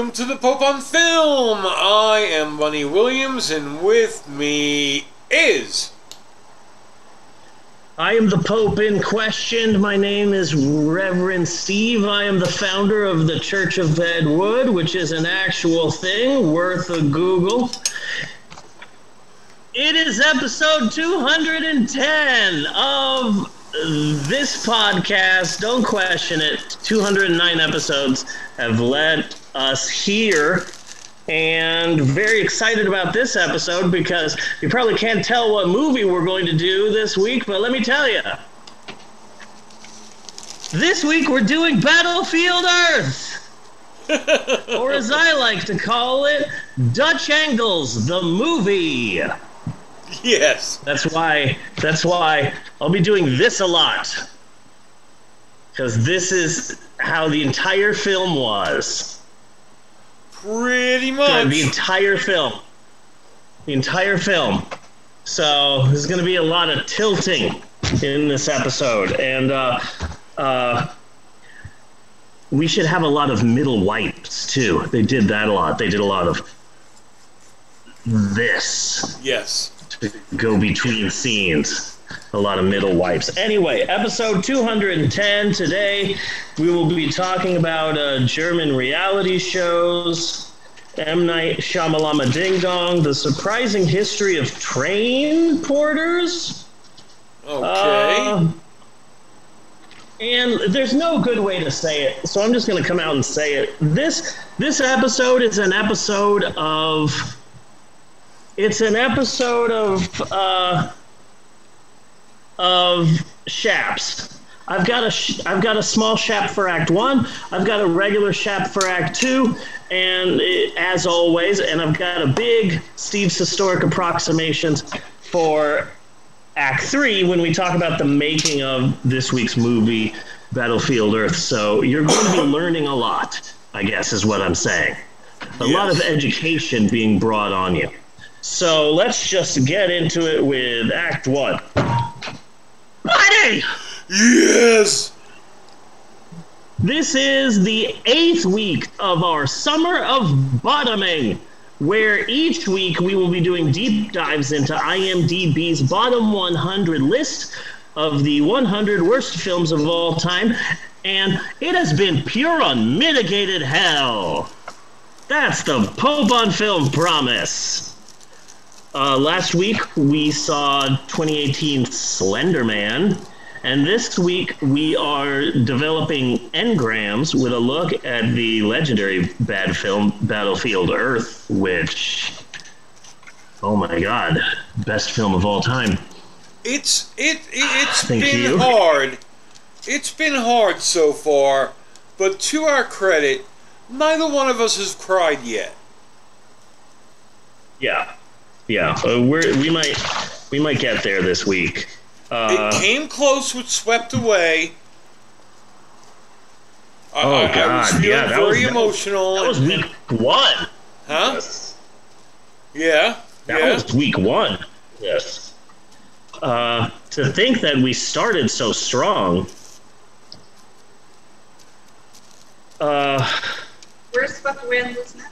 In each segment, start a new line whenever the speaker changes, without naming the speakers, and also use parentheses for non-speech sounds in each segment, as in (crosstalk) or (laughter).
Welcome to the Pope on Film. I am Bunny Williams, and with me is.
I am the Pope in question. My name is Reverend Steve. I am the founder of the Church of Ed Wood, which is an actual thing worth a Google. It is episode 210 of this podcast. Don't question it. 209 episodes have led us here. And very excited about this episode because you probably can't tell what movie we're going to do this week, but let me tell you. This week we're doing Battlefield Earth! (laughs) or as I like to call it, Dutch Angles, the movie.
Yes.
That's why. That's why I'll be doing this a lot. Because this is how the entire film was.
Pretty much.
The entire film. The entire film. So there's going to be a lot of tilting in this episode, and uh, uh, we should have a lot of middle wipes too. They did that a lot. They did a lot of this
Yes.
to go between scenes. A lot of middle wipes. Anyway, episode 210 today, we will be talking about uh, German reality shows, M. Night Shyamalama Ding Dong, the surprising history of train porters.
Okay.
Uh, and there's no good way to say it, so I'm just going to come out and say it. This this episode is an episode of. It's an episode of uh, of shaps. I've got a sh- I've got a small shap for Act One. I've got a regular shap for Act Two, and it, as always, and I've got a big Steve's historic approximations for Act Three when we talk about the making of this week's movie, Battlefield Earth. So you're going to be (coughs) learning a lot, I guess, is what I'm saying. A lot of education being brought on you. So let's just get into it with Act One. Buddy!
yes.
This is the eighth week of our Summer of Bottoming, where each week we will be doing deep dives into IMDb's bottom 100 list of the 100 worst films of all time, and it has been pure unmitigated hell. That's the Pope on Film promise. Uh, last week we saw 2018 Slender Man, and this week we are developing engrams with a look at the legendary bad film Battlefield Earth, which, oh my god, best film of all time.
It's it, it it's
Thank
been
you.
hard. It's been hard so far, but to our credit, neither one of us has cried yet.
Yeah, yeah, uh, we're, we might we might get there this week. Uh,
it came close with Swept Away. I,
Oh,
I- I was
God,
feeling
yeah, that
very
was- that
emotional.
that was week one.
huh? Yeah.
That
yeah.
was week one. Yes. Uh, to think that we started so strong. Uh,
Where's Swept Away on the now?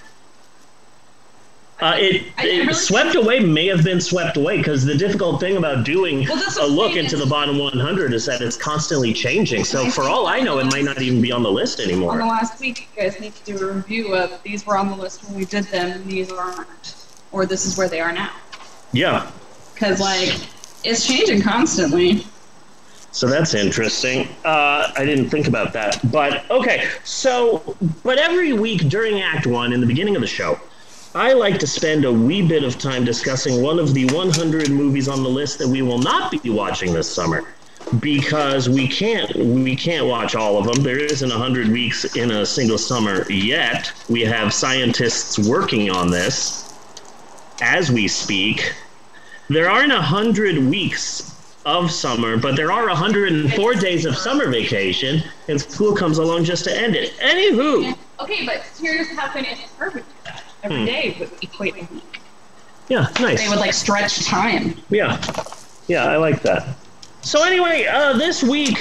Uh, it,
I- I
it
really-
swept away may have been swept away because the difficult thing about doing
Well,
a look into the bottom 100 is that it's constantly changing. So for all I know, it might not even be on the list anymore.
On the last week, you guys need to do a review of these were on the list when we did them, and these aren't, or this is where they are now.
Yeah.
Because like, it's changing constantly.
So that's interesting. Uh, I didn't think about that. But okay, so, but every week during Act One, in the beginning of the show, I like to spend a wee bit of time discussing one of the 100 movies on the list that we will not be watching this summer. Because we can't, we can't watch all of them. There isn't 100 weeks in a single summer yet. We have scientists working on this as we speak. There aren't 100 weeks of summer, but there are 104 days of summer vacation, and school comes along just to end it. Anywho,
Okay, but here's how Phineas is perfect. Every
Hmm.
day would equate a week.
yeah, nice.
They would like stretch time.
Yeah, yeah, I like that. So anyway, uh, this week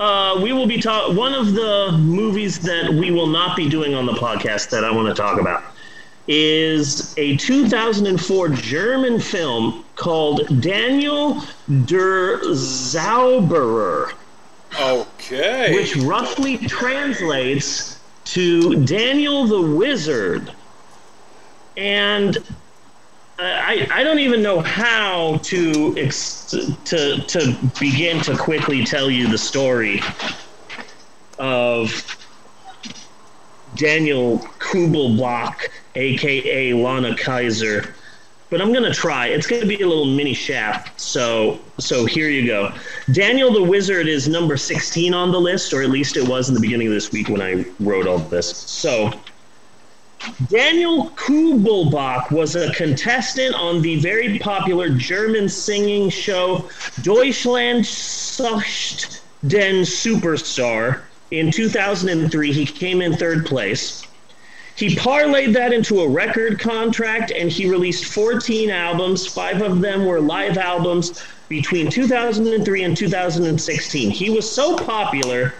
uh, we will be talking. One of the movies that we will not be doing on the podcast that I want to talk about is a 2004 German film called Daniel der Zauberer,
Okay.
which roughly translates to Daniel the Wizard. And uh, I, I don't even know how to ex- to to begin to quickly tell you the story of Daniel Kubelbach, aka Lana Kaiser. But I'm gonna try. It's gonna be a little mini shaft. So so here you go. Daniel the Wizard is number 16 on the list, or at least it was in the beginning of this week when I wrote all this. So Daniel Kubelbach was a contestant on the very popular German singing show Deutschland sucht den Superstar. In 2003, he came in third place. He parlayed that into a record contract and he released 14 albums. Five of them were live albums between 2003 and 2016. He was so popular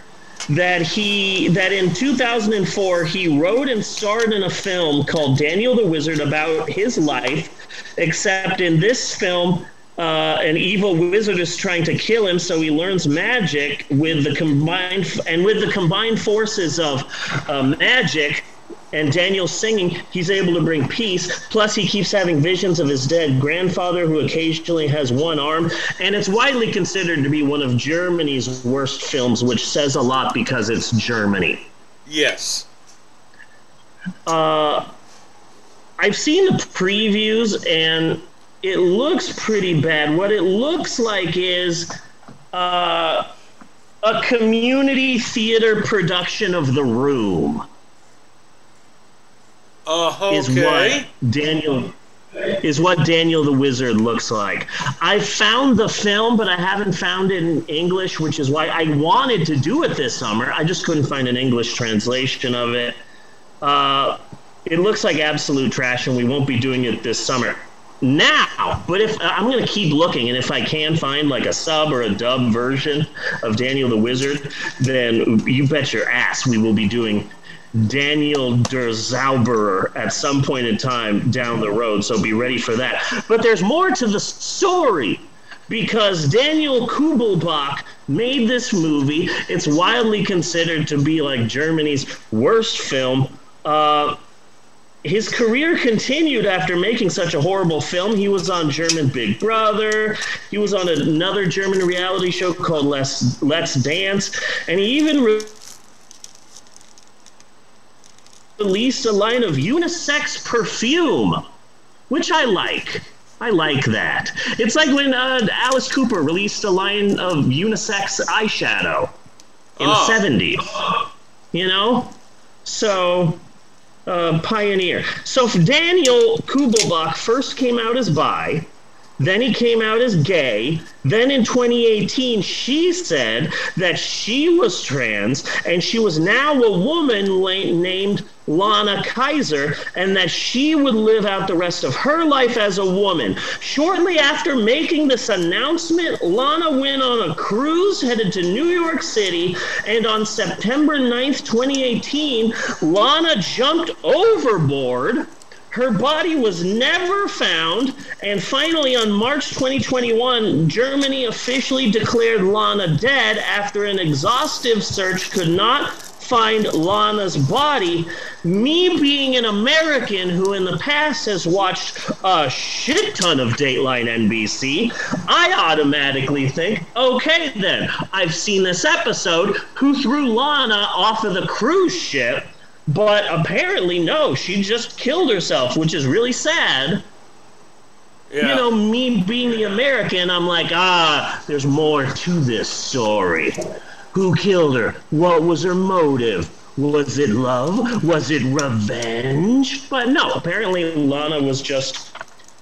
that he that in 2004 he wrote and starred in a film called Daniel the Wizard about his life except in this film uh, an evil wizard is trying to kill him so he learns magic with the combined and with the combined forces of uh, magic and Daniel singing, he's able to bring peace. Plus, he keeps having visions of his dead grandfather, who occasionally has one arm. And it's widely considered to be one of Germany's worst films, which says a lot because it's Germany.
yes.
Uh, I've seen the previews, and it looks pretty bad. What it looks like is uh, a community theater production of The Room.
Uh,
is what Daniel is what Daniel the Wizard looks like. I found the film, but I haven't found it in English, which is why I wanted to do it this summer. I just couldn't find an English translation of it. Uh, it looks like absolute trash, and we won't be doing it this summer. Now, but if I'm going to keep looking, and if I can find like a sub or a dub version of Daniel the Wizard, then you bet your ass we will be doing Daniel Der Zauberer at some point in time down the road, so be ready for that. But there's more to the story because Daniel Kubelbach made this movie. It's widely considered to be like Germany's worst film. Uh, his career continued after making such a horrible film. He was on German Big Brother. He was on another German reality show called Let's, Let's Dance. And he even re- released a line of unisex perfume, which I like. I like that. It's like when uh, Alice Cooper released a line of unisex eyeshadow in
Oh.
the 70s. You know? So, uh, pioneer. So, if Daniel Kubelbach first came out as bi, then he came out as gay. Then in 2018, she said that she was trans and she was now a woman la- named Lana Kaiser and that she would live out the rest of her life as a woman. Shortly after making this announcement, Lana went on a cruise headed to New York City. And on September 9th, 2018, Lana jumped overboard. Her body was never found, and finally on March 2021, Germany officially declared Lana dead after an exhaustive search could not find Lana's body. Me being an American who in the past has watched a shit ton of Dateline NBC, I automatically think, okay then, I've seen this episode. Who threw Lana off of the cruise ship? But apparently, no, she just killed herself, which is really sad.
Yeah.
You know, me being the American, I'm like, ah, there's more to this story. Who killed her? What was her motive? Was it love? Was it revenge? But no, apparently Lana was just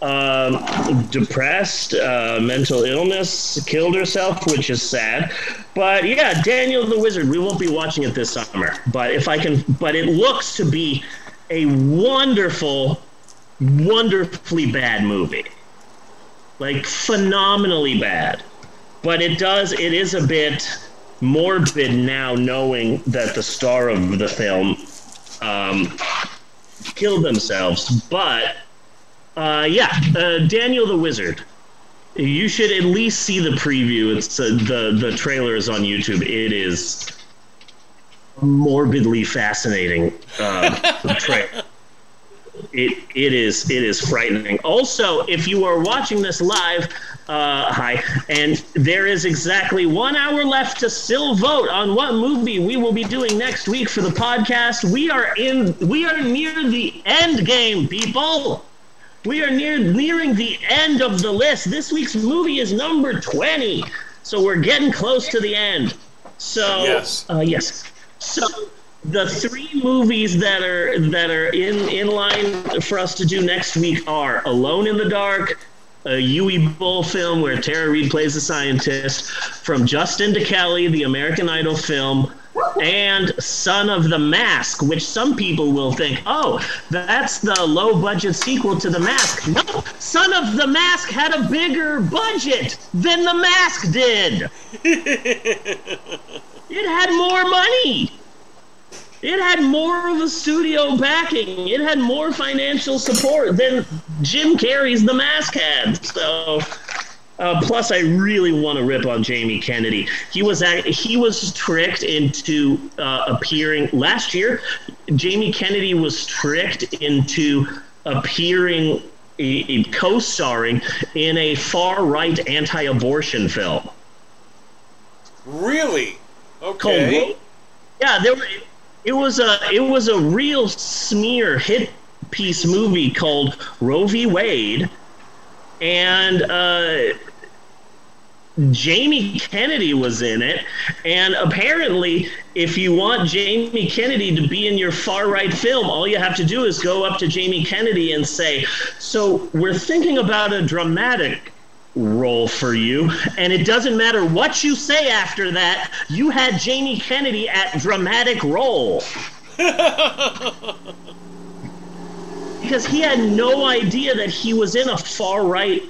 um, depressed, uh, mental illness, killed herself, which is sad. But yeah, Daniel the Wizard. We won't be watching it this summer, but if I can, but it looks to be a wonderful, wonderfully bad movie, like phenomenally bad. But it does. It is a bit morbid now knowing that the star of the film um, killed themselves. But uh, yeah, uh, Daniel the Wizard. You should at least see the preview. It's uh, the the trailer is on YouTube. It is morbidly fascinating. Uh, (laughs) trailer. It it is it is frightening. Also, if you are watching this live, uh, hi, and there is exactly one hour left to still vote on what movie we will be doing next week for the podcast. We are in we are near the end game, people. We are near nearing the end of the list. This week's movie is number twenty, so we're getting close to the end. So
Yes.
uh, yes. So the three movies that are that are in in line for us to do next week are Alone in the Dark, a Uwe Boll film where Tara Reid plays a scientist, from Justin to Kelly, the American Idol film, and Son of the Mask, which some people will think, oh, that's the low budget sequel to The Mask. No, Son of the Mask had a bigger budget than The Mask did. (laughs) It had more money. It had more of a studio backing. It had more financial support than Jim Carrey's The Mask had. So, uh, plus, I really want to rip on Jamie Kennedy. He was act- he was tricked into uh, appearing last year. Jamie Kennedy was tricked into appearing, a, a co-starring in a far-right anti-abortion film
Really? Okay.
Yeah there were, it was a it was a real smear hit piece movie called Roe v Wade and uh Jamie Kennedy was in it, and apparently, if you want Jamie Kennedy to be in your far right film, all you have to do is go up to Jamie Kennedy and say, So, we're thinking about a dramatic role for you, and it doesn't matter what you say after that, you had Jamie Kennedy at dramatic role. (laughs) because he had no idea that he was in a far right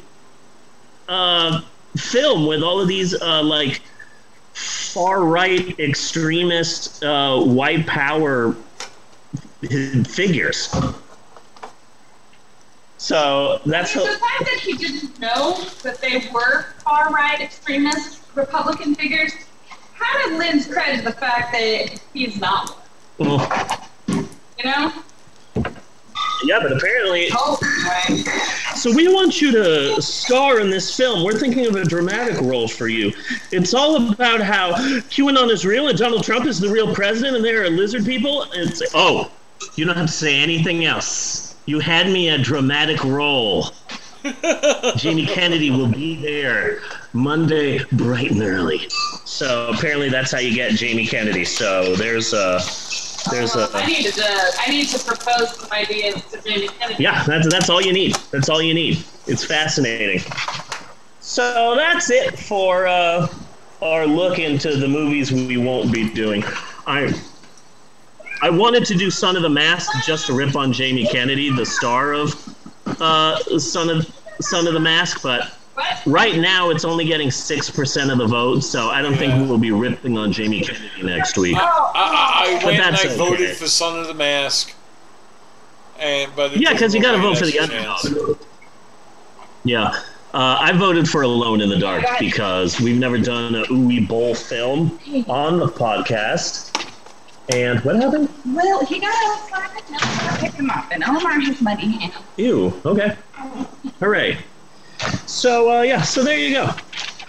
uh, film with all of these uh, like far right extremist uh, white power figures. So that's
the fact that he didn't know that they were far right extremist Republican figures kind of lends credit to the fact that he's not. You know?
Yeah, but apparently, so we want you to star in this film. We're thinking of a dramatic role for you. It's all about how QAnon is real and Donald Trump is the real president, and there are lizard people. And oh, you don't have to say anything else. You had me a dramatic role. Jamie Kennedy will be there Monday, bright and early. So apparently that's how you get Jamie Kennedy. So there's a there's
Uh,
a
I need to. I need to propose some ideas to Jamie Kennedy.
yeah, that's that's all you need. That's all you need. It's fascinating. So that's it for uh, our look into the movies we won't be doing. I I wanted to do Son of the Mask just to rip on Jamie Kennedy, the star of uh, Son of Son of the Mask, but
What?
Right now it's only getting six percent of the vote, so I don't think we'll be ripping on Jamie Kennedy next week.
I, I, I went and
that's
I voted
okay.
for Son of the Mask. And but
Yeah, because you got to vote for the
look like an extra
underdog. Yeah, uh, I voted for Alone in the Dark because we've never done a Uwe Boll film on the podcast. And what happened?
Well, he got outside and Elmar picked him up, and Elmar has muddy hands.
Ew. Okay. Hooray. So uh, yeah, so there you go.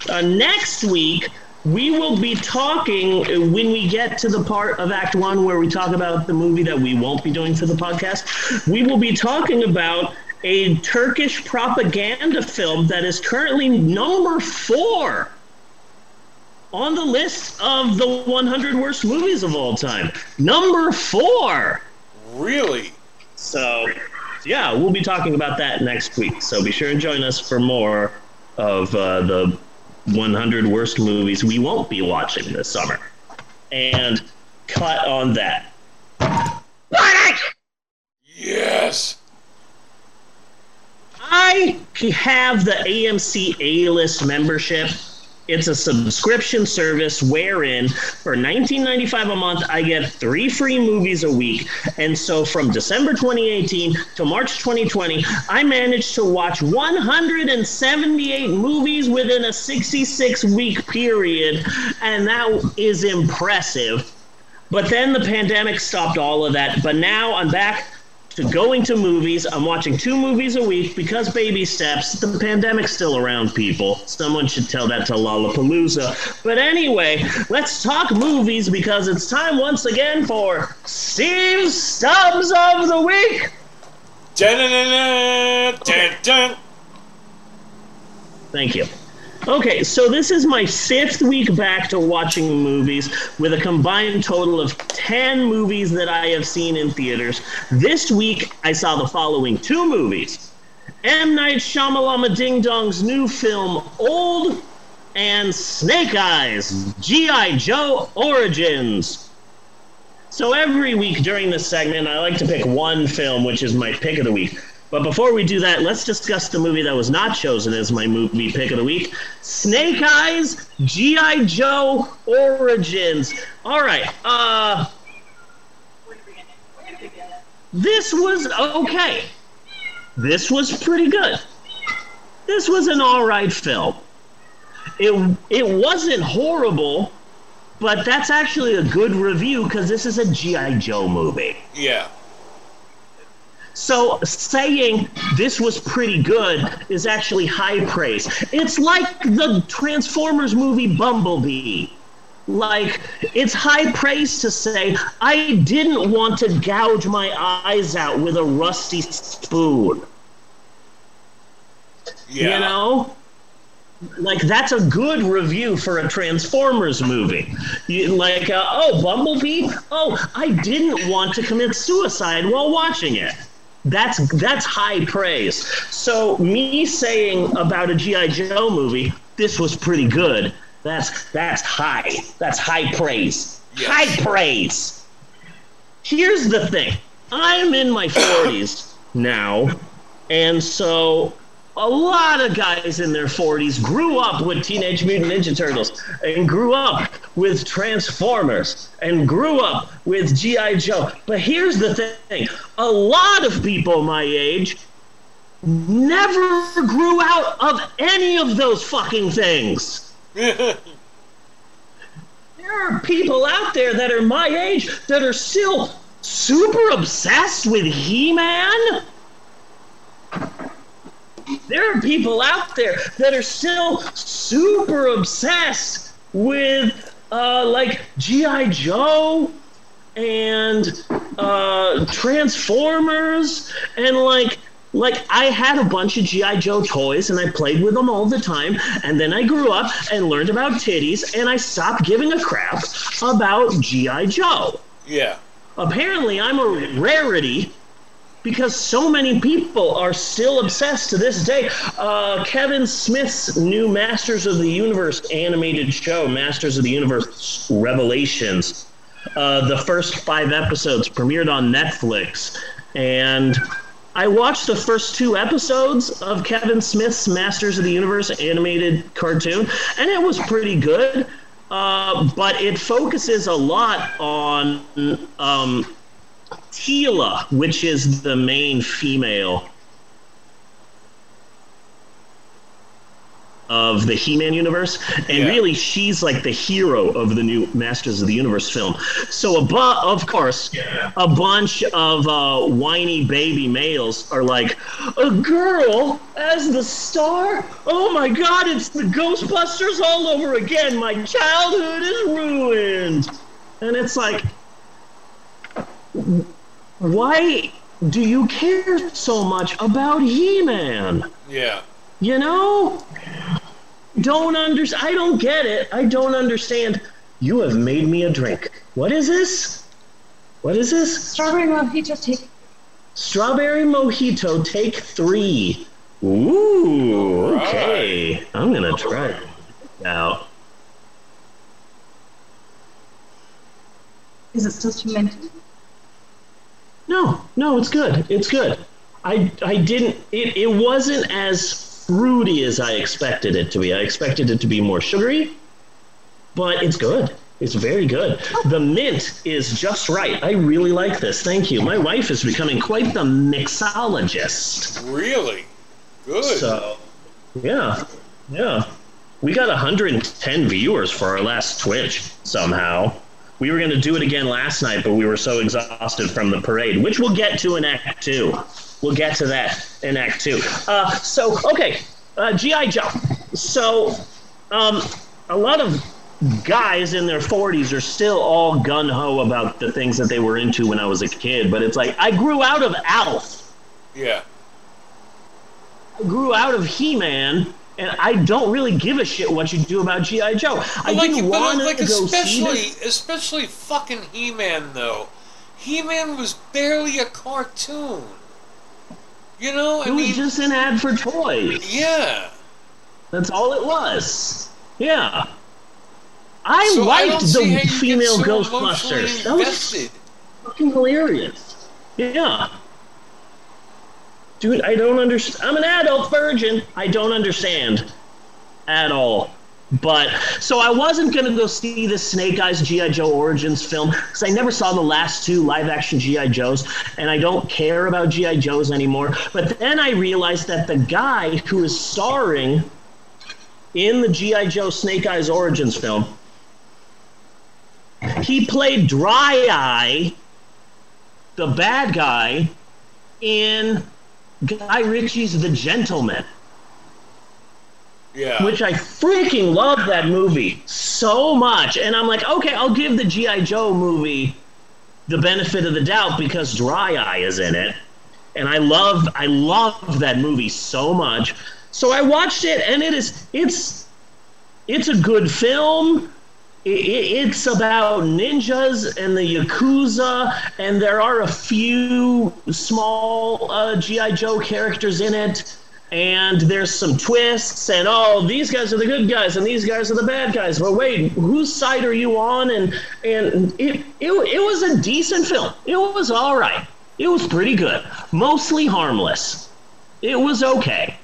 Uh, next week we will be talking uh, when we get to the part of Act One where we talk about the movie that we won't be doing for the podcast. We will be talking about a Turkish propaganda film that is currently number four on the list of the 100 worst movies of all time. Number four.
Really?
So, yeah, we'll be talking about that next week. So be sure and join us for more of uh, the 100 worst movies we won't be watching this summer. And cut on that.
Yes.
I have the AMC A list membership, It's a subscription service wherein for $19.95 a month, I get three free movies a week. And so from December 2018 to March 2020, I managed to watch 178 movies within a 66 week period. And that is impressive. But then the pandemic stopped all of that. But now I'm back to going to movies. I'm watching two movies a week because baby steps. The pandemic's still around, people. Someone should tell that to Lollapalooza. But anyway, let's talk movies because it's time once again for Steve Stubbs of the Week.
Dun-dun-dun-dun, dun-dun.
Thank you. Okay, so this is my fifth week back to watching movies with a combined total of 10 movies that I have seen in theaters. This week, I saw the following two movies M. Night Shyamalama Ding Dong's new film, Old, and Snake Eyes G.I. Joe Origins. So every week during this segment, I like to pick one film, which is my pick of the week. But before we do that, let's discuss the movie that was not chosen as my movie pick of the week Snake Eyes G.I. Joe Origins. All right. Uh, this was okay. This was pretty good. This was an all right film. It, it wasn't horrible, but that's actually a good review because this is a G.I. Joe movie.
Yeah.
So saying this was pretty good is actually high praise. It's like the Transformers movie Bumblebee. Like, it's high praise to say, I didn't want to gouge my eyes out with a rusty spoon.
Yeah.
You know? Like, that's a good review for a Transformers movie. You, like, uh, oh, Bumblebee? Oh, I didn't want to commit suicide while watching it. That's that's high praise. So me saying about a GI Joe movie, this was pretty good. That's that's high. That's high praise.
Yes.
High praise. Here's the thing. I'm in my 40s now, and so a lot of guys in their 40s grew up with Teenage Mutant Ninja Turtles and grew up with Transformers and grew up with G.I. Joe. But here's the thing a lot of people my age never grew out of any of those fucking things. (laughs) There are people out there that are my age that are still super obsessed with He Man. There are people out there that are still super obsessed with uh, like G.I. Joe and uh, Transformers and like like I had a bunch of GI Joe toys and I played with them all the time and then I grew up and learned about titties and I stopped giving a crap about GI Joe.
Yeah.
Apparently I'm a rarity because so many people are still obsessed to this day. Uh, Kevin Smith's new Masters of the Universe animated show, Masters of the Universe Revelations, uh, the first five episodes premiered on Netflix. And I watched the first two episodes of Kevin Smith's Masters of the Universe animated cartoon, and it was pretty good. Uh, but it focuses a lot on um, Teela, which is the main female of the He-Man universe, and
Yeah.
really she's like the hero of the new Masters of the Universe film. So, a bu- of course, a bunch of uh, whiny baby males are like, "A girl as the star? Oh my God! It's the Ghostbusters all over again. My childhood is ruined." And it's like, why do you care so much about He-Man?
Yeah.
You know? Don't under I don't get it. I don't understand. You have made me a drink. What is this? What is this?
Strawberry mojito take.
Strawberry mojito take three. Ooh, okay. I'm gonna try it out.
Is it still too minty?
No, no, it's good. It's good. I I didn't. It it wasn't as fruity as I expected it to be. I expected it to be more sugary, but it's good. It's very good. The mint is just right. I really like this. Thank you. My wife is becoming quite the mixologist.
Really? Good.
So, yeah, yeah. We got 110 viewers for our last Twitch somehow. We were going to do it again last night, but we were so exhausted from the parade, which we'll get to in Act 2. We'll get to that in Act 2. Uh, so, okay, uh, G.I. Joe. So, um, a lot of guys in their 40s are still all gun ho about the things that they were into when I was a kid, but it's like, I grew out of Alf.
yeah.
I grew out of He Man, and I don't really give a shit what you do about G.I. Joe. I
like,
didn't want
like
to go see
especially,
this.
especially fucking He-Man though. He-Man was barely a cartoon. You know, I
It was
mean,
just an ad for toys.
yeah.
That's all it was. Yeah. I
So
liked
how
the female
so
Ghostbusters. That was fucking hilarious. Yeah. Dude, I don't understand. I'm an adult virgin. I don't understand at all. But so I wasn't gonna go see the Snake Eyes GI Joe Origins film because I never saw the last two live action GI Joes, and I don't care about GI Joes anymore. But then I realized that the guy who is starring in the GI Joe Snake Eyes Origins film, he played Dry Eye the bad guy in Guy Ritchie's The Gentlemen,
Yeah.
which I freaking love that movie so much. And I'm like, okay, I'll give the G.I. Joe movie the benefit of the doubt because Dry Eye is in it. And I love I love that movie so much. So I watched it and it is it's it's a good film. I- I- It's about ninjas and the yakuza, and there are a few small uh, GI Joe characters in it. And there's some twists, and oh, these guys are the good guys, and these guys are the bad guys. But wait, whose side are you on? And and it it, it was a decent film. It was all right. It was pretty good, mostly harmless. It was okay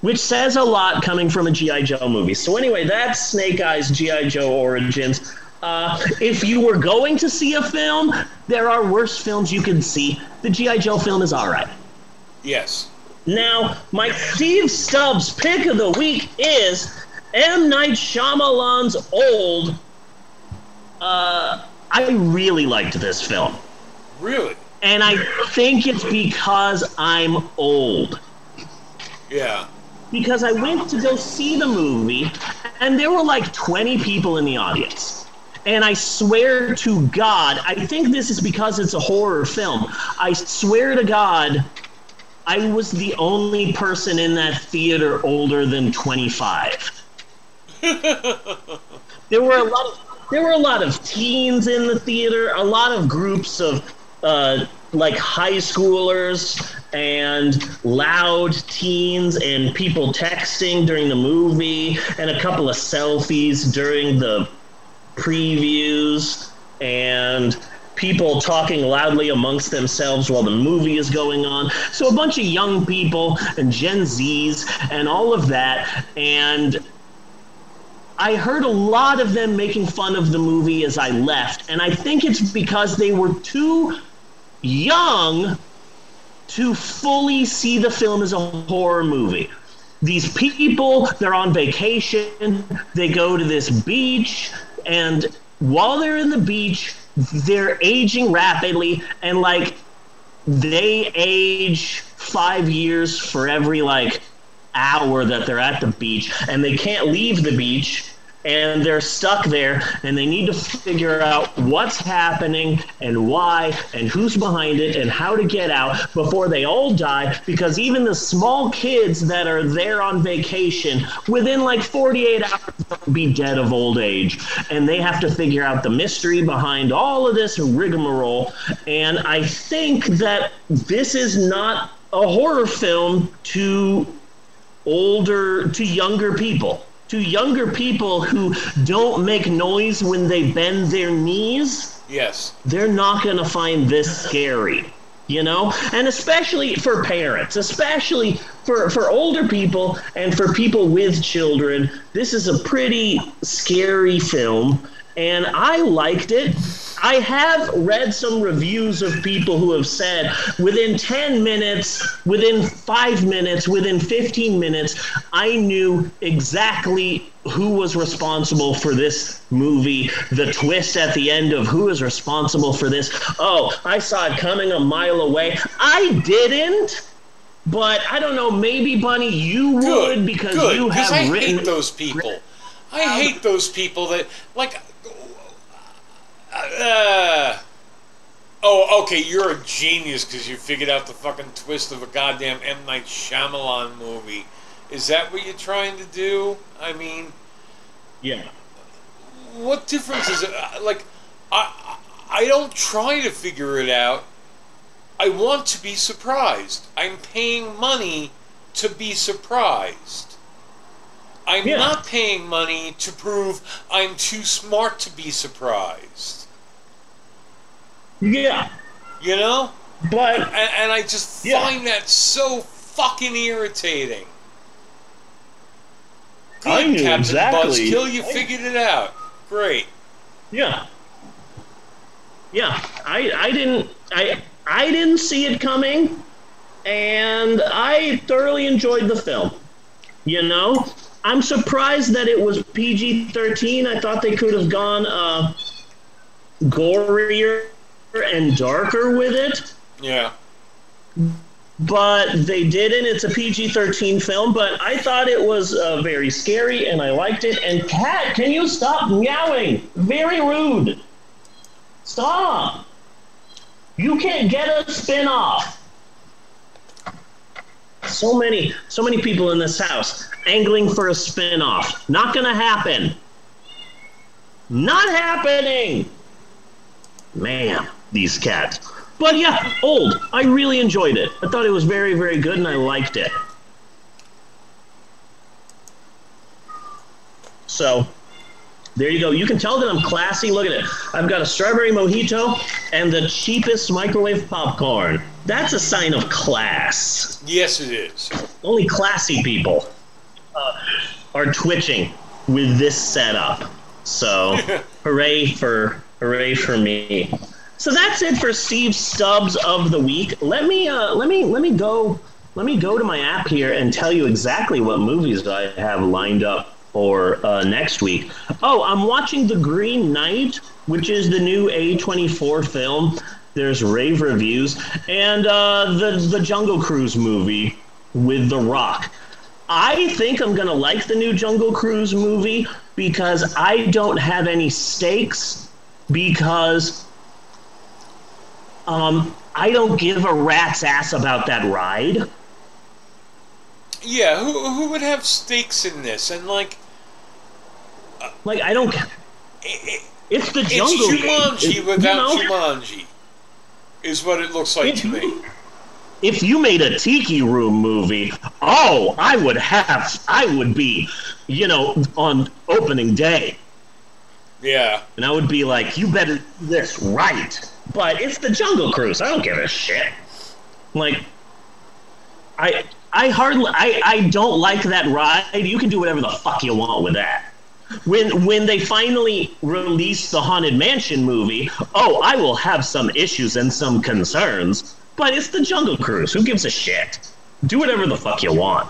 which says a lot coming from a GI Joe movie. So anyway, that's Snake Eyes GI Joe Origins. Uh, if you were going to see a film, there are worse films you can see. The GI Joe film is all right.
yes.
Now, my Steve Stubbs pick of the week is M. Night Shyamalan's Old. Uh, I really liked this film.
Really.
And I think it's because I'm old.
Yeah.
Because I went to go see the movie, and there were like 20 people in the audience. And I swear to God, I think this is because it's a horror film. I swear to God, I was the only person in that theater older than 25. (laughs) there were a lot of there were a lot of teens in the theater, a lot of groups of uh, like high schoolers and loud teens and people texting during the movie and a couple of selfies during the previews and people talking loudly amongst themselves while the movie is going on. So a bunch of young people and Gen Zs and all of that and I heard a lot of them making fun of the movie as I left, and I think it's because they were too young to fully see the film as a horror movie. These people, they're on vacation, they go to this beach, and while they're in the beach, they're aging rapidly, and like they age five years for every like hour that they're at the beach and they can't leave the beach and they're stuck there and they need to figure out what's happening and why and who's behind it and how to get out before they all die because even the small kids that are there on vacation within like 48 hours be dead of old age. And they have to figure out the mystery behind all of this rigmarole. And i think that this is not a horror film to older to younger people to younger people who don't make noise when they bend their knees
Yes.
they're not going to find this scary you know and especially for parents especially for for older people and for people with children this is a pretty scary film and i liked it i have read some reviews of people who have said within 10 minutes within 5 minutes within 15 minutes i knew exactly who was responsible for this movie, the twist at the end of who is responsible for this. Oh, I saw it coming a mile away. I didn't. But I don't know, maybe Bunny, you would
Good,
because
good,
you have
I
written
hate those people. I um, hate those people that like. Uh, oh, okay. You're a genius because you figured out the fucking twist of a goddamn M Night Shyamalan movie. Is that what you're trying to do? I mean,
Yeah.
what difference is it? Uh, Like, I I don't try to figure it out. I want to be surprised. I'm paying money to be surprised. I'm
Yeah.
not paying money to prove I'm too smart to be surprised.
Yeah.
You know?
But
And, and I just
Yeah.
find that so fucking irritating. Good,
I knew
Captain
exactly-
Buzzkill, you figured it out. Great.
Yeah. Yeah, I I didn't I I didn't see it coming and I thoroughly enjoyed the film. You know, I'm surprised that it was PG-13. I thought they could have gone uh gorier and darker with it,
Yeah.
but they didn't. It's a PG-13 film, but I thought it was uh, very scary and I liked it. And Cat, can you stop meowing? Very rude. Stop. You can't get a spin-off. So many, so many people in this house angling for a spin-off. Not gonna happen. Not happening. Man, these cats. But yeah, old. I really enjoyed it. I thought it was very, very good and I liked it. So, there you go. You can tell that I'm classy. Look at it. I've got a strawberry mojito and the cheapest microwave popcorn. That's a sign of class.
Yes, it is.
Only classy people uh, are twitching with this setup. So, (laughs) hooray for hooray for me. So that's it for Steve Stubbs of the week. Let me uh, let me let me go let me go to my app here and tell you exactly what movies I have lined up for uh, next week. Oh, I'm watching The Green Knight, which is the new A24 film. There's rave reviews and uh, the the Jungle Cruise movie with The Rock. I think I'm gonna like the new Jungle Cruise movie because I don't have any stakes because um, I don't give a rat's ass about that ride.
Yeah, who, who would have stakes in this? And like,
Like I don't.
i i
It's the
it's
jungle.
Jumanji
It-
without
you know,
Jumanji, is what it looks like to me.
If you made a Tiki Room movie, oh, I would have. I would be, you know, on opening day.
Yeah,
And I would be like, you better do this right. But it's the Jungle Cruise. I don't give a shit. Like, I I hardly I, I don't like that ride. You can do whatever the fuck you want with that. When when they finally release the Haunted Mansion movie, oh, I will have some issues and some concerns. But it's the Jungle Cruise. Who gives a shit? Do whatever the fuck you want.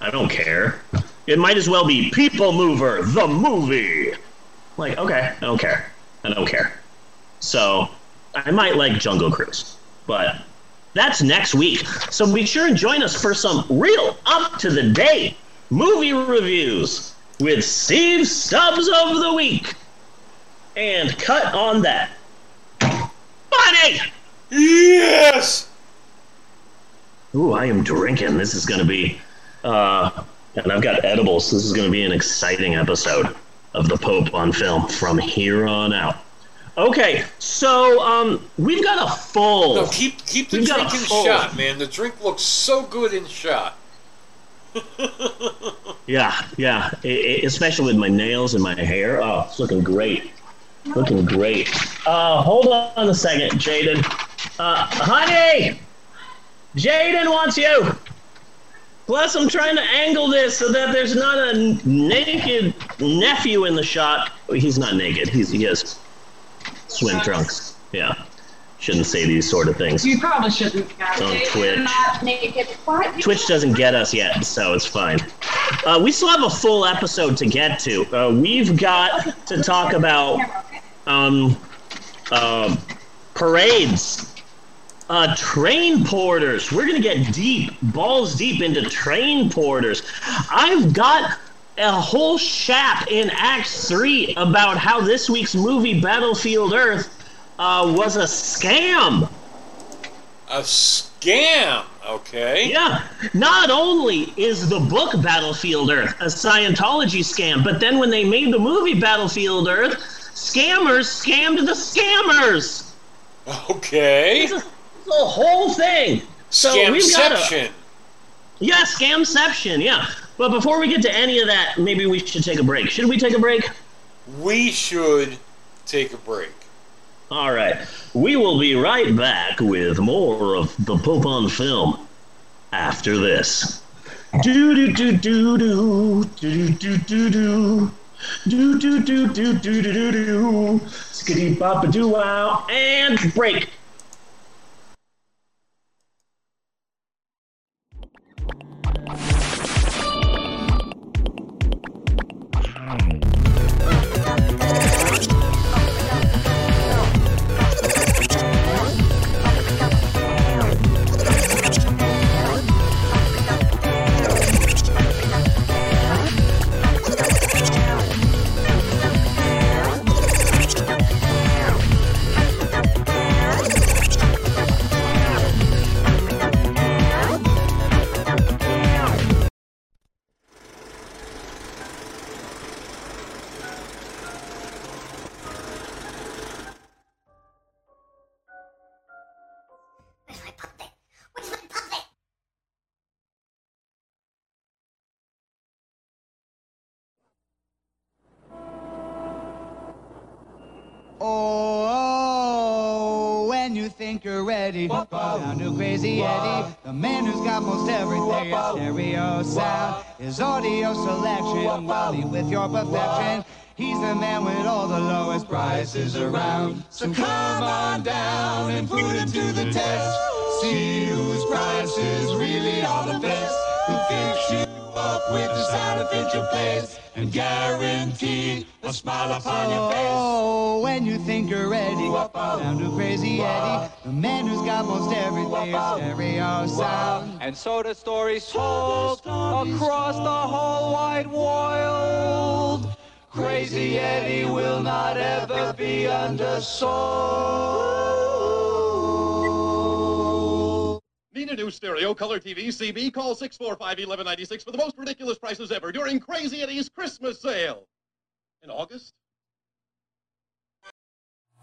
I don't care. It might as well be People Mover, the movie. Like, okay, I don't care. I don't care. So, I might like Jungle Cruise, but that's next week. So be sure and join us for some real up to the date movie reviews with Steve Stubbs of the Week. And cut on that. Bunny!
yes.
Ooh, I am drinking. This is going to be, uh, and I've got edibles. This is going to be an exciting episode of the Pope on film from here on out. Okay, so um, we've got a full.
No, keep keep the
We've
drink in shot, man. The drink looks so good in shot. (laughs)
Yeah, yeah, I- I- especially with my nails and my hair. Oh, it's looking great. Looking great. Uh, hold on a second, Jaden. Uh, honey! Jaden wants you! Plus, I'm trying to angle this so that there's not a naked nephew in the shot. He's not naked. He's, he has swim trunks. Yeah. Shouldn't say these sort of things.
You probably shouldn't.
On Twitch.
they're Not naked. What?
Twitch doesn't get us yet, so it's fine. Uh, we still have a full episode to get to. Uh, we've got to talk about um, uh, parades, uh, train porters. We're gonna get deep, balls deep into train porters. I've got a whole chap in Act Three about how this week's movie Battlefield Earth uh, was a scam.
A scam. Okay.
Yeah, not only is the book Battlefield Earth a Scientology scam, but then when they made the movie Battlefield Earth, scammers scammed the scammers.
Okay.
It's a, it's a whole thing. So we've got a,
Scamception.
Yeah, scamception, yeah. But before we get to any of that, maybe we should take a break. Should we take a break?
We should take a break.
All right. We will be right back with more of the Pope on film after this. Do do do do do do do do do. Do do do do do do do do. do Skitty bop doo wow and break.
Oh, when you think you're ready, down to Crazy Eddie, the man who's got most everything in stereo sound. His audio selection, Wally with your perfection. He's the man with all the lowest prices around. So come on down and put him to the test. See whose prices really are the best. Who fix you up with the sound that fits your place and guarantee a smile upon your face. Oh, when you think you're ready, down to Crazy Eddie, the man who's got most everything in stereo sound.
And so the story's told across the whole wide world. Crazy Eddie will not ever be undersold.
Need a new stereo color TV CB? Call 645-1196 for the most ridiculous prices ever during Crazy Eddie's Christmas sale. In August?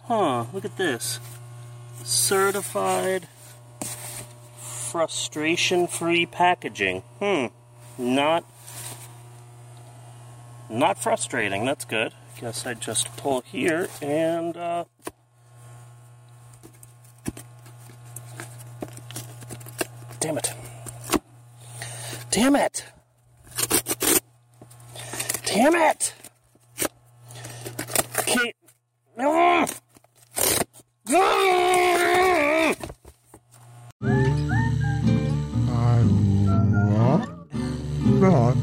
Huh, look at this. Certified frustration free packaging. Hmm. Not not frustrating, that's good. Guess I just pull here and uh Damn it. Damn it. Damn it. Okay. No.
Not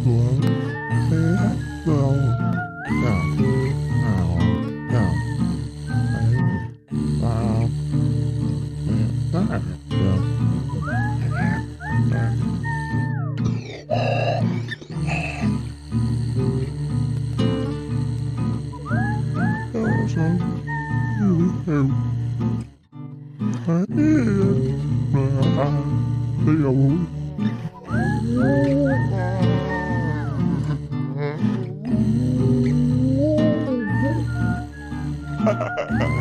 Ha ha ha.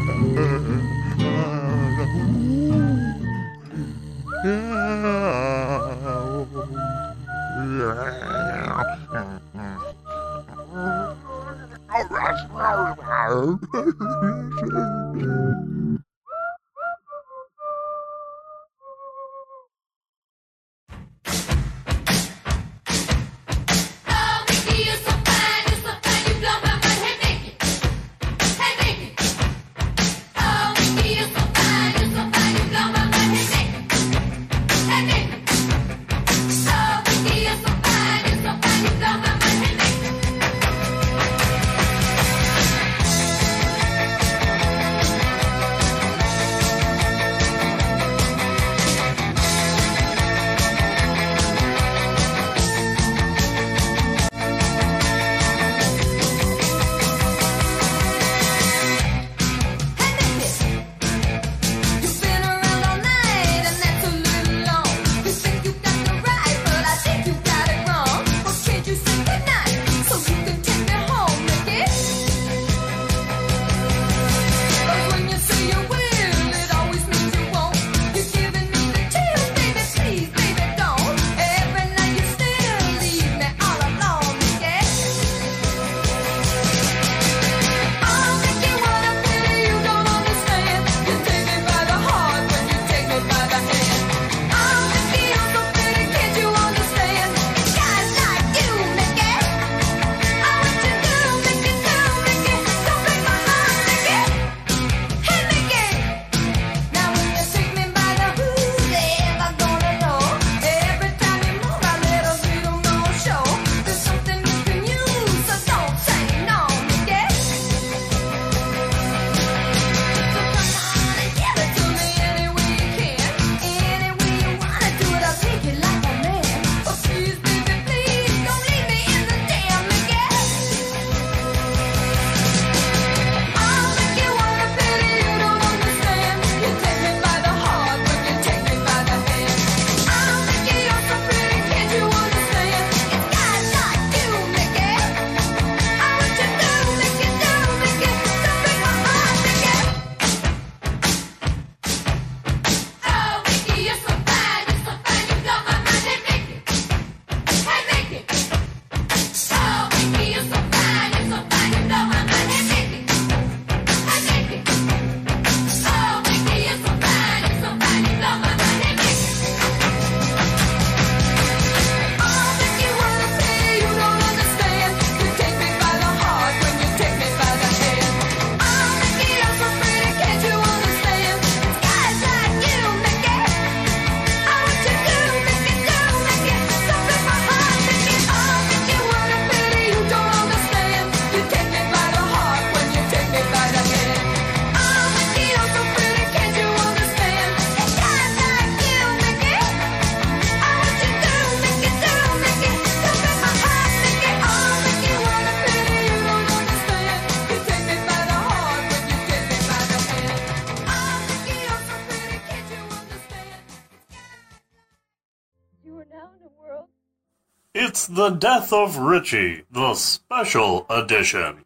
The Death of Richie, the special edition.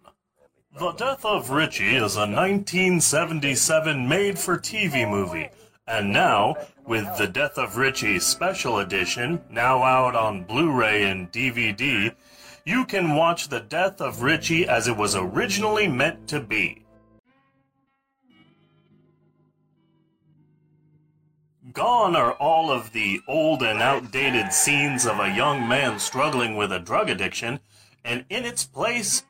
The Death of Richie is a 1977 made for TV movie, and now, with The Death of Richie special edition, now out on Blu ray and DVD, you can watch The Death of Richie as it was originally meant to be. Gone are all of the old and outdated scenes of a young man struggling with a drug addiction, and in its place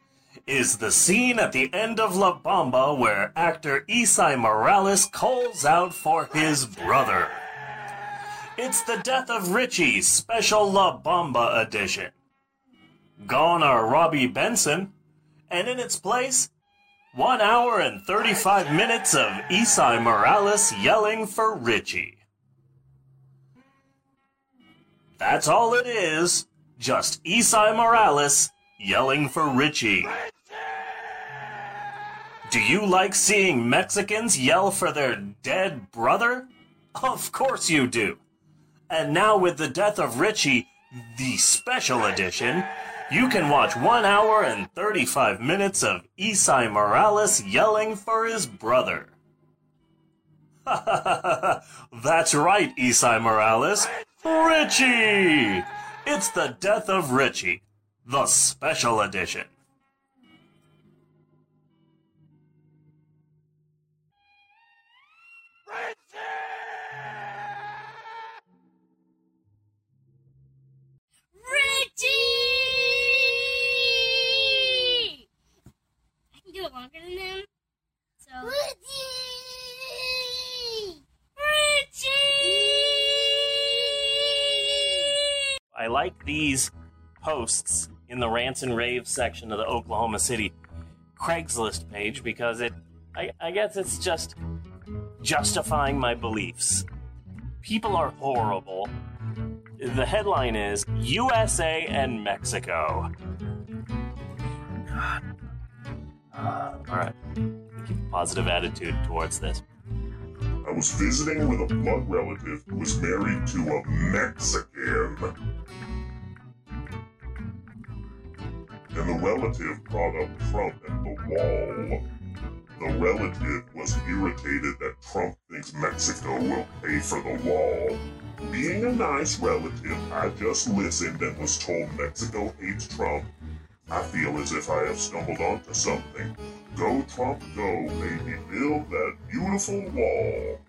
is the scene at the end of La Bamba where actor Esai Morales calls out for his brother. It's the Death of Richie Special La Bamba edition. Gone are Robby Benson, and in its place, one hour and 35 minutes of Esai Morales yelling for Richie. That's all it is. Just Esai Morales yelling for Richie. Do you like seeing Mexicans yell for their dead brother? Of course you do. And now with the death of Richie, the special edition, you can watch 1 hour and 35 minutes of Esai Morales yelling for his brother. (laughs) That's right, Esai Morales. Richie! It's the death of Richie, the special edition.
Richie! I can do it longer than him. So.
I like these posts in the rants and raves section of the Oklahoma City Craigslist page because it, I, I guess it's just justifying my beliefs. People are horrible. The headline is USA and Mexico. God. Uh, all right. Keep a positive attitude towards this.
I was visiting with a blood relative who was married to a Mexican. And the relative brought up Trump and the wall. The relative was irritated that Trump thinks Mexico will pay for the wall. Being a nice relative, I just listened and was told Mexico hates Trump. I feel as if I have stumbled onto something. Go, Trump, go, baby, build that beautiful wall.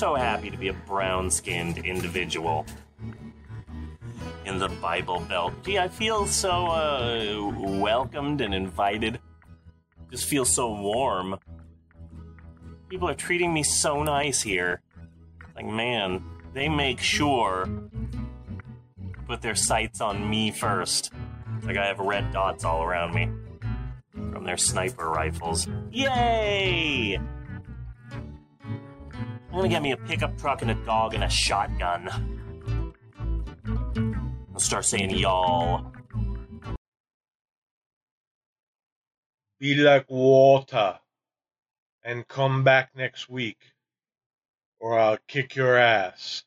so happy to be a brown skinned individual in the Bible Belt. Gee, I feel so uh, welcomed and invited. Just feel so warm. People are treating me so nice here. Like, man, they make sure put their sights on me first. Like, I have red dots all around me from their sniper rifles. Yay! I'm gonna get me a pickup truck and a dog and a shotgun. I'll start saying y'all.
Be like water and come back next week, or I'll kick your ass.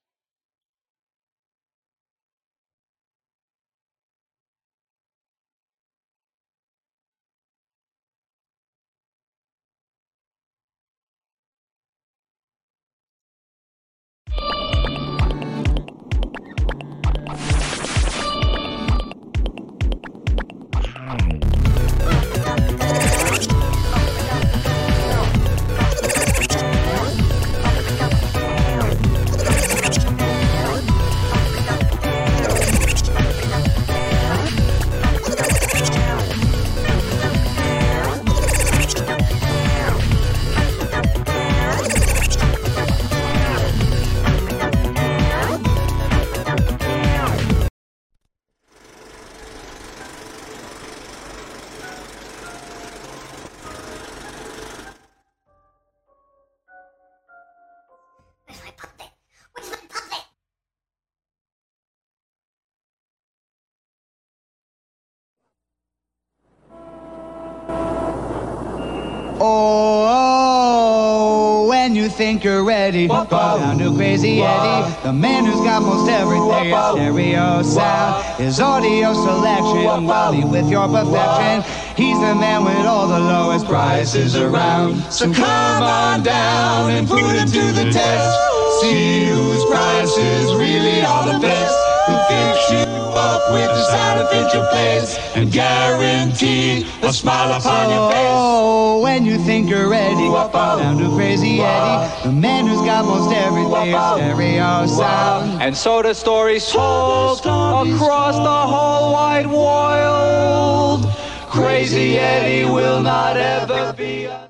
Think you're ready, go down to Crazy Eddie, the man who's got most everything. His stereo sound, his audio selection, Wally with your perfection. He's the man with all the lowest prices around. So come on down and put him to the test. See whose prices really are the best. Who fix you up with the sound that fits your place and guarantee a smile upon your face. Oh, when you think you're ready, down to Crazy Eddie, the man who's got most everything. Stereo sound.
And so the story's told across the whole wide world. Crazy Eddie will not ever be. un-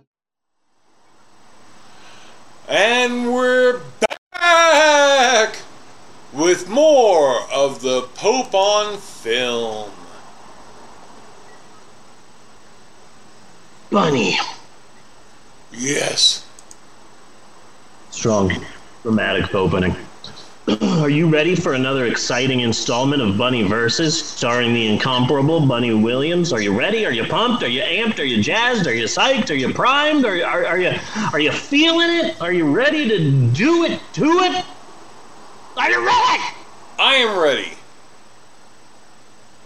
And we're back with more of the Pope on film.
Bunny.
Yes.
Strong, dramatic opening. (clears throat) Are you ready for another exciting installment of Bunny Versus starring the incomparable Bunny Williams? Are you ready? Are you pumped? Are you amped? Are you jazzed? Are you psyched? Are you primed? Are, are, are you are you feeling it? Are you ready to do it to it? Are you ready?
I am ready.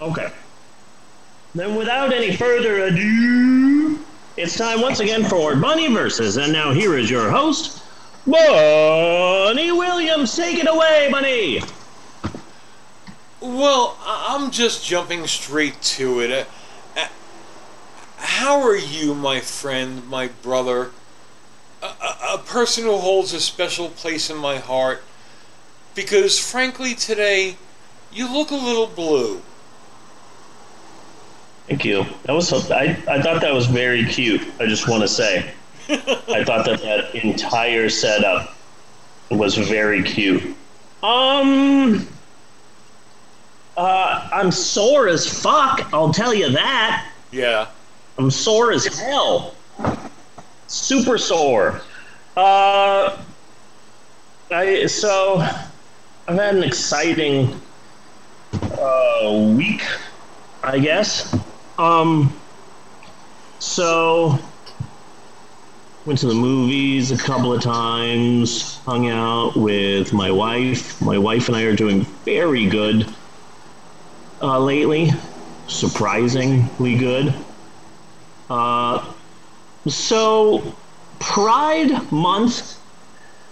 Okay. Then without any further ado, it's time once again for Bunny Versus. And now here is your host, Bunny Williams. Take it away, Bunny.
Well, I- I'm just jumping straight to it. Uh, uh, How are you, my friend, my brother? A, a, a person who holds a special place in my heart. Because, frankly, today, you look a little blue.
Thank you. That was I, I thought that was very cute. I just want to say. (laughs) I thought that that entire setup was very cute. Um uh I'm sore as fuck, I'll tell you that.
Yeah.
I'm sore as hell. Super sore. Uh I so I've had an exciting uh week, I guess. Um so went to the movies a couple of times, hung out with my wife. My wife and I are doing very good uh, lately, surprisingly good. Uh, so, Pride Month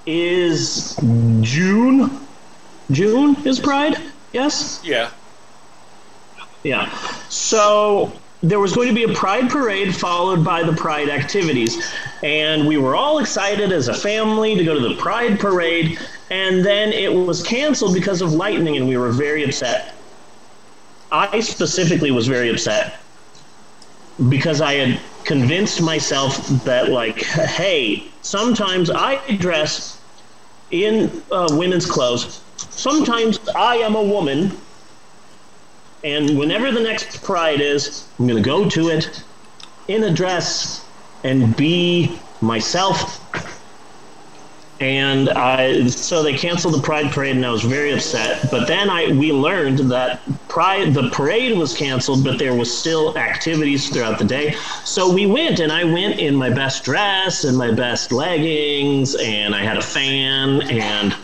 is June. June is Pride? Yes?
Yeah.
Yeah. So there was going to be a pride parade followed by the pride activities. And we were all excited as a family to go to the pride parade. And then it was canceled because of lightning, and we were very upset. I specifically was very upset because I had convinced myself that, like, hey, sometimes I dress in uh, women's clothes. Sometimes I am a woman and whenever the next pride is, I'm going to go to it in a dress and be myself. And I, so they canceled the pride parade, and I was very upset. But then I, we learned that pride, the parade was canceled, but there was still activities throughout the day. So we went, and I went in my best dress and my best leggings, and I had a fan, and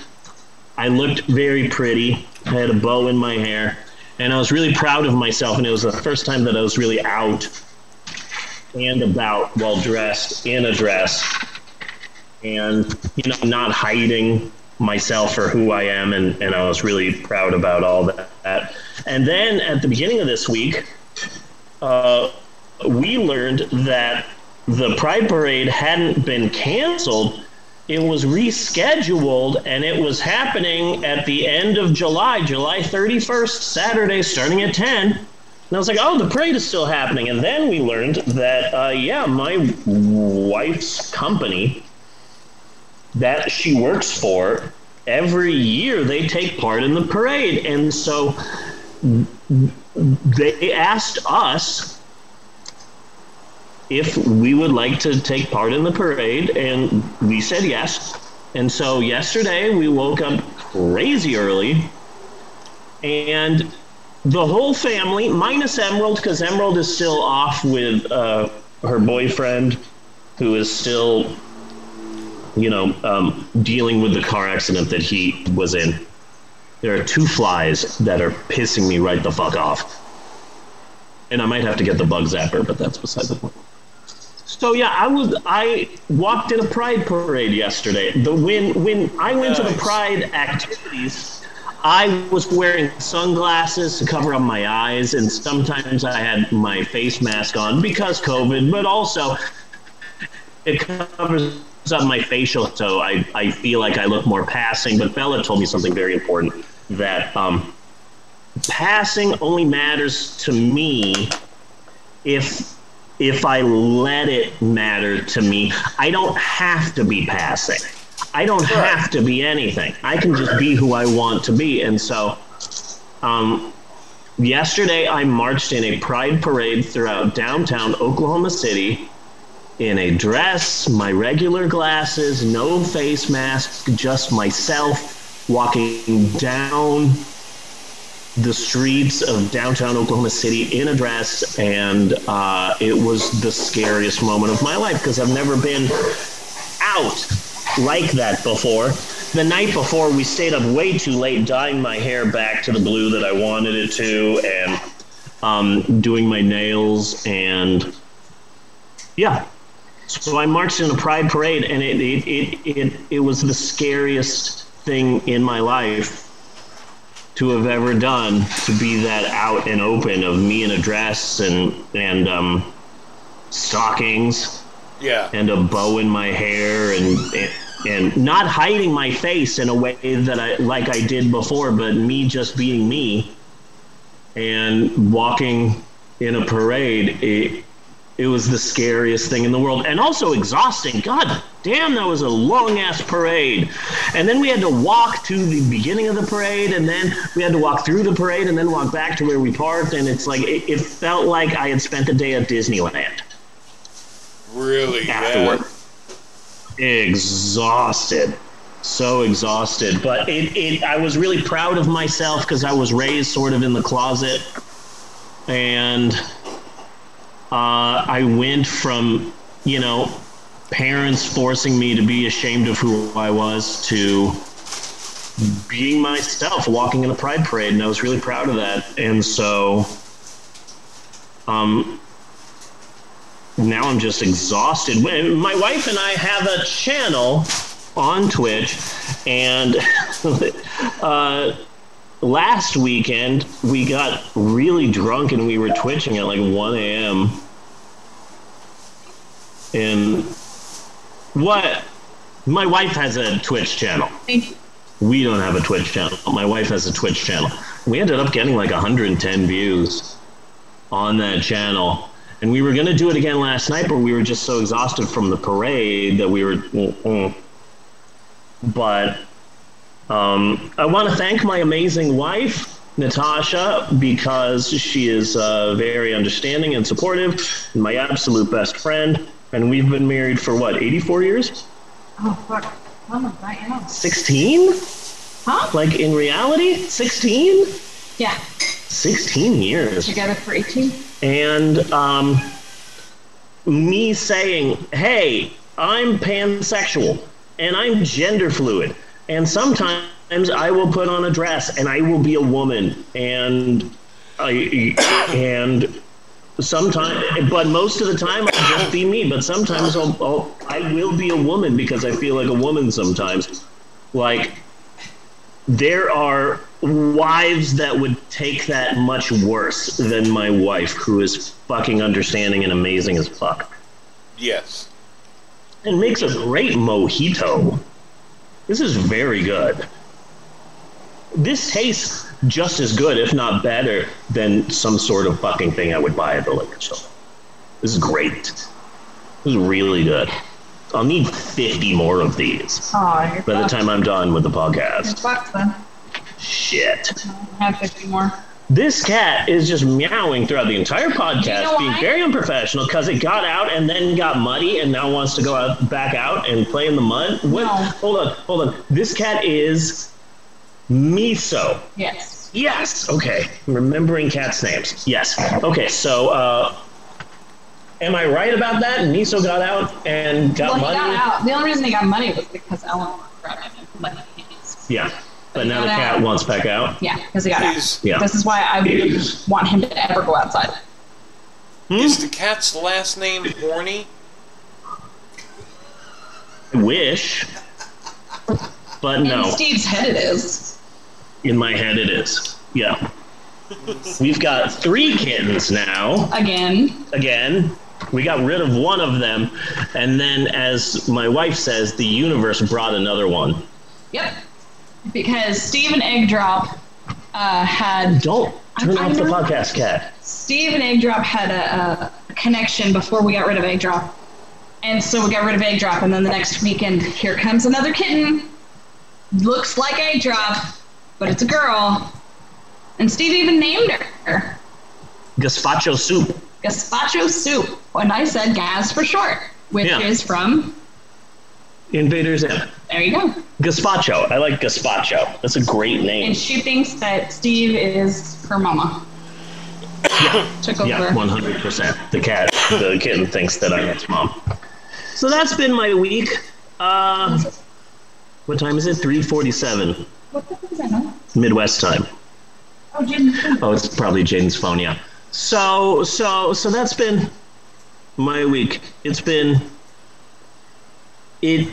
I looked very pretty. I had a bow in my hair and I was really proud of myself. And it was the first time that I was really out and about while dressed in a dress, and you know, not hiding myself or who I am. And, and I was really proud about all that. And then at the beginning of this week, uh, we learned that the Pride Parade hadn't been canceled it was rescheduled and it was happening at the end of July, July 31st, Saturday, starting at 10. And I was like, oh, the parade is still happening. And then we learned that, uh, yeah, my wife's company that she works for, every year they take part in the parade. And so they asked us if we would like to take part in the parade, and we said yes. And so yesterday we woke up crazy early, and the whole family, minus Emerald, because Emerald is still off with uh, her boyfriend, who is still you know, um, dealing with the car accident that he was in. There are two flies that are pissing me right the fuck off. And I might have to get the bug zapper, but that's beside the point. So yeah, I was I walked in a pride parade yesterday. The when when I went to the pride activities, I was wearing sunglasses to cover up my eyes, and sometimes I had my face mask on because COVID, but also it covers up my facial, so I, I feel like I look more passing. But Bella told me something very important that um, passing only matters to me if if I let it matter to me. I don't have to be passing. I don't have to be anything. I can just be who I want to be. And so, um, yesterday I marched in a pride parade throughout downtown Oklahoma City in a dress, my regular glasses, no face mask, just myself walking down the streets of downtown Oklahoma City in a dress, and uh, it was the scariest moment of my life because I've never been out like that before. The night before, we stayed up way too late dyeing my hair back to the blue that I wanted it to, and um, doing my nails, and yeah. So I marched in a pride parade, and it it, it, it, it was the scariest thing in my life to have ever done to be that out and open of me in a dress and and um, stockings
Yeah.
and a bow in my hair and, and and not hiding my face in a way that I like I did before, but me just being me and walking in a parade. It, it was the scariest thing in the world and also exhausting. God damn, that was a long ass parade. And then we had to walk to the beginning of the parade and then we had to walk through the parade and then walk back to where we parked. And it's like, it, it felt like I had spent a day at Disneyland
Really?
afterward. Exhausted. So exhausted. But it, it I was really proud of myself because I was raised sort of in the closet. And uh, I went from, you know, parents forcing me to be ashamed of who I was to being myself, walking in a pride parade, and I was really proud of that. And so, um, now I'm just exhausted. My wife and I have a channel on Twitch, and (laughs) uh, last weekend we got really drunk and we were twitching at like 1 a.m. And what? My wife has a Twitch channel. We don't have a Twitch channel. My wife has a Twitch channel. We ended up getting like 110 views on that channel. And we were going to do it again last night, but we were just so exhausted from the parade that we were. mm-mm. But um, I want to thank my amazing wife, Natasha, because she is uh, very understanding and supportive, and my absolute best friend. And we've been married for what, 84 years?
Oh, fuck. Oh, my God.
16?
Huh?
Like in reality, 16?
Yeah.
16 years.
Together for 18?
And um, me saying, hey, I'm pansexual and I'm gender fluid. And sometimes I will put on a dress and I will be a woman. And I, and sometimes, but most of the time I'll just be me. But sometimes I'll, I'll, I will be a woman because I feel like a woman sometimes. Like, there are wives that would take that much worse than my wife, who is fucking understanding and amazing as fuck.
Yes.
And makes a great mojito. This is very good. This tastes just as good, if not better, than some sort of fucking thing I would buy at the liquor store. This is great. This is really good. I'll need 50 more of these
Oh, you're
by the time I'm done with the
You're
podcast.
fucked then.
Shit.
Have 50 more.
This cat is just meowing throughout the entire podcast,
know
being very unprofessional because it got out and then got muddy and now wants to go out back out and play in the mud. What?
No.
Hold on, hold on. This cat is Miso.
Yes.
Yes. Okay. Remembering cats' names. Yes. Okay. So, uh, Am I right about that? Miso got out and got
well, he
money.
got out. The only reason he got money was because Eleanor grabbed him and let him use.
Yeah, but now the cat
out.
wants back out.
Yeah, because he got
Is,
out.
Yeah.
This is why I wouldn't want him to ever go outside. Hmm?
is the cat's last name Horny?
I wish, but no. In.
Steve's head, it is.
In my head, it is. Yeah. We've got three kittens now.
Again.
Again. We got rid of one of them, and then, as my wife says, the universe brought another one.
Yep. Because Steve and Egg Drop uh, had.
Don't turn
I
off the podcast, cat.
Steve and Egg Drop had a, a connection before we got rid of Egg Drop. And so we got rid of Egg Drop, and then the next weekend, here comes another kitten. Looks like Egg Drop, but it's a girl. And Steve even named her
Gazpacho soup.
Gazpacho Soup. When I said Gaz for short, which
Yeah.
is from.
Invaders Zim.
There you go.
Gazpacho. I like gazpacho. That's a great name.
And she thinks that Steve is her mama. Took over.
Yeah, one hundred percent. The cat, the kitten thinks that I'm its mom. So that's been my week. Uh, what time is it? Three forty-seven
What the fuck is that?
Midwest time.
Oh, Jim.
Oh, it's probably Jaden's phone. Yeah. So, so, so that's been my week. It's been it.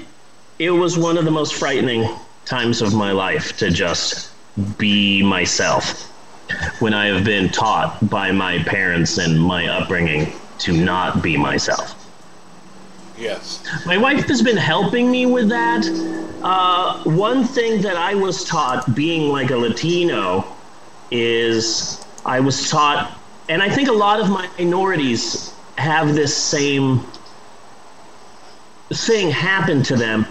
It was one of the most frightening times of my life to just be myself when I have been taught by my parents and my upbringing to not be myself.
Yes.
My wife has been helping me with that. Uh, one thing that I was taught, being like a Latino, is I was taught, and I think a lot of minorities have this same thing happen to them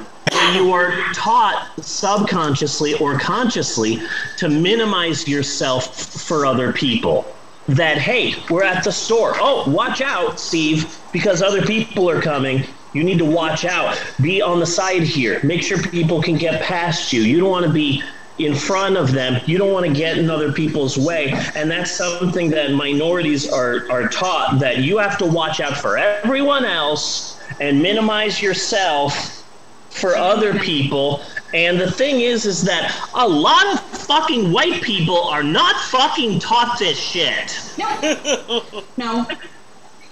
you are taught subconsciously or consciously to minimize yourself for other people. That, hey, we're at the store. Oh, watch out, Steve, because other people are coming. You need to watch out. Be on the side here. Make sure people can get past you. You don't want to be in front of them. You don't want to get in other people's way. And that's something that minorities are, are taught that you have to watch out for everyone else and minimize yourself for other people. And the thing is, is that a lot of fucking white people are not fucking taught this shit.
No. (laughs) no.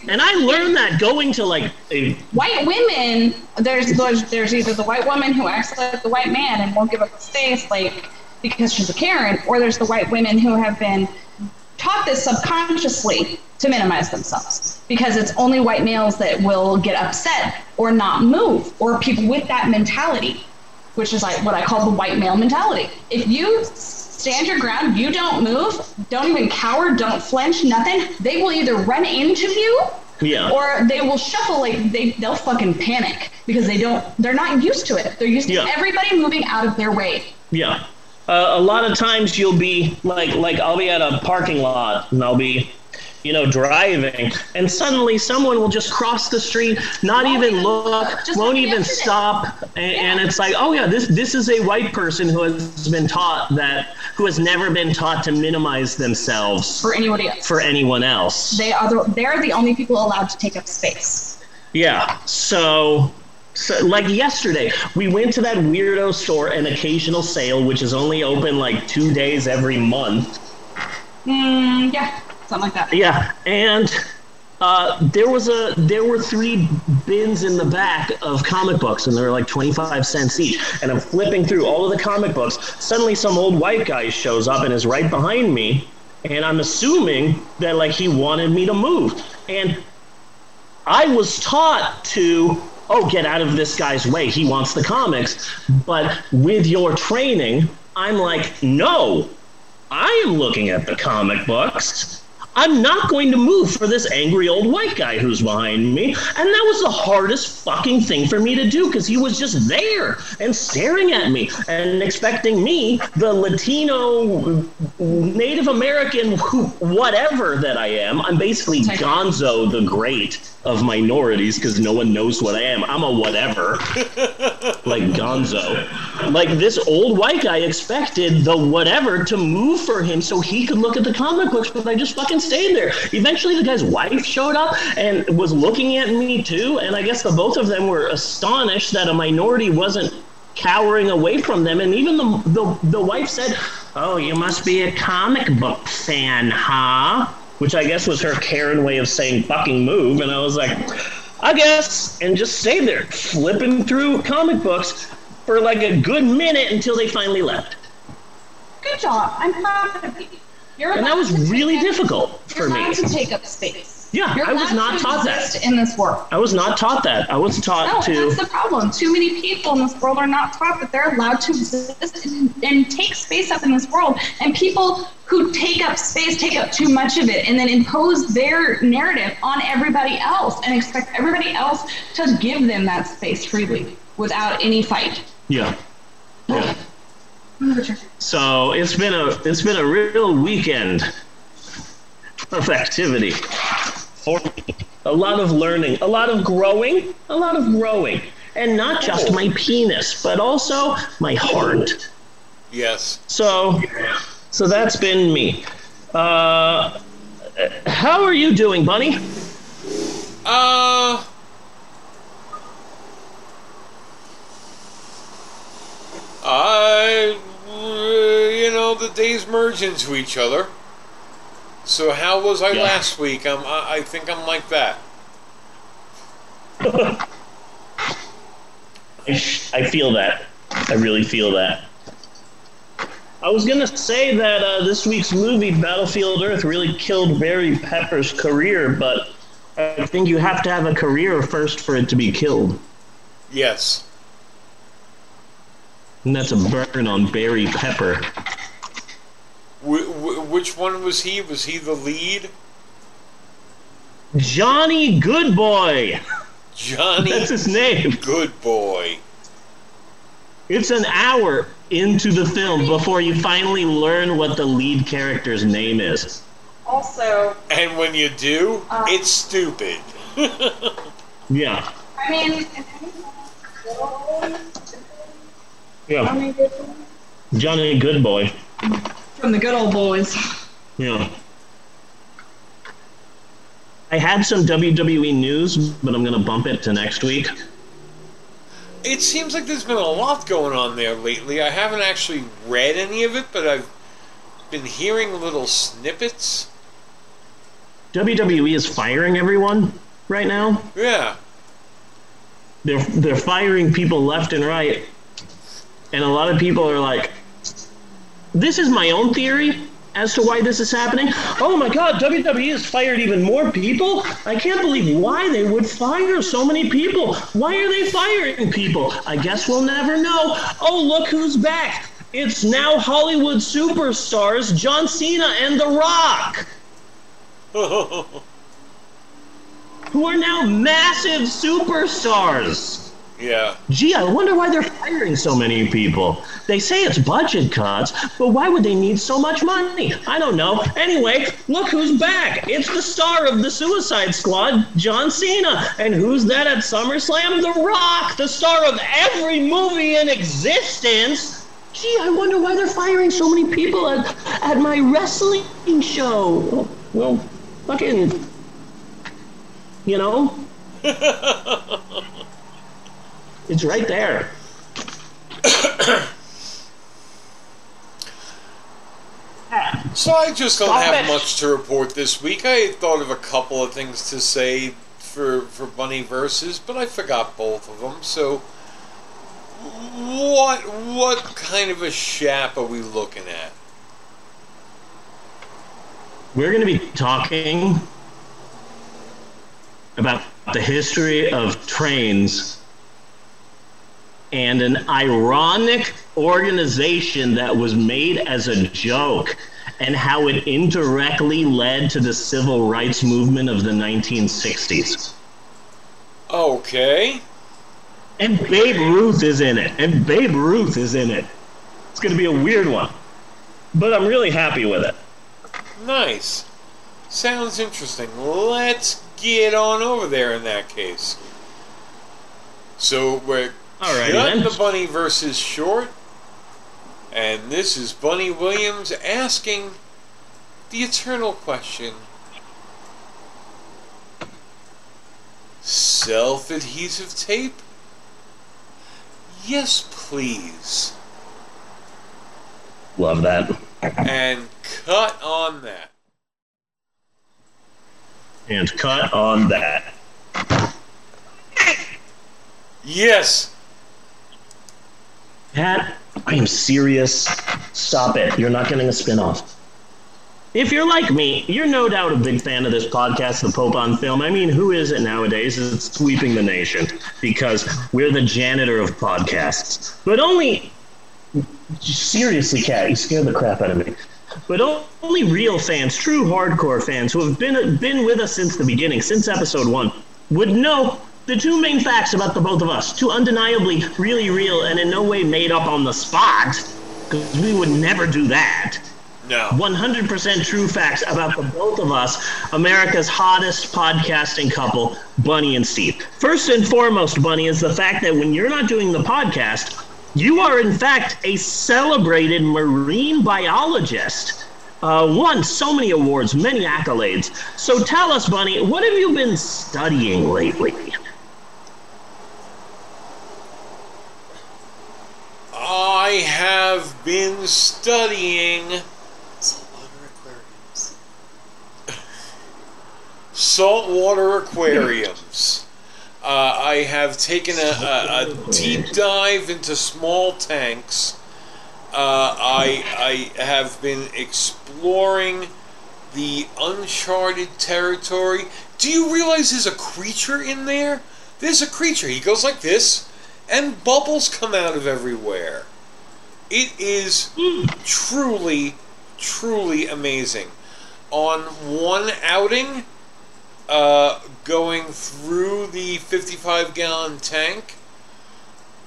And I learned that going to like a
White women, there's, there's there's either the white woman who acts like the white man and won't give up the space, like because she's a Karen, or there's the white women who have been taught this subconsciously to minimize themselves because it's only white males that will get upset or not move, or people with that mentality, which is like what I call the white male mentality. If you stand your ground, you don't move, don't even cower, don't flinch, nothing, they will either run into you
yeah.
or they will shuffle like they they'll fucking panic because they don't they're not used to it. They're used to
Yeah.
everybody moving out of their way.
Yeah. Uh, a lot of times you'll be like like I'll be at a parking lot and I'll be you know driving and suddenly someone will just cross the street not
Won't
even look won't even
yesterday.
stop and, and it's like oh yeah this this is a white person who has been taught that who has never been taught to minimize themselves
For anybody else.
for anyone else
They are the, they're the only people allowed to take up space.
Yeah. So, so, like yesterday, we went to that weirdo store, an occasional sale, which is only open like two days every month.
Mm, yeah, something like that.
Yeah, and uh, there was a there were three bins in the back of comic books, and they were like twenty five cents each. And I'm flipping through all of the comic books. Suddenly, some old white guy shows up and is right behind me, and I'm assuming that like he wanted me to move, and I was taught to, oh, get out of this guy's way. He wants the comics. But with your training, I'm like, no, I am looking at the comic books. I'm not going to move for this angry old white guy who's behind me. And that was the hardest fucking thing for me to do because he was just there and staring at me and expecting me, the Latino, Native American, whatever that I am. I'm basically Gonzo the Great of minorities because no one knows what I am. I'm a whatever (laughs) like Gonzo. Like this old white guy expected the whatever to move for him so he could look at the comic books, but I just fucking stayed there. Eventually, the guy's wife showed up and was looking at me too. And I guess the both of them were astonished that a minority wasn't cowering away from them. And even the, the, the wife said, Oh, you must be a comic book fan, huh? Which I guess was her Karen way of saying fucking move. And I was like, I guess. And just stayed there, flipping through comic books for like a good minute until they finally left.
Good job. I'm proud of you. You're
And that was really difficult for me.
to take up space.
Yeah,
You're
I was not taught that.
in this world.
I was not taught that. I was taught
No,
to.
that's the problem. Too many people in this world are not taught that they're allowed to exist and, and take space up in this world. And people who take up space take up too much of it and then impose their narrative on everybody else and expect everybody else to give them that space freely without any fight.
Yeah. Yeah. Oh. So it's been a it's been a real weekend of activity. A lot of learning, a lot of growing, a lot of growing, and not just my penis, but also my heart.
Yes.
So, so that's been me. Uh, how are you doing, Bunny?
Uh. I, uh, you know, the days merge into each other. So how was I
Yeah.
last week? I'm, I, I think I'm like that. (laughs)
I, sh- I feel that. I really feel that. I was gonna say that uh, this week's movie, Battlefield Earth, really killed Barry Pepper's career, but I think you have to have a career first for it to be killed,
Yes.
and that's a burn on Barry Pepper.
Wh- wh- which one was he? Was he the lead?
Johnny Goodboy.
Johnny.
That's his name.
Good boy.
It's an hour into the film before you finally learn what the lead character's name is.
Also,
And when you do,
Uh.
it's stupid. (laughs)
Yeah.
I mean,
Yeah. Johnny Goodboy.
From the good old boys.
Yeah. I had some WWE news, but I'm going to bump it to next week.
It seems like there's been a lot going on there lately. I haven't actually read any of it, but I've been hearing little snippets.
WWE is firing everyone right now.
Yeah.
They're they're firing people left and right. And a lot of people are like this is my own theory as to why this is happening. Oh my god, WWE has fired even more people? I can't believe why they would fire so many people. Why are they firing people? I guess we'll never know. Oh, look who's back. It's now Hollywood superstars John Cena and The Rock. (laughs) who are now massive superstars.
Yeah.
Gee, I wonder why they're firing so many people. They say it's budget cuts, but why would they need so much money? I don't know. Anyway, look who's back. It's the star of the Suicide Squad, John Cena. And who's that at SummerSlam? The Rock, the star of every movie in existence. Gee, I wonder why they're firing so many people at, at my wrestling show. Well, fucking. You know? (laughs) It's right there.
So I just don't
Stop
have
it.
much to report this week. I thought of a couple of things to say for for Bunny verses, but I forgot both of them. So what what kind of a shap are we looking at?
We're going to be talking about the history of trains and an ironic organization that was made as a joke and how it indirectly led to the civil rights movement of the 1960s.
Okay.
And Babe Ruth is in it. And Babe Ruth is in it. It's going to be a weird one. But I'm really happy with it.
Nice. Sounds interesting. Let's get on over there in that case. So we're all
right.
The Bunny versus Short. And this is Bunny Williams asking the eternal question. Self adhesive tape? Yes, please.
Love that.
And cut on that.
And cut on that.
Yes,
Pat, I am serious. Stop it. You're not getting a spin-off. If you're like me, you're no doubt a big fan of this podcast, The Pope on Film. I mean, who is it nowadays? It's sweeping the nation because we're the janitor of podcasts. But only seriously, Cat, you scared the crap out of me. But only real fans, true hardcore fans who have been been with us since the beginning, since episode one, would know the two main facts about the both of us. Two undeniably really real and in no way made up on the spot, because we would never do that.
No.
100% true facts about the both of us, America's hottest podcasting couple, Bunny and Steve. First and foremost, Bunny, is the fact that when you're not doing the podcast, you are in fact a celebrated marine biologist. Uh, won so many awards, many accolades. So tell us, Bunny, what have you been studying lately?
I have been studying saltwater aquariums. Saltwater (laughs) Uh, I have taken a, a, a, deep dive into small tanks. Uh, I, I have been exploring the uncharted territory. Do you realize there's a creature in there? There's a creature. He goes like this, and bubbles come out of everywhere. It is truly, truly amazing. On one outing, uh, going through the 55 gallon tank,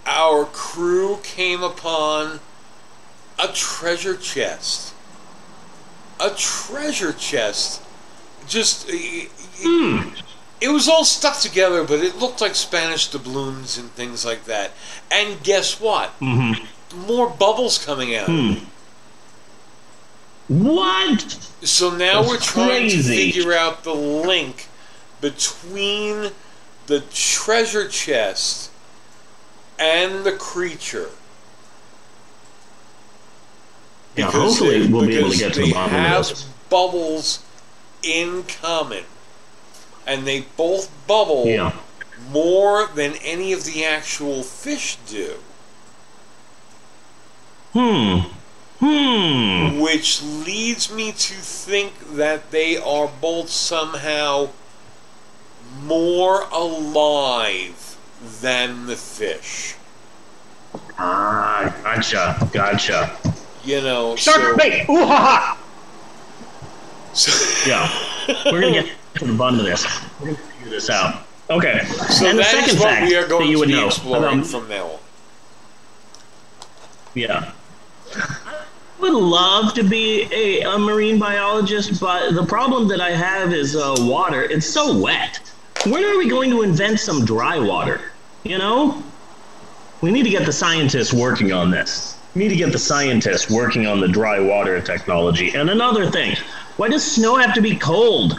our crew came upon a treasure chest. A treasure chest. Just. It, it, was all stuck together, but it looked like Spanish doubloons and things like that. And guess what?
Mm-hmm.
More bubbles coming out.
Hmm. What?
So now
That's
we're trying
crazy.
to figure out the link between the treasure chest and the creature. Because
hopefully
they-
we'll be able to get to the bottom of this.
bubbles in common, and they both bubble
Yeah.
more than any of the actual fish do.
Hmm. Hmm.
Which leads me to think that they are both somehow more alive than the fish.
Ah, gotcha, gotcha.
You know,
Shark
so,
bait! Ooh ha ha!
so,
Yeah, we're gonna get (laughs) to the bottom of this. We're gonna figure this out. Okay.
so
and the
that
second
what
fact
we are
that
going
you
to
would
be
know
exploring
about-
from now.
Yeah. I would love to be a, a marine biologist, but the problem that I have is uh, water. It's so wet. When are we going to invent some dry water? You know? We need to get the scientists working on this. We need to get the scientists working on the dry water technology. And another thing, why does snow have to be cold?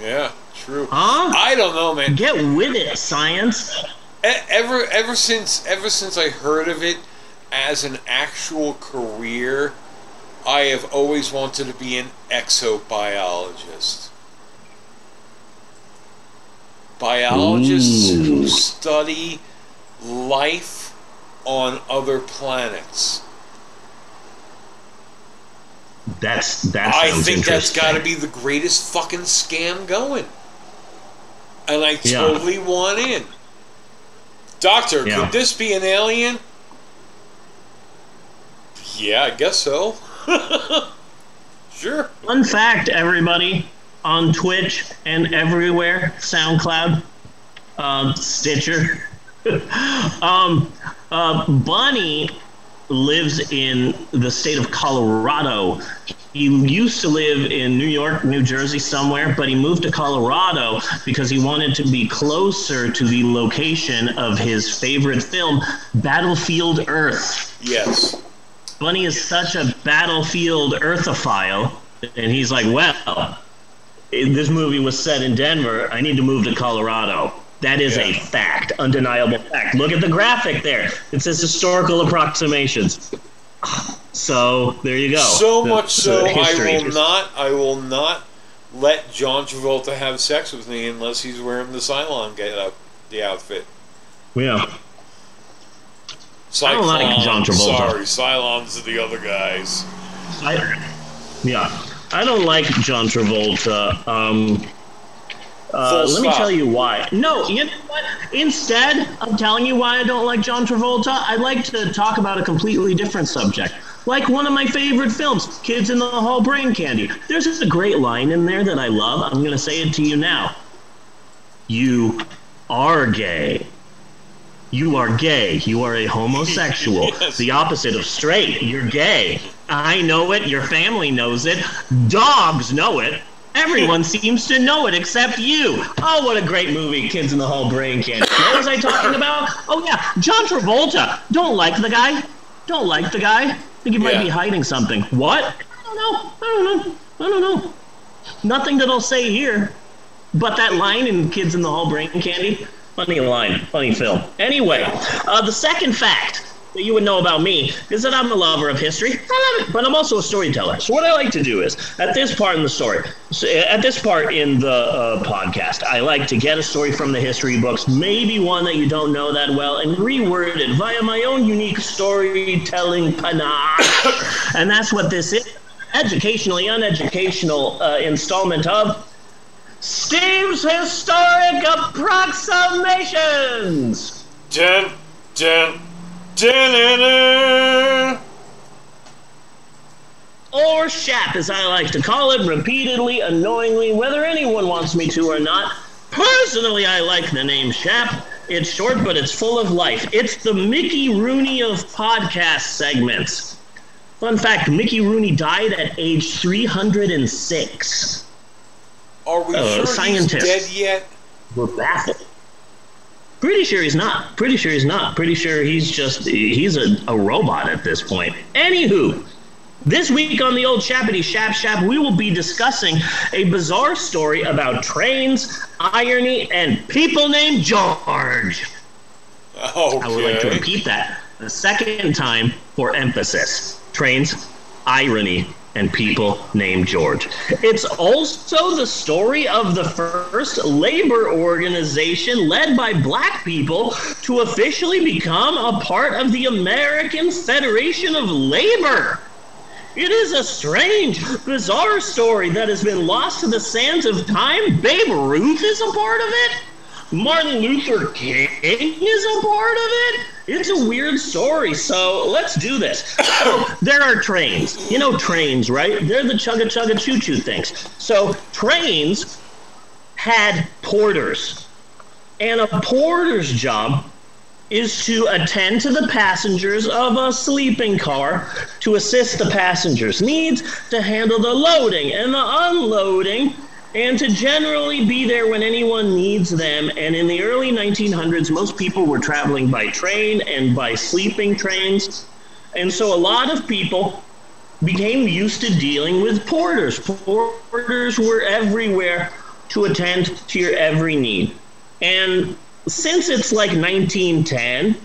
Yeah, true.
Huh?
I don't know, man.
Get with it, science.
Ever, ever since, ever since I heard of it as an actual career, I have always wanted to be an exobiologist. Biologists who study life on other planets.
That's that's.
I think that's got to be the greatest fucking scam going. And I
Yeah.
totally want in. Doctor,
Yeah.
could this be an alien? Yeah, I guess so. (laughs) sure.
Fun fact, everybody, on Twitch and everywhere, SoundCloud, um, Stitcher, (laughs) um, uh, Bunny lives in the state of Colorado. He used to live in New York, New Jersey, somewhere, but he moved to Colorado because he wanted to be closer to the location of his favorite film, Battlefield Earth.
Yes.
Bunny is such a battlefield earthophile, and he's like, well, this movie was set in Denver. I need to move to Colorado. That is a fact, undeniable fact. Look at the graphic there. It says historical approximations. So there you go.
So
The-
much so, I will not. I will not let John Travolta have sex with me unless he's wearing the Cylon get up, the outfit.
Yeah.
Cyclone,
I don't like John Travolta.
Sorry, Cylons are the other guys.
I, yeah, I don't like John Travolta. Um, uh, let me tell you why. No, you know what? Instead of telling you why I don't like John Travolta, I'd like to talk about a completely different subject. Like one of my favorite films, Kids in the Hall Brain Candy. There's just a great line in there that I love. I'm going to say it to you now. You are gay. You are gay. You are a homosexual. (laughs)
Yes.
The opposite of straight. You're gay. I know it. Your family knows it. Dogs know it. Everyone seems to know it except you. Oh, what a great movie, Kids in the Hall Brain Candy. What was I talking about? Oh, yeah, John Travolta. Don't like the guy. Don't like the guy. Think he might
Yeah.
be hiding something. What? I don't know. I don't know. I don't know. Nothing that I'll say here. But that line in Kids in the Hall Brain Candy, funny line, funny film. Anyway, uh, the second fact that you would know about me is that I'm a lover of history. I love it, but I'm also a storyteller. So what I like to do is, at this part in the story, so at this part in the uh, podcast, I like to get a story from the history books, maybe one that you don't know that well, and reword it via my own unique storytelling panache. (coughs) and that's what this is. Educationally uneducational uh, installment of Steve's Historic Approximations.
Dun, dun,
Or SHAP, as I like to call it, repeatedly, annoyingly, whether anyone wants me to or not. Personally, I like the name SHAP. It's short, but it's full of life. It's the Mickey Rooney of podcast segments. Fun fact Mickey Rooney died at age 306.
Are we
Uh,
sure
scientists.
he's dead yet?
We're baffled. Pretty sure he's not. Pretty sure he's not. Pretty sure he's just he's a, a robot at this point. Anywho, this week on the old Shappity Shap Shap, we will be discussing a bizarre story about trains, irony, and people named George.
Okay.
I would like to repeat that a second time for emphasis. Trains, irony, and people named George. It's also the story of the first labor organization led by black people to officially become a part of the American Federation of Labor. It is a strange, bizarre story that has been lost to the sands of time. Babe Ruth is a part of it. Martin Luther King is a part of it. It's a weird story, so let's do this. So (coughs) there are trains. You know trains, right? They're the chugga chugga choo choo things. So trains had porters. And a porter's job is to attend to the passengers of a sleeping car, to assist the passengers' needs, to handle the loading and the unloading, and to generally be there when anyone needs them. And in the early 1900s, most people were traveling by train and by sleeping trains. And so a lot of people became used to dealing with porters. Porters were everywhere to attend to your every need. And since it's like 1910,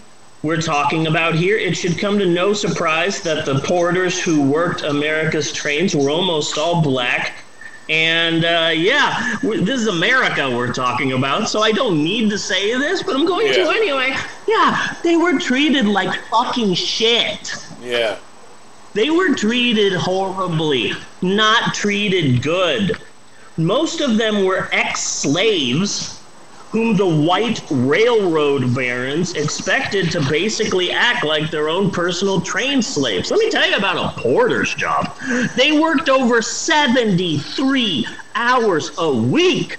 we're talking about here, it should come to no surprise that the porters who worked America's trains were almost all black. And uh, yeah, this is America we're talking about, so I don't need to say this, but I'm going to anyway. Yeah, they were treated like fucking shit.
Yeah.
They were treated horribly, not treated good. Most of them were ex slaves whom the white railroad barons expected to basically act like their own personal train slaves. Let me tell you about a porter's job. They worked over 73 hours a week.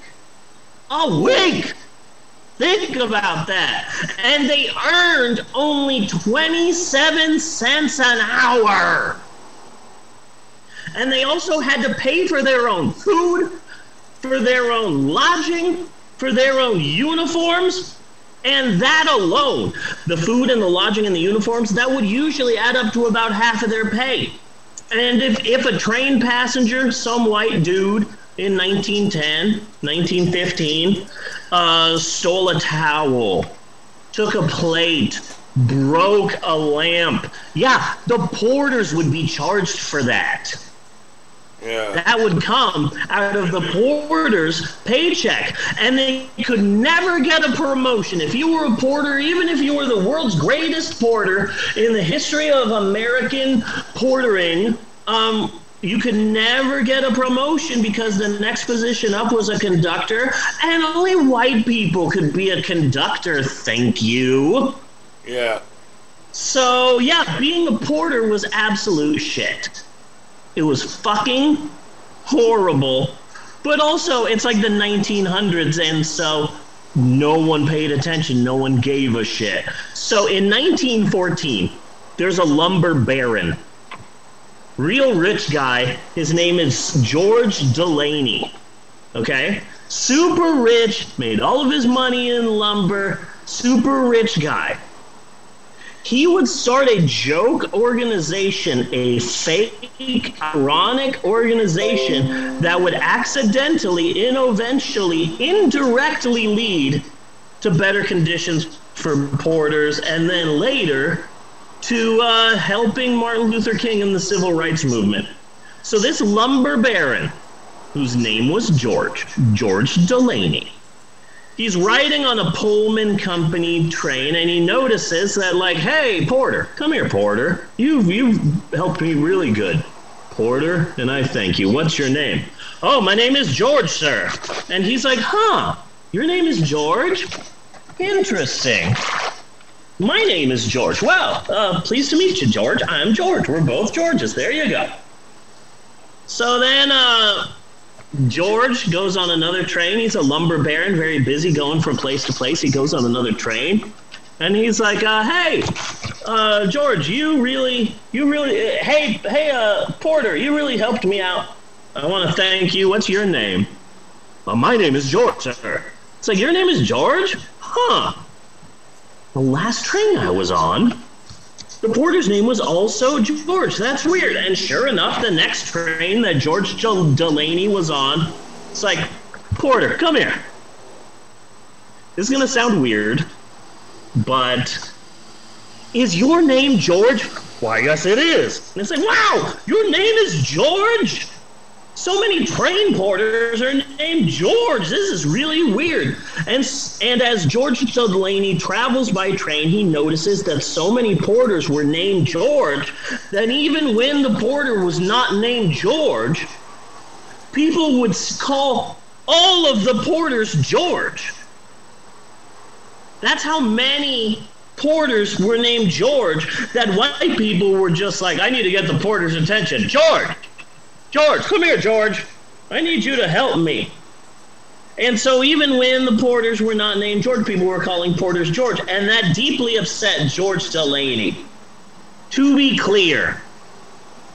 A week! Think about that. And they earned only 27 cents an hour. And they also had to pay for their own food, for their own lodging, for their own uniforms. And that alone, the food and the lodging and the uniforms, that would usually add up to about half of their pay. And if, if a train passenger, some white dude, in 1910, 1915, uh, stole a towel, took a plate, broke a lamp. Yeah, the porters would be charged for that.
Yeah.
That would come out of the porter's paycheck. And they could never get a promotion. If you were a porter, even if you were the world's greatest porter in the history of American portering, um, you could never get a promotion because the next position up was a conductor, and only white people could be a conductor. Thank you.
Yeah.
So, yeah, being a porter was absolute shit. It was fucking horrible. But also, it's like the 1900s, and so no one paid attention. No one gave a shit. So, in 1914, there's a lumber baron. Real rich guy. His name is George Delaney. Okay? Super rich, made all of his money in lumber. Super rich guy he would start a joke organization, a fake, ironic organization that would accidentally, eventually, indirectly lead to better conditions for porters, and then later to uh, helping Martin Luther King in the civil rights movement. So this lumber baron, whose name was George, George Delaney, he's riding on a Pullman company train and he notices that like, hey, Porter, come here, Porter. You've you've helped me really good. Porter, and I thank you. What's your name? Oh, my name is George, sir. And he's like, huh, your name is George? Interesting. My name is George. Well, uh, pleased to meet you, George. I'm George. We're both Georges. There you go. So then, uh, George goes on another train. He's a lumber baron, very busy going from place to place. He goes on another train. And he's like, uh, hey, uh, George, you really, you really, uh, hey, hey, uh, Porter, you really helped me out. I want to thank you. What's your name? Uh, my name is George, sir. It's like, your name is George? Huh. The last train I was on, the porter's name was also George. That's weird. And sure enough, the next train that George Delaney was on, it's like, Porter, come here. This is going to sound weird, but is your name George? Why, yes, it is. And it's like, wow, your name is George? So many train porters are named George. This is really weird. And and as George Delaney travels by train, he notices that so many porters were named George that even when the porter was not named George, people would call all of the porters George. That's how many porters were named George that white people were just like, I need to get the porter's attention. George, George, come here, George. I need you to help me. And so, even when the porters were not named George, people were calling porters George. And that deeply upset George Delaney. To be clear,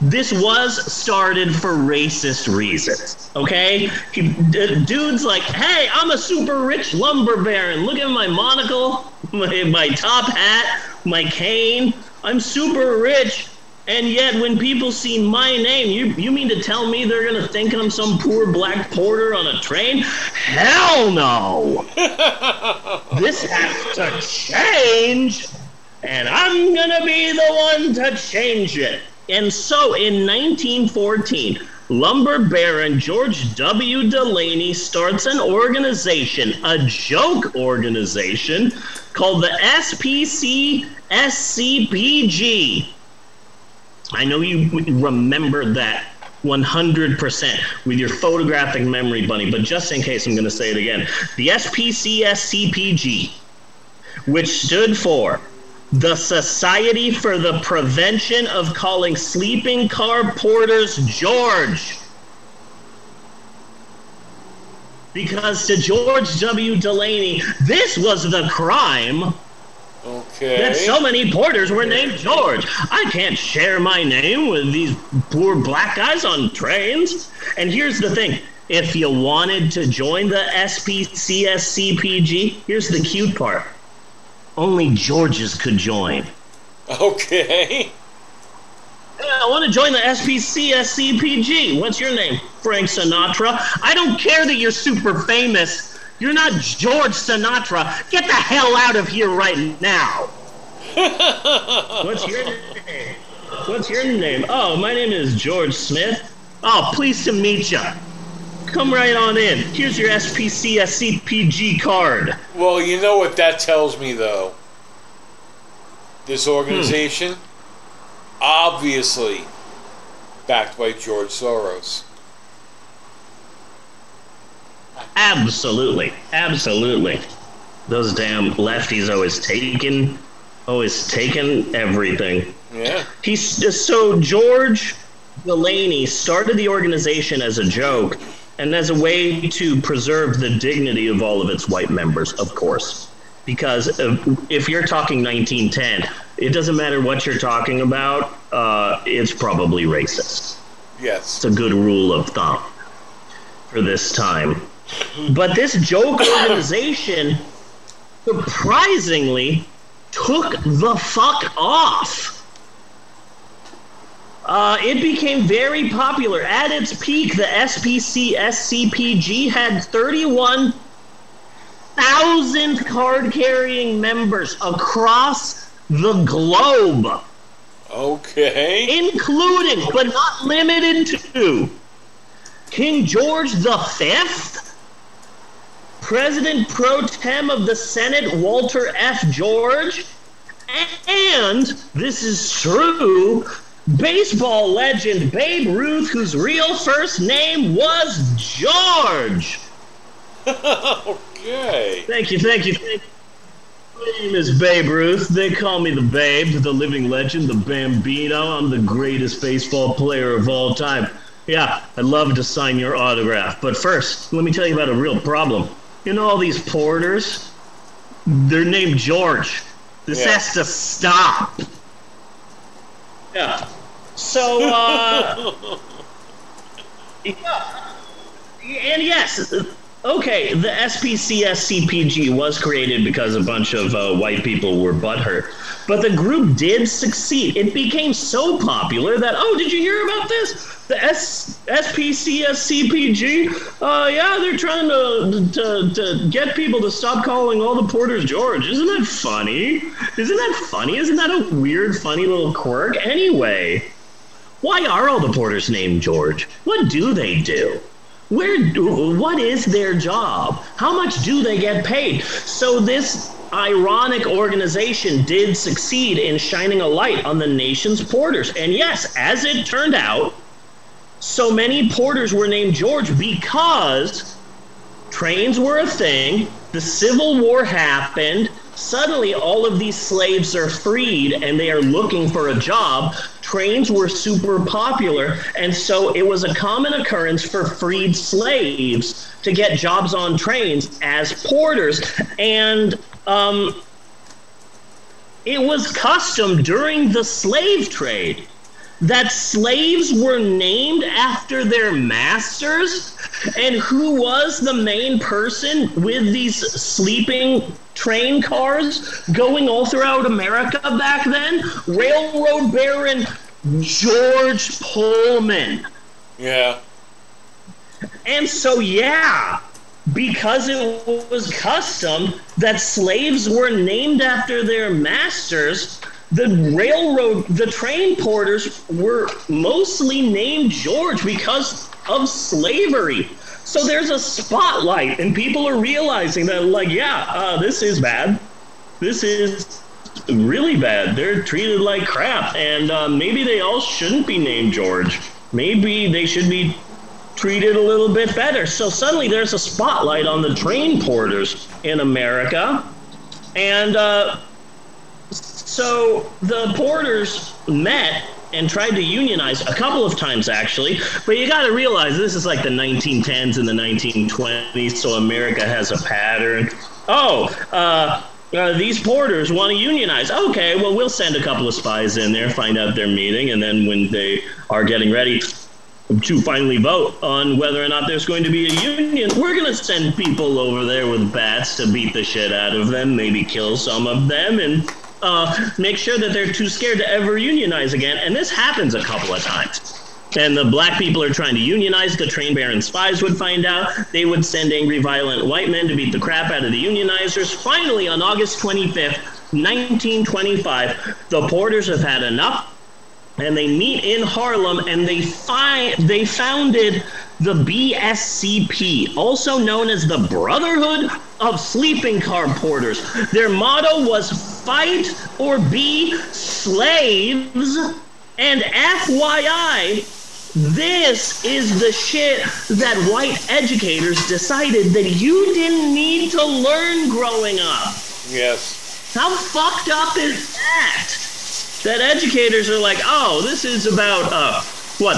this was started for racist reasons. Okay? He, d- dude's like, hey, I'm a super rich lumber baron. Look at my monocle, (laughs) my, my top hat, my cane. I'm super rich. And yet, when people see my name, you, you mean to tell me they're going to think I'm some poor black porter on a train? Hell no! (laughs) this has to change, and I'm going to be the one to change it. And so, in 1914, lumber baron George W. Delaney starts an organization, a joke organization, called the SPC SCPG. I know you remember that 100% with your photographic memory, Bunny, but just in case, I'm going to say it again. The SPCSCPG, which stood for the Society for the Prevention of Calling Sleeping Car Porters George. Because to George W. Delaney, this was the crime
Okay.
that so many porters were named George. I can't share my name with these poor black guys on trains. And here's the thing if you wanted to join the SPCSCPG, here's the cute part only Georges could join.
Okay.
Yeah, I want to join the SPCSCPG. What's your name? Frank Sinatra. I don't care that you're super famous. You're not George Sinatra. Get the hell out of here right now. (laughs) What's your name? What's your name? Oh, my name is George Smith. Oh, pleased to meet you. Come right on in. Here's your SPCSCPG card.
Well, you know what that tells me, though. This hmm. organization, obviously, backed by George Soros.
Absolutely. Absolutely. Those damn lefties always taking, always taking everything.
Yeah.
He's so George Delaney started the organization as a joke and as a way to preserve the dignity of all of its white members, of course. Because if, if you're talking 1910, it doesn't matter what you're talking about, uh, it's probably racist.
Yes.
It's a good rule of thumb for this time. But this joke organization surprisingly took the fuck off. Uh, it became very popular. At its peak, the SPC SCPG had 31,000 card carrying members across the globe,
Okay.
including but not limited to King George V, President pro tem of the Senate Walter F. George, and this is true, baseball legend Babe Ruth, whose real first name was George.
okay.
Thank you, thank you, thank you. My name is Babe Ruth. They call me the Babe, the living legend, the Bambino. I'm the greatest baseball player of all time. Yeah, I'd love to sign your autograph. But first, let me tell you about a real problem. You know all these porters? They're named George. This
Yeah.
has to stop. Yeah. So, uh. (laughs) yeah. And yes, okay, the SPCSCPG was created because a bunch of uh, white people were butthurt. But the group did succeed. It became so popular that, oh, did you hear about this? The S- SPCSCPG, uh, yeah, they're trying to, to, to get people to stop calling all the porters George. Isn't that funny? Isn't that funny? Isn't that a weird, funny little quirk? Anyway, why are all the porters named George? What do they do? Where do, what is their job? How much do they get paid? So this ironic organization did succeed in shining a light on the nation's porters. And yes, as it turned out, so many porters were named George because trains were a thing, the Civil War happened, suddenly all of these slaves are freed and they are looking for a job. Trains were super popular, and so it was a common occurrence for freed slaves to get jobs on trains as porters. And um, it was custom during the slave trade that slaves were named after their masters and who was the main person with these sleeping train cars going all throughout America back then? Railroad Baron George Pullman.
Yeah.
And so, yeah, because it was custom that slaves were named after their masters, the railroad, the train porters were mostly named George because of slavery. So there's a spotlight, and people are realizing that, like, yeah, uh, this is bad. This is really bad. They're treated like crap, and uh, maybe they all shouldn't be named George. Maybe they should be treated a little bit better. So suddenly there's a spotlight on the train porters in America, and uh, so the porters met and tried to unionize a couple of times actually but you got to realize this is like the 1910s and the 1920s so america has a pattern oh uh, uh, these porters want to unionize. Okay, well, we'll send a couple of spies in there, find out their meeting, and then when they are getting ready to finally vote on whether or not there's going to be a union, we're going to send people over there with bats to beat the shit out of them, maybe kill some of them, and uh, make sure that they're too scared to ever unionize again. And this happens a couple of times. And the black people are trying to unionize. The train baron spies would find out. They would send angry, violent white men to beat the crap out of the unionizers. Finally, on August 25th, 1925, the porters have had enough and they meet in Harlem and they find they founded the BSCP, also known as the Brotherhood of Sleeping Car Porters. Their motto was fight or be slaves. And FYI, this is the shit that white educators decided that you didn't need to learn growing up.
Yes.
How fucked up is that? That educators are like, oh, this is about uh what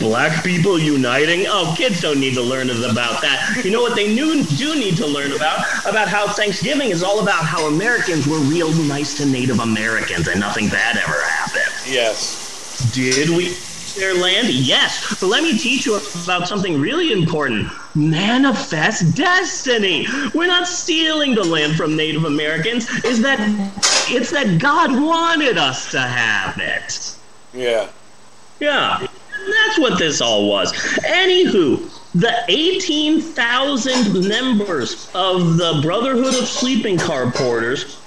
black people uniting? Oh, kids don't need to learn about that. You know what they knew, do need to learn about? About how Thanksgiving is all about how Americans were real nice to Native Americans and nothing bad ever happened.
Yes.
Did we their land? Yes. But let me teach you about something really important. Manifest destiny. We're not stealing the land from Native Americans. Is that it's that God wanted us to have it.
Yeah.
Yeah. And that's what this all was. Anywho, the 18,000 members of the Brotherhood of Sleeping Car Porters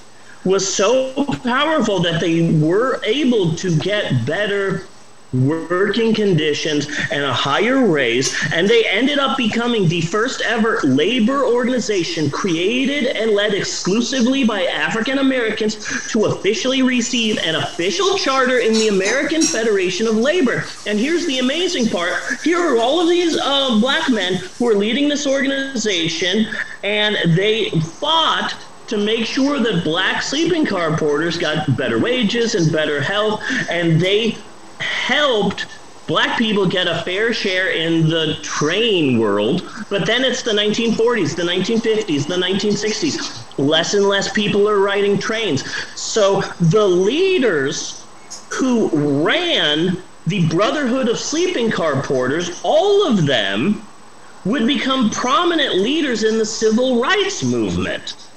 was so powerful that they were able to get better working conditions and a higher raise and they ended up becoming the first ever labor organization created and led exclusively by African Americans to officially receive an official charter in the American Federation of Labor. And here's the amazing part. Here are all of these uh, black men who are leading this organization and they fought to make sure that black sleeping car porters got better wages and better health and they helped black people get a fair share in the train world. But then it's the 1940s, the 1950s, the 1960s. Less and less people are riding trains. So the leaders who ran the Brotherhood of Sleeping Car Porters, all of them would become prominent leaders in the civil rights movement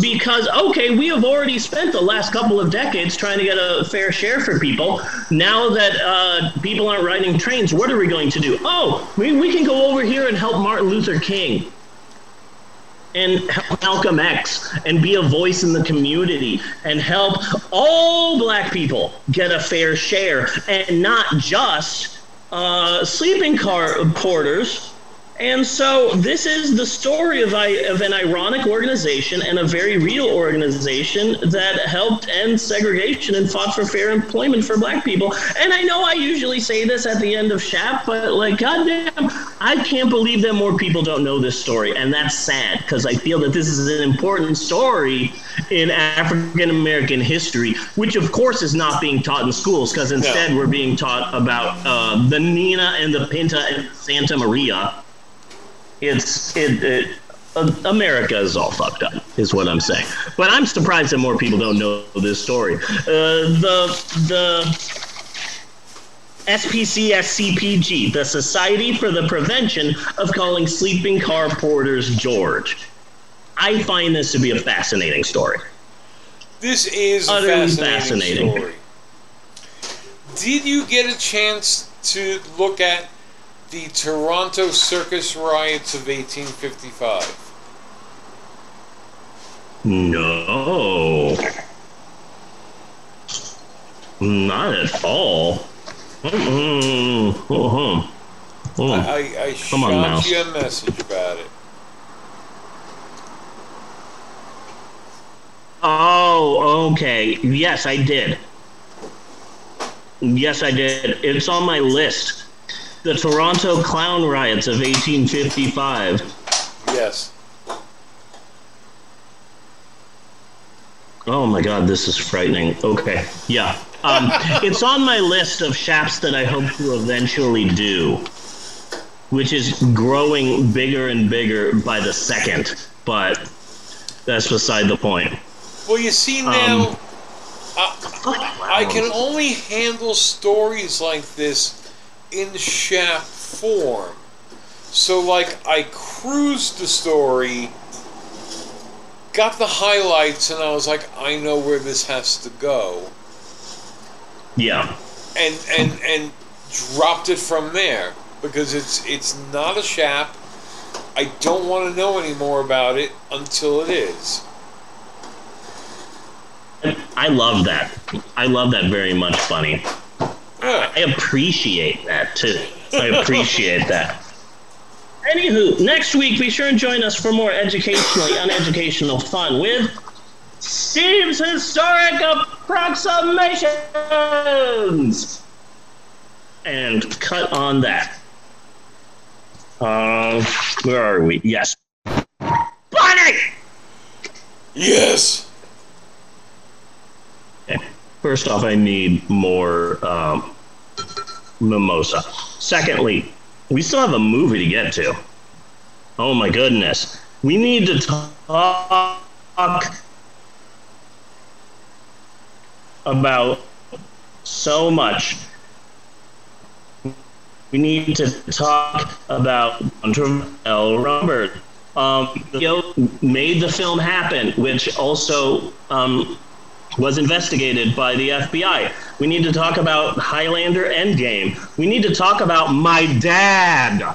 because okay we have already spent the last couple of decades trying to get a fair share for people. Now that uh, people aren't riding trains what are we going to do? Oh we, we can go over here and help martin luther king and help malcolm x and be a voice in the community and help all black people get a fair share and not just uh, sleeping car porters and so this is the story of, I, of an ironic organization and a very real organization that helped end segregation and fought for fair employment for black people. And I know I usually say this at the end of SHAP, but like, goddamn, I can't believe that more people don't know this story. And that's sad because I feel that this is an important story in African American history, which of course is not being taught in schools because instead we're being taught about uh, the Nina and the Pinta and Santa Maria it's it, it uh, America is all fucked up, is what I'm saying. But I'm surprised that more people don't know this story. Uh, the the SPCSCPG, the Society for the Prevention of Calling Sleeping Car Porters George. I find this to be a fascinating story.
This is a
Utterly
fascinating,
fascinating.
story. Did you get a chance to look at the Toronto Circus riots of 1855?
No. Not at all. Mm-mm. Uh-huh. Oh.
I, I
Come on,
you a message about it.
Oh, okay. Yes, I did. Yes, I did. It's on my list. The Toronto Clown Riots of 1855.
Yes.
Oh my god, this is frightening. Okay, yeah. Um, (laughs) it's on my list of shaps that I hope to eventually do, which is growing bigger and bigger by the second, but that's beside the point.
Well, you see now,
Um,
I, I can only handle stories like this in shap form. So, like, I cruised the story got the highlights, and I was like, I know where this has to go,
Yeah.
and and and dropped it from there because it's it's not a shap. I don't want to know any more about it until it is.
I love that. I love that very much, Bunny.
Yeah.
I appreciate that too. I appreciate (laughs) that. Anywho, next week be sure and join us for more educationally uneducational fun with Steve's Historic Approximations! And cut on that. Um, where are we? Yes. Bunny!
Yes.
First off, I need more um, mimosa. Secondly, we still have a movie to get to. Oh my goodness. We need to talk about so much. We need to talk about L. Robert. Um, made the film happen, which also um, was investigated by the FBI. We need to talk about Highlander Endgame. We need to talk about my dad.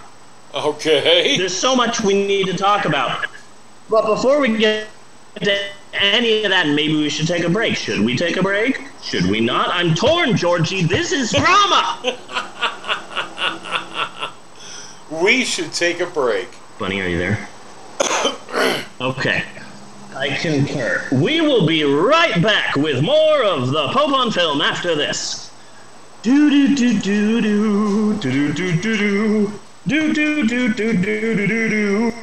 Okay.
There's so much we need to talk about. But before we get to any of that, maybe we should take a break. Should we take a break? Should we not? I'm torn, Georgie. This is drama. (laughs)
We should take a break.
Bunny, are you there? (coughs) okay. I concur. We will be right back with more of the Pope on Film after this. Do do do do do do do do do do do do do do do do do do.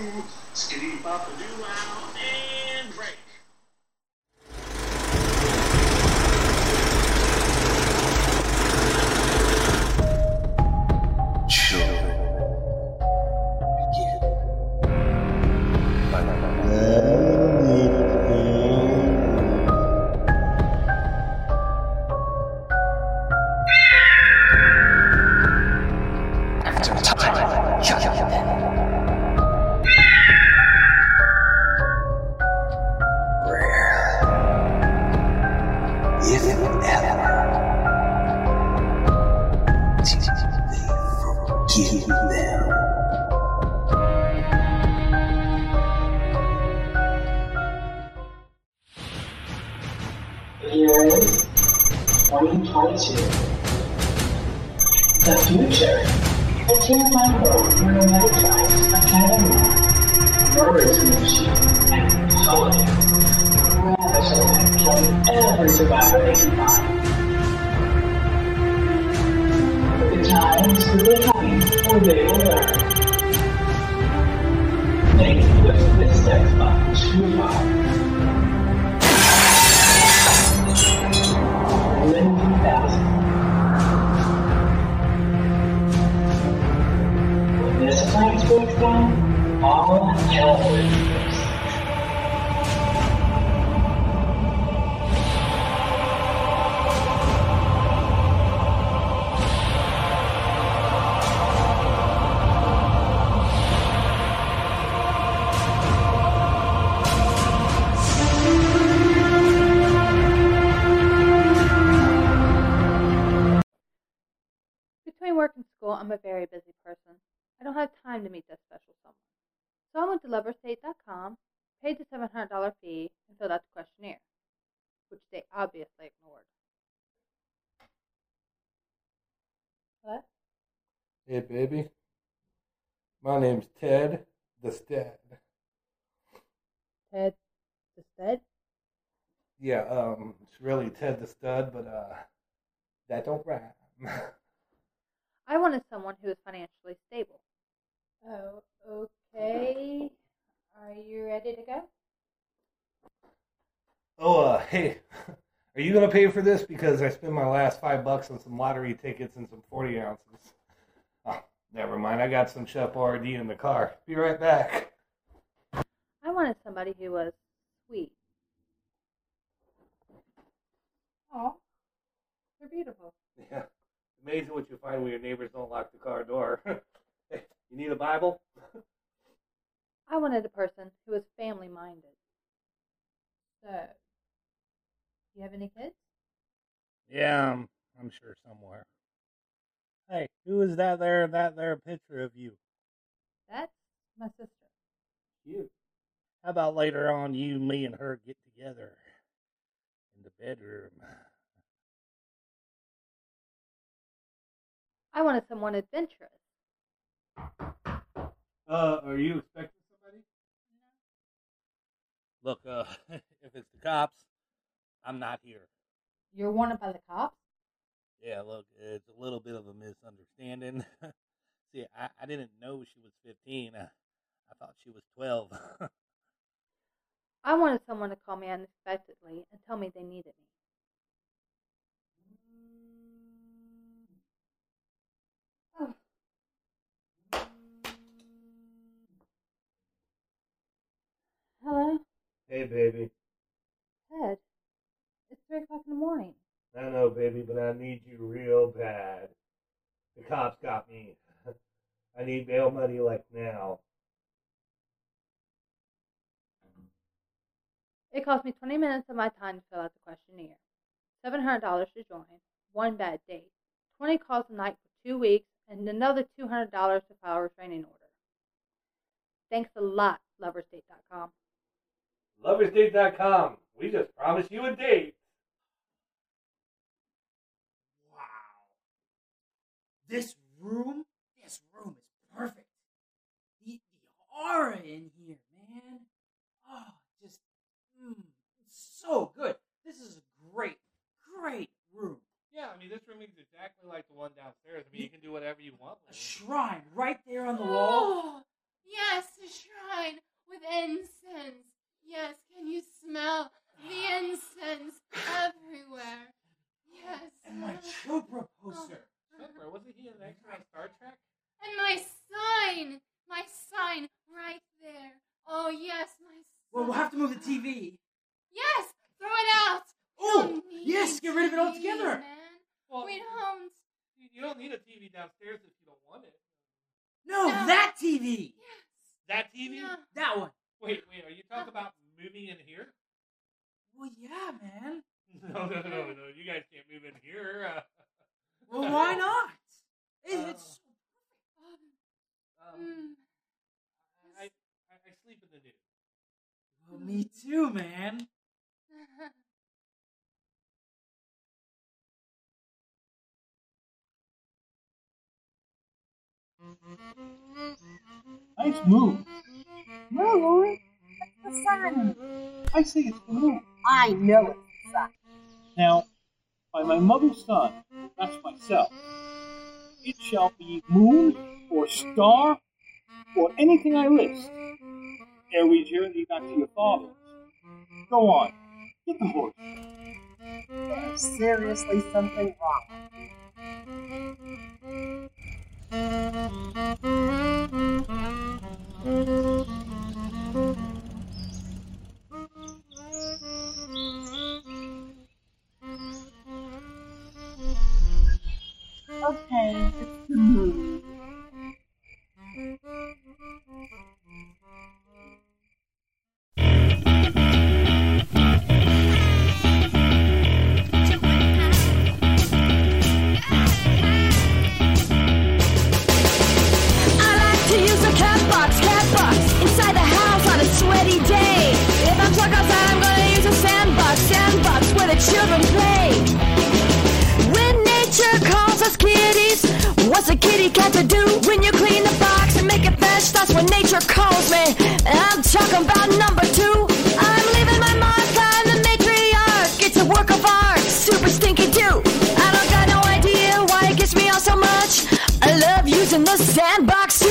Hey, baby. My name's Ted the Stad.
Ted, the stud?
Yeah, um, it's really Ted the Stud, but uh, that don't rhyme.
I wanted someone who was financially stable. Oh, okay. Are you ready to go?
oh, uh, hey, (laughs) are you gonna pay for this? Because I spent my last five bucks on some lottery tickets and some forty ounces. Never mind. I got some Chef Boyardee in the car. Be right back.
I wanted somebody who was sweet. Oh, they're beautiful.
Yeah, amazing what you find when your neighbors don't lock the car door. (laughs) you need a Bible?
I wanted a person who was family minded. So, do you have any kids?
Yeah, I'm, I'm sure somewhere. Hey, who is that there? That there picture of you?
That's my sister.
You. How about later on, you, me, and her get together in the bedroom?
I wanted someone adventurous.
Uh, are you expecting somebody? Look, uh, (laughs) if it's the cops, I'm not here.
You're wanted by the cops?
Yeah, look, it's a little bit of a misunderstanding. (laughs) See, I, I didn't know she was 15. I, I thought she was 12. (laughs)
I wanted someone to call me unexpectedly and tell me they needed me. Oh. (sighs) Hello,
hey, baby.
Ted. It's three o'clock in the morning.
I know, baby, but I need you real bad. The cops got me. (laughs) I need bail money like now.
It cost me 20 minutes of my time to fill out the questionnaire. $700 to join, one bad date, 20 calls a night for two weeks, and another $200 to file a restraining order. Thanks a lot, loversdate.com.
Loversdate.com. We just promised you a date.
This room, this room is perfect. The, the aura in here, man. Oh, just mm, it's so good. This is a great, great room.
Yeah, I mean, this room is exactly like the one downstairs. I mean, you can do whatever you want.
A shrine right there on the (gasps) wall.
Oh, yes, a shrine with incense. Yes, can you smell the (gasps) incense everywhere? Yes.
And my Chopra poster.
Chopra, wasn't he an extra on Star Trek?
And my sign, my sign right there. Oh yes, my sign.
Well, we'll have to move the TV.
Yes, throw it out.
Oh, yes, get rid of it
TV,
altogether.
Man.
Well,
we don't.
You- You don't need a TV downstairs if you don't want it.
No, that TV. Yes.
That TV?
No.
That one.
Wait, wait, are you talking about moving in here?
Well, yeah, man. (laughs)
No, no, no, no. You guys can't move in here. Uh, (laughs)
Well, why (laughs) not? It,
Uh,
it's
um,
Mm.
I, I, I sleep in the nude.
well, me too, man.
Nice move.
No, Lord. That's the sun.
I see it's the moon.
I know it's the sun.
Now, by my mother's son, that's myself, it shall be moon or star or anything I list. Ere we journey back to your father's. Go on, get the horse.
There's seriously something wrong. Sandbox where the
cat box. Cat box inside the house on a sweaty day. If I'm chuck I'm going to use a sand box and box children play. Kitty cat to do? When you clean the box and make it fresh, that's when nature calls me. And I'm talking about number two. I'm leaving my mark on the matriarch. It's a work of art, super stinky too. I don't got no idea why it gets me all so much. I love using the sandbox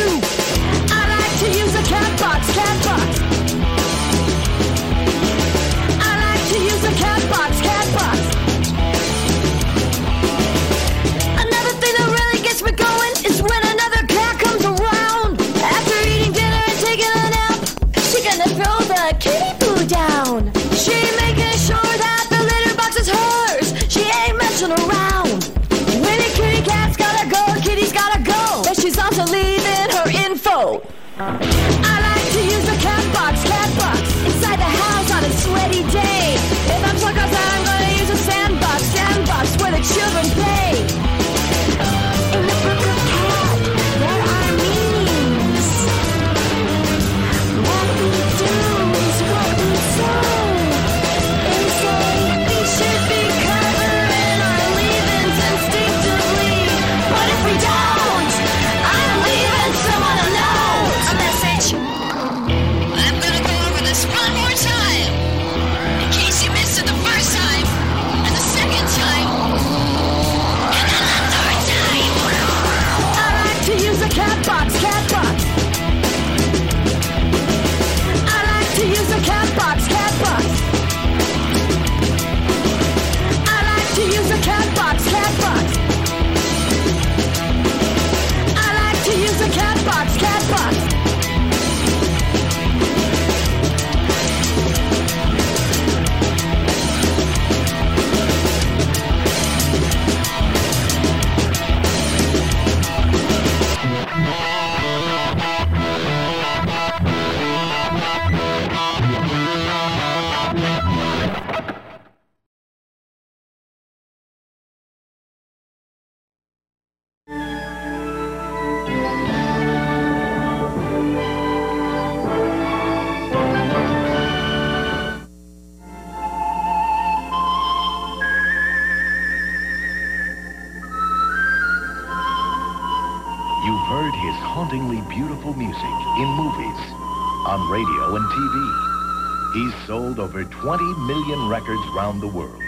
20 million records round the world.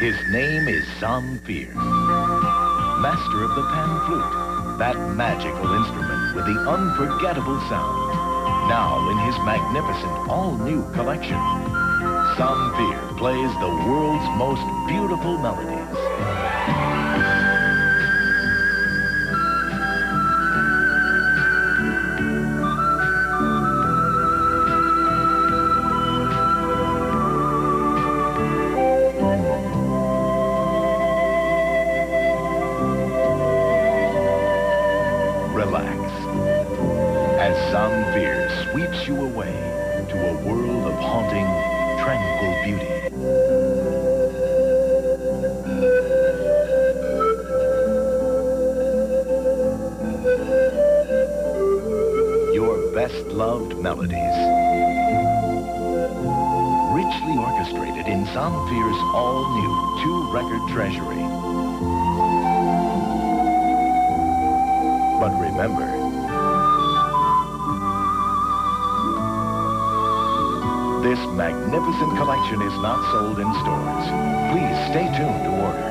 His name is Zamfir, master of the pan flute, that magical instrument with the unforgettable sound. Now in his magnificent all-new collection, Zamfir plays the world's most beautiful melodies. Treasury. But remember, this magnificent collection is not sold in stores. Please stay tuned to order.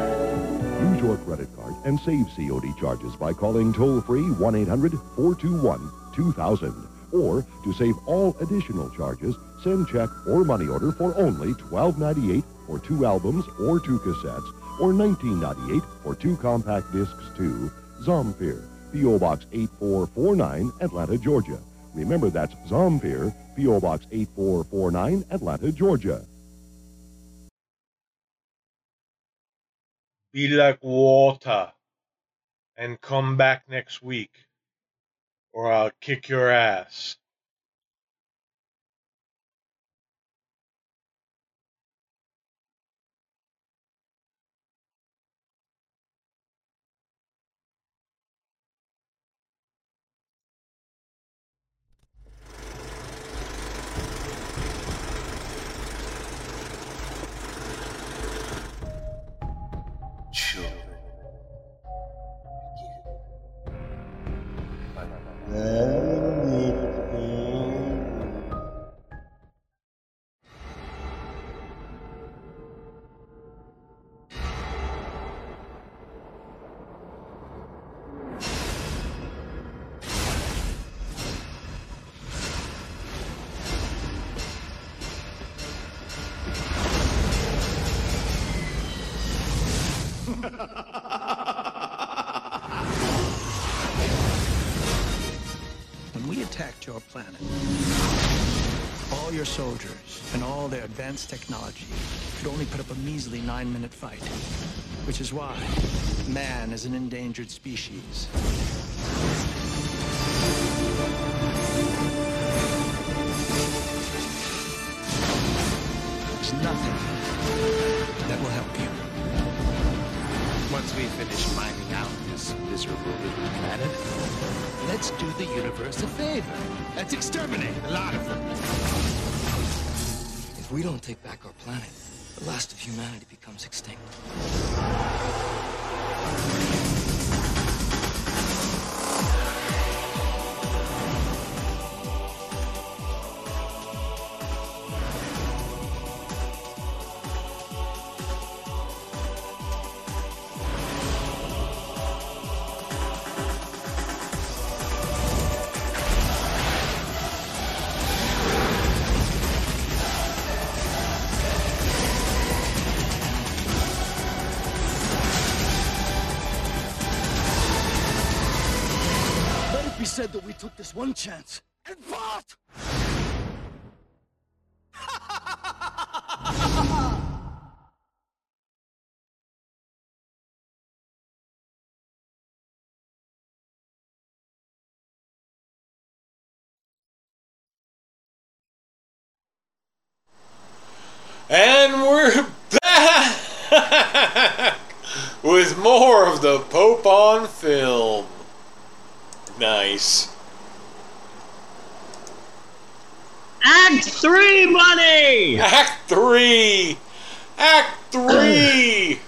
Use your credit card and save COD charges by calling toll-free 1-800-421-2000. Or, to save all additional charges, send check or money order for only $12.98 for two albums or two cassettes, or $19.98 for two compact discs to Zamfir, P.O. Box 8449, Atlanta, Georgia. Remember, that's Zamfir, P.O. Box 8449, Atlanta, Georgia.
Be like water and come back next week, or I'll kick your ass.
When advanced technology could only put up a measly nine-minute fight. Which is why man is an endangered species. There's nothing that will help you.
Once we finish mining out this miserable little planet, let's do the universe a favor. Let's exterminate a lot of them.
If we don't take back our planet, the last of humanity becomes extinct.
More of the Pope on film. Nice.
Act three, money.
Act three. Act three.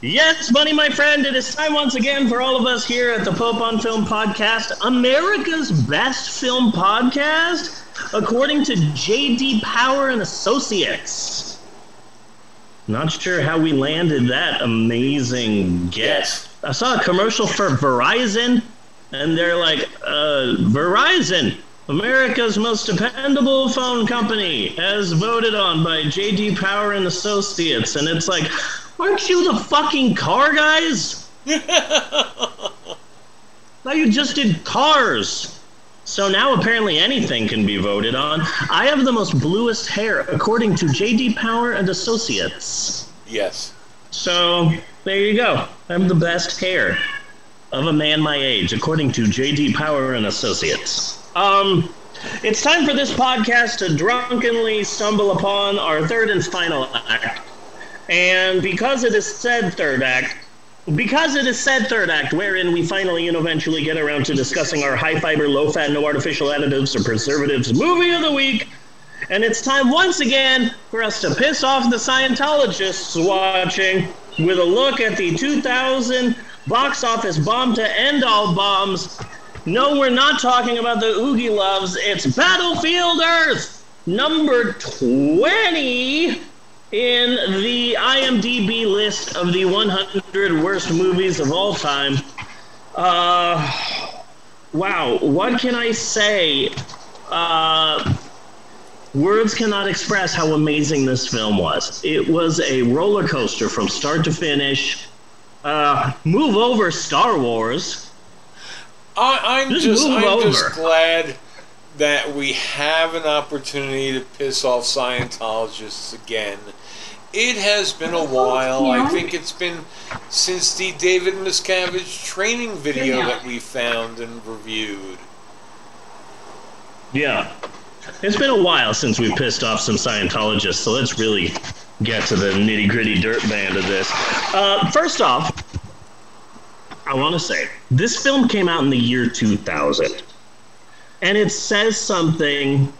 Yes, Bunny, my friend, it is time once again for all of us here at the Pope on Film podcast, America's best film podcast, according to JD Power and Associates. Not sure how we landed that amazing guess. I saw a commercial for Verizon, and they're like, uh, Verizon, America's most dependable phone company, as voted on by JD Power and Associates. And it's like, aren't you the fucking car guys? (laughs) now you just did cars. So now apparently anything can be voted on. I have the most bluest hair, according to JD Power and Associates.
Yes.
So there you go. I'm the best hair of a man my age, according to JD Power and Associates. Um, it's time for this podcast to drunkenly stumble upon our third and final act. And because it is said third act, because it is said third act, wherein we finally and eventually get around to discussing our high fiber, low fat, no artificial additives or preservatives movie of the week, and it's time once again for us to piss off the Scientologists watching with a look at the 2000 box office bomb to end all bombs. No, we're not talking about the Oogieloves. It's Battlefield Earth, number 20 in the IMDb list of the 100 worst movies of all time. Uh, wow, what can I say? Uh, words cannot express how amazing this film was. It was a roller coaster from start to finish. Uh, move over, Star Wars.
I, I'm
Just
just, I'm just glad that we have an opportunity to piss off Scientologists again. It has been a while. I think it's been since the David Miscavige training video that we found and reviewed.
Yeah. It's been a while since we pissed off some Scientologists, so let's really get to the nitty gritty dirt band of this. Uh, first off, I want to say this film came out in the year 2000, and it says something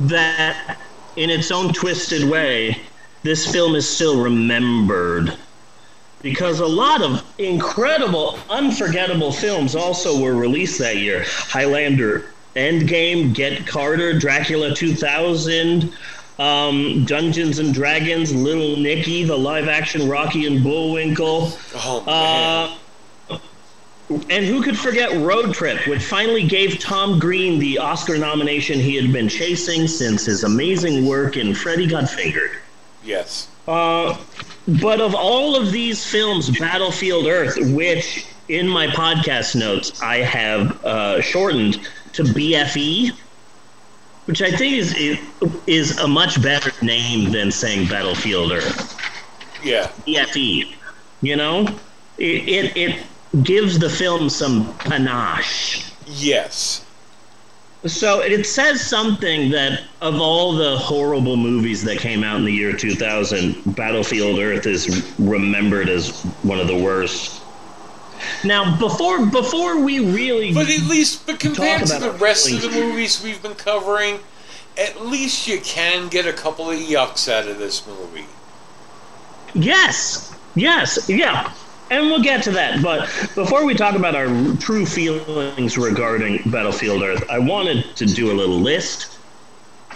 that, in its own twisted way, this film is still remembered because a lot of incredible, unforgettable films also were released that year. Highlander, Endgame, Get Carter, Dracula 2000, um, Dungeons and Dragons, Little Nicky, the live action Rocky and Bullwinkle.
Oh, man.
Uh, and who could forget Road Trip, which finally gave Tom Green the Oscar nomination he had been chasing since his amazing work in Freddy Got Fingered.
Yes.
Uh, but of all of these films, Battlefield Earth, which in my podcast notes I have uh, shortened to BFE, which I think is is a much better name than saying Battlefield Earth.
Yeah.
BFE, you know, it it, it gives the film some panache.
Yes.
So it says something that of all the horrible movies that came out in the year 2000, Battlefield Earth is remembered as one of the worst. Now, before before we really,
But at least, but compared to the rest of the movies we've been covering, at least you can get a couple of yucks out of this movie.
yes, yes, yeah, and we'll get to that. But before we talk about our true feelings regarding Battlefield Earth, I wanted to do a little list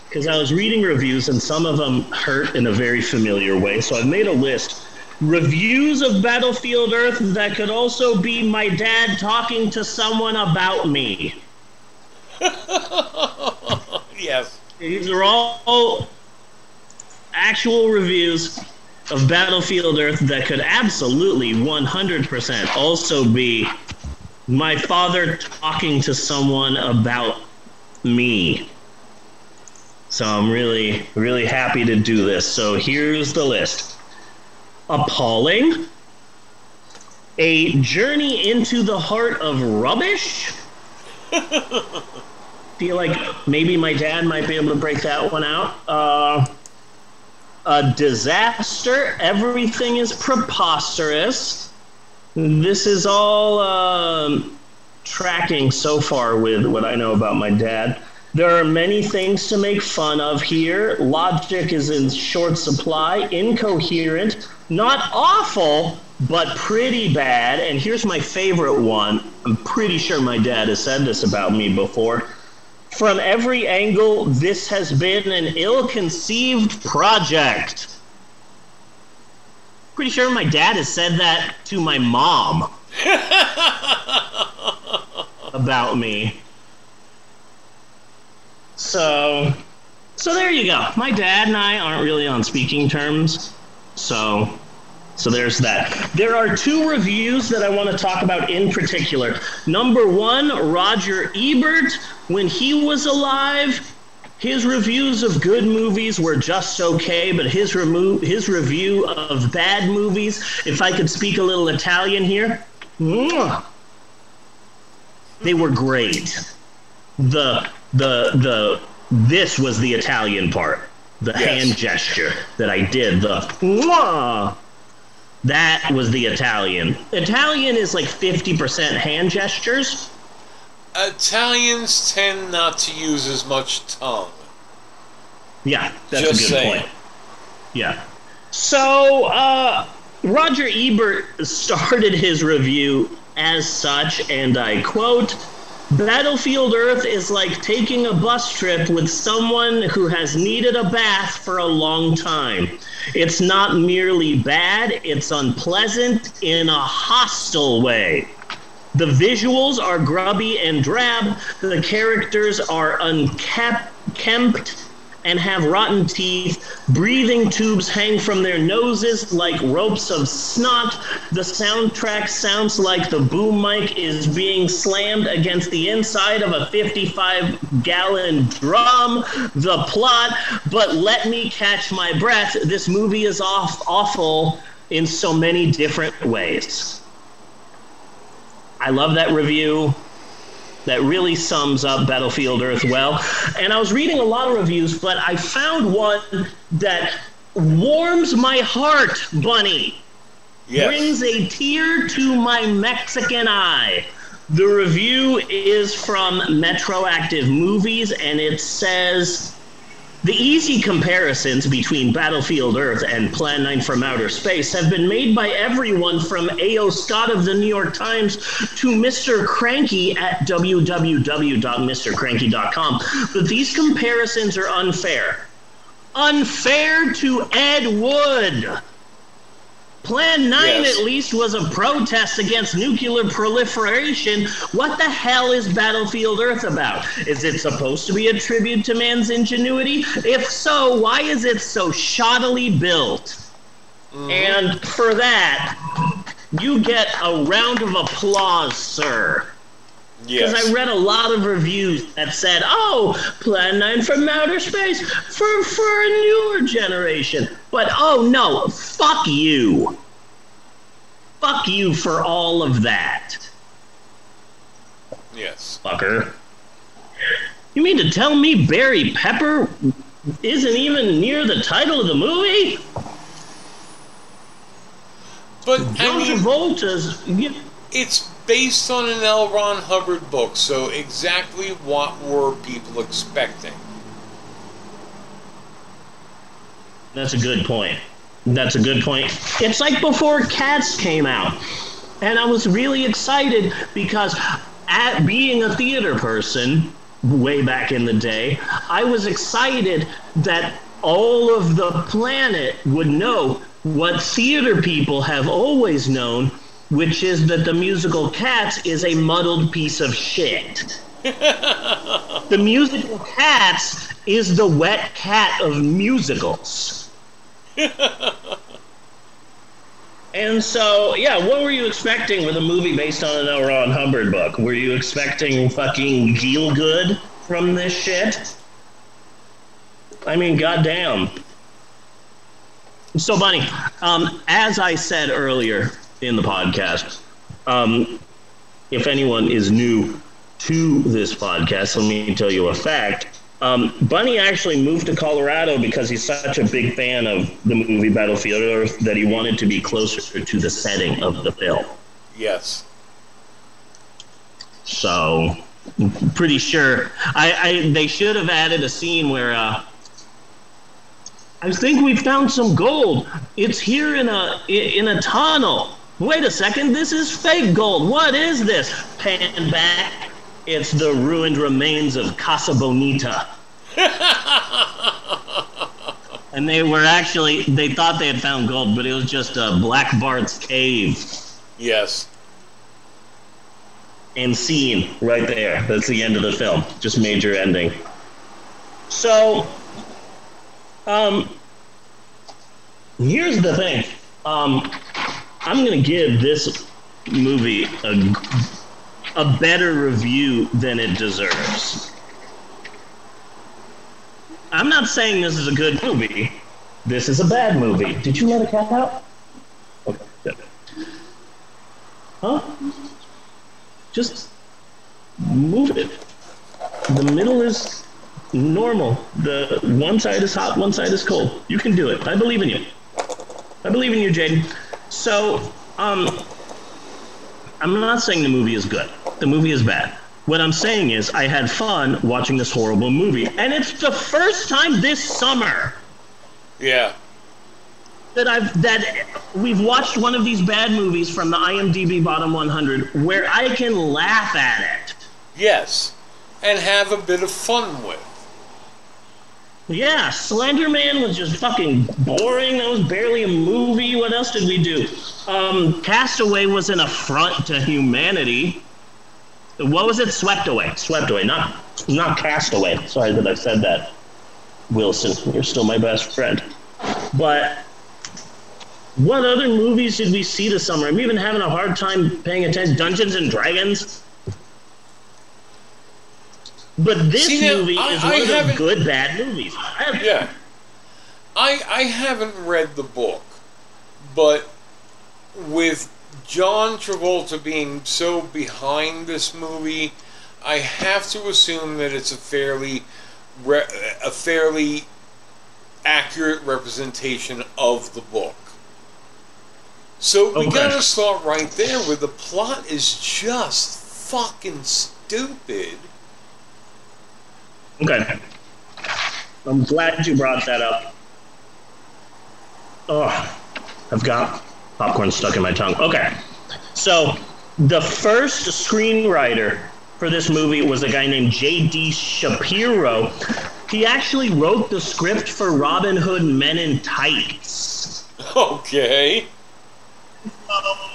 because I was reading reviews and some of them hurt in a very familiar way. So I've made a list. Reviews of Battlefield Earth that could also be my dad talking to someone about me. (laughs)
yes.
These are all actual reviews of Battlefield Earth that could absolutely 100% also be my father talking to someone about me. So I'm really, really happy to do this. So here's the list Appalling, A Journey into the Heart of Rubbish. (laughs) Feel like maybe my dad might be able to break that one out. Uh, a disaster. Everything is preposterous. This is all um, tracking so far with what I know about my dad. There are many things to make fun of here. Logic is in short supply, incoherent, not awful, but pretty bad. And here's my favorite one. I'm pretty sure my dad has said this about me before. From every angle, this has been an ill conceived project. Pretty sure my dad has said that to my mom (laughs) about me. So, so there you go. My dad and I aren't really on speaking terms. So, so there's that. There are two reviews that I want to talk about in particular. Number one, Roger Ebert, when he was alive, his reviews of good movies were just okay, but his remo- his review of bad movies, if I could speak a little Italian here, mwah, they were great. The the the this was the Italian part, the hand gesture that I did. The mwah, that was the Italian. Italian is like fifty percent hand gestures.
Italians tend not to use as much tongue.
Yeah, that's
Just
a good
saying.
point. Yeah. So, uh, Roger Ebert started his review as such, and I quote Battlefield Earth is like taking a bus trip with someone who has needed a bath for a long time. It's not merely bad, it's unpleasant in a hostile way. The visuals are grubby and drab. The characters are unkempt and have rotten teeth. Breathing tubes hang from their noses like ropes of snot. The soundtrack sounds like the boom mic is being slammed against the inside of a 55 gallon drum. The plot, but let me catch my breath. This movie is off awful in so many different ways. I love that review. That really sums up Battlefield Earth well. And I was reading a lot of reviews, but I found one that warms my heart, Bunny.
Yes.
Brings a tear to my Mexican eye. The review is from Metroactive Movies, and it says the easy comparisons between Battlefield Earth and Plan 9 from Outer Space have been made by everyone from A.O. Scott of the New York Times to Mr. Cranky at www.mrcranky.com. But these comparisons are unfair. Unfair to Ed Wood. Plan 9
Yes.
at least was a protest against nuclear proliferation. What the hell is Battlefield Earth about? Is it supposed to be a tribute to man's ingenuity? If so, why is it so shoddily built? Mm-hmm. And for that, you get a round of applause, sir. Because
Yes.
I read a lot of reviews that said, "Oh, Plan 9 from outer space for for a newer generation." But oh no, fuck you. Fuck you for all of that,
Yes.
fucker. You mean to tell me Barry Pepper isn't even near the title of the movie?
But I mean,
Travolta's.
it's based on an L. Ron Hubbard book, so exactly what were people expecting?
That's a good point. That's a good point. It's like before Cats came out. And I was really excited because at being a theater person way back in the day, I was excited that all of the planet would know what theater people have always known, which is that the musical Cats is a muddled piece of shit. (laughs) the musical Cats is the wet cat of musicals. (laughs) And so, yeah, what were you expecting with a movie based on an L. Ron Hubbard book? Were you expecting fucking Geel Good from this shit? I mean, goddamn. So, Bunny, um, as I said earlier in the podcast, um, if anyone is new to this podcast, let me tell you a fact. Um, Bunny actually moved to Colorado because he's such a big fan of the movie Battlefield Earth that he wanted to be closer to the setting of the film.
Yes.
So, pretty sure. I, I they should have added a scene where uh, I think we found some gold. It's here in a in a tunnel. Wait a second, this is fake gold. What is this? Pan back. It's the ruined remains of Casa Bonita. (laughs) and they were actually they thought they had found gold, but it was just a Black Bart's cave.
Yes.
And scene right there. That's the end of the film. Just major ending. So, um, here's the thing. Um, I'm gonna give this movie a a better review than it deserves. I'm not saying this is a good movie. This is a bad movie. Did you let a cat out? Okay, good. Huh? Just move it. The middle is normal. The one side is hot, one side is cold. You can do it. I believe in you. I believe in you, Jaden. So, um, I'm not saying the movie is good. The movie is bad. What I'm saying is, I had fun watching this horrible movie, and it's the first time this summer
Yeah.
that I've that we've watched one of these bad movies from the IMDb bottom 100 where I can laugh at it.
Yes. And have a bit of fun with.
Yeah, Slender Man was just fucking boring. That was barely a movie. What else did we do? Um, Castaway was an affront to humanity. What was it? Swept Away. Swept Away, not not Castaway. Sorry that I said that. Wilson, you're still my best friend. But what other movies did we see this summer? I'm even having a hard time paying attention. Dungeons and Dragons. But this
See, now,
movie
I-
is
I
one of the good bad movies. I
Yeah. I I haven't read the book, but with John Travolta being so behind this movie, I have to assume that it's a fairly re- a fairly accurate representation of the book. So we
Okay.
gotta start right there where the plot is just fucking stupid.
Okay. I'm glad you brought that up. Oh, I've got popcorn stuck in my tongue. Okay. So, the first screenwriter for this movie was a guy named J.D. Shapiro. He actually wrote the script for Robin Hood Men in Tights.
Okay.
Um,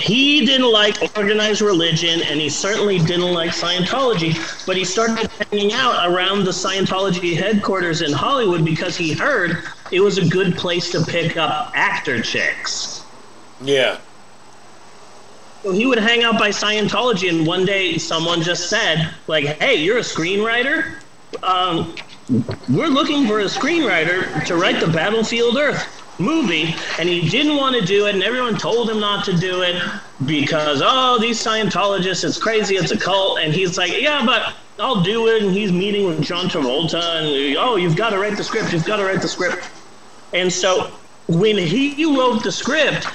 He didn't like organized religion, and he certainly didn't like Scientology. But he started hanging out around the Scientology headquarters in Hollywood because he heard it was a good place to pick up actor chicks.
Yeah.
So he would hang out by Scientology, and one day someone just said, like, "Hey, you're a screenwriter. Um, we're looking for a screenwriter to write the Battlefield Earth movie." And he didn't want to do it, and everyone told him not to do it because, oh, these Scientologists, it's crazy, it's a cult. And he's like, "Yeah, but." I'll do it, and he's meeting with John Travolta, and oh, you've got to write the script, you've got to write the script. And so when he wrote the script,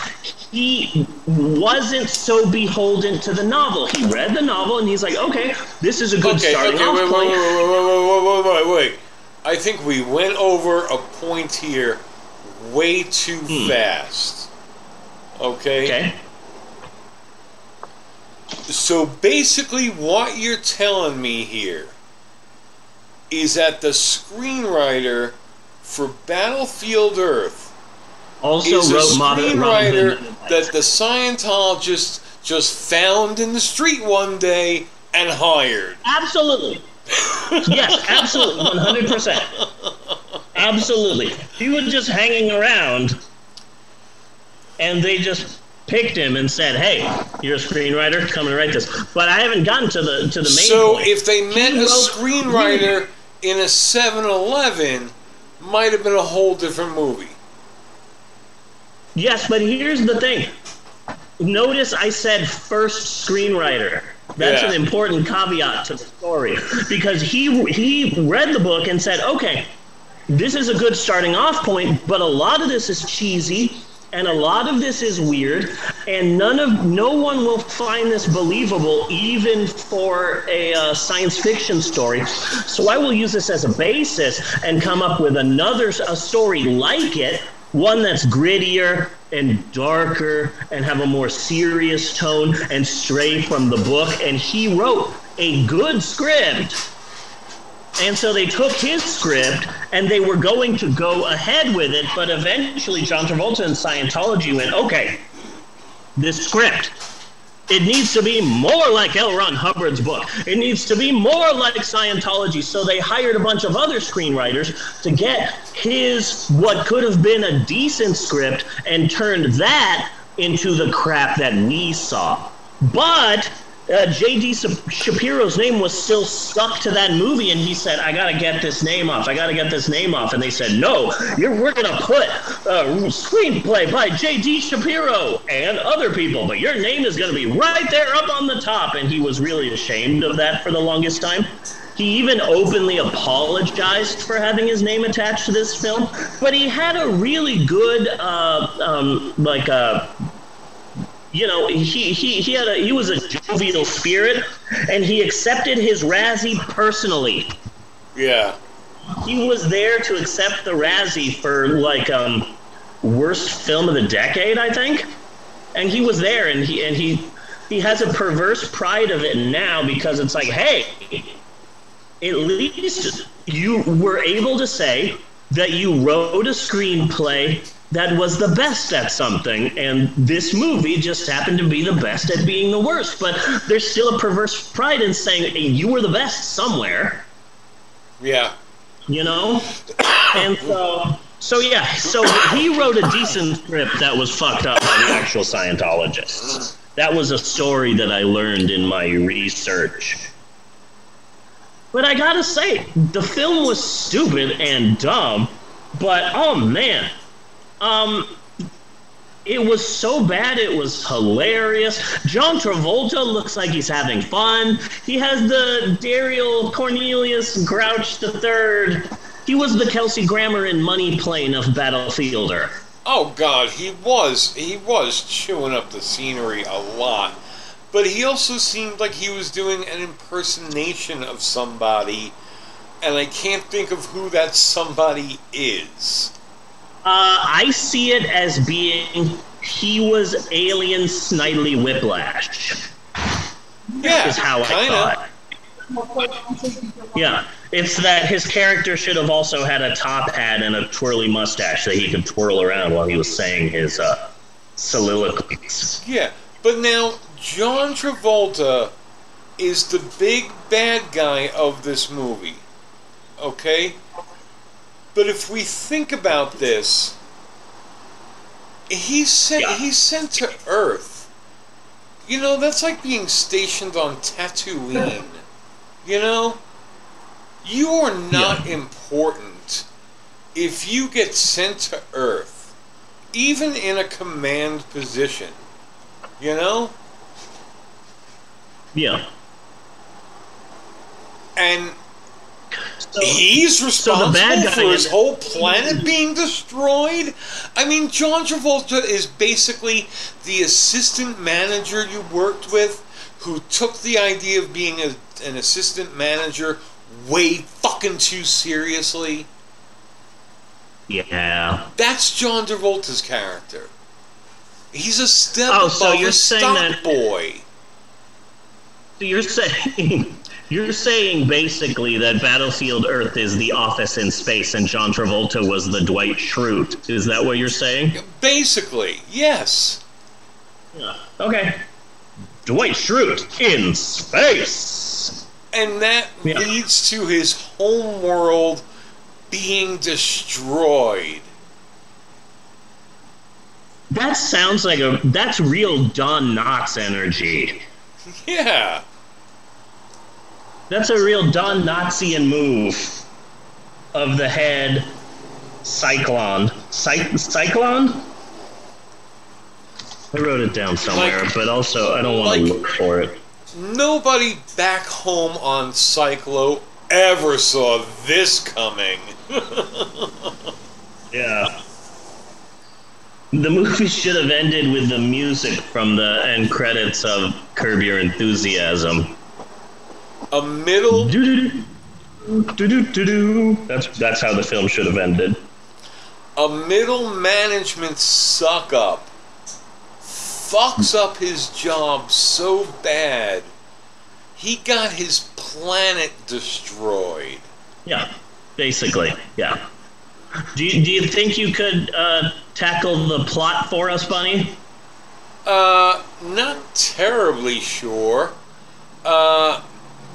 he wasn't so beholden to the novel. He read the novel and he's like, okay, this is a good
okay,
starting
okay,
off
wait, wait,
point.
wait, wait, wait, wait, wait, wait, wait. I think we went over a point here way too fast. Okay?
Okay.
So basically, what you're telling me here is that the screenwriter for Battlefield Earth
Also
is a
wrote Modern- Robin
screenwriter that the Scientologists just found in the street one day and hired.
Absolutely. yes, absolutely, (laughs) 100%. Absolutely. He was just hanging around and they just picked him and said, "Hey, you're a screenwriter, come and write this." But I haven't gotten to the to the main
So
point.
if they met
He
a
wrote-
screenwriter in a 7-Eleven, might have been a whole different movie.
Yes, but here's the thing. Notice I said first screenwriter. That's
Yeah.
an important caveat to the story because he he read the book and said, "Okay, this is a good starting off point, but a lot of this is cheesy, and a lot of this is weird, and none of no one will find this believable, even for a uh, science fiction story. So I will use this as a basis and come up with another a story like it, one that's grittier and darker and have a more serious tone and stray from the book. And he wrote a good script. And so they took his script and they were going to go ahead with it, but eventually John Travolta and Scientology went, okay, this script, it needs to be more like L. Ron Hubbard's book. It needs to be more like Scientology. So they hired a bunch of other screenwriters to get his, what could have been a decent script, and turned that into the crap that we saw. But uh, J.D. Shapiro's name was still stuck to that movie, and he said, "I gotta get this name off. I gotta get this name off." And they said, "No, you're we're gonna put a screenplay by J.D. Shapiro and other people, but your name is gonna be right there up on the top." And he was really ashamed of that for the longest time. He even openly apologized for having his name attached to this film, but he had a really good, uh, um, like, uh, you know, he, he, he had a he was a jovial spirit, and he accepted his Razzie personally.
Yeah.
He was there to accept the Razzie for like um worst film of the decade, I think. And he was there, and he and he he has a perverse pride of it now because it's like, hey, at least you were able to say that you wrote a screenplay that was the best at something, and this movie just happened to be the best at being the worst. But there's still a perverse pride in saying hey, you were the best somewhere,
Yeah.
you know? And so, so yeah, so he wrote a decent script that was fucked up by the actual Scientologists. That was a story that I learned in my research. But I gotta say, the film was stupid and dumb, but oh man, um, it was so bad it was hilarious. John Travolta looks like he's having fun. He has the Daryl Cornelius Grouch the Third. He was the Kelsey Grammer in Money Plane of Battlefield Earth.
Oh God, he was he was chewing up the scenery a lot, but he also seemed like he was doing an impersonation of somebody, and I can't think of who that somebody is.
Uh, I see it as being he was Alien Snidely Whiplash.
Yeah,
is how I
kinda.
thought. Yeah, it's that his character should have also had a top hat and a twirly mustache that he could twirl around while he was saying his uh, soliloquies.
Yeah, but now John Travolta is the big bad guy of this movie. Okay? But if we think about this, he's sent he's sent to Earth. You know, that's like being stationed on Tatooine. You know? You are not important if you get sent to Earth, even in a command position. You know?
Yeah.
And
so the
responsible
guy
for his whole planet being destroyed. I mean, John Travolta is basically the assistant manager you worked with who took the idea of being a, an assistant manager way fucking too seriously.
Yeah.
That's John Travolta's character. He's a step
Oh,
above
so you're
a
saying
stock
that-
boy.
So you're (laughs) saying you're saying basically that Battlefield Earth is the office in space and John Travolta was the Dwight Schrute. Is that what you're saying?
Basically, yes. Yeah.
Okay. Dwight Schrute in space.
And that leads to his home world being destroyed.
That sounds like a that's real Don Knotts energy. (laughs)
Yeah.
That's a real Don Knottsian move of the head Cyclone. Cy- Cyclone? I wrote it down somewhere, but also I don't want to look for it.
Nobody back home on Psychlo ever saw this coming. (laughs)
Yeah. The movie should have ended with the music from the end credits of Curb Your Enthusiasm.
A middle.
That's that's how the film should have ended.
A middle management suck up fucks up his job so bad, he got his planet destroyed.
Yeah, basically, yeah. Do you, do you think you could uh, tackle the plot for us, Bunny?
Uh, not terribly sure. Uh,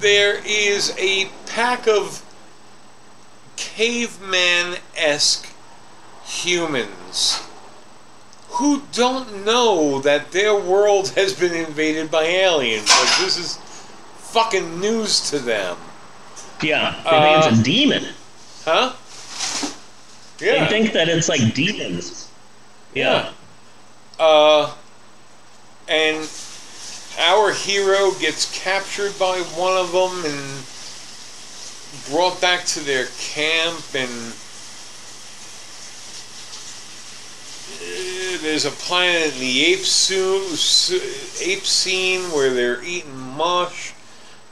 there is a pack of caveman esque humans who don't know that their world has been invaded by aliens. Like, this is fucking news to them.
Yeah, they think
Uh,
it's a demon.
Huh? Yeah.
They think that it's like demons. Yeah.
Uh, and our hero gets captured by one of them and brought back to their camp and uh, there's a planet in the ape su- ape scene where they're eating mush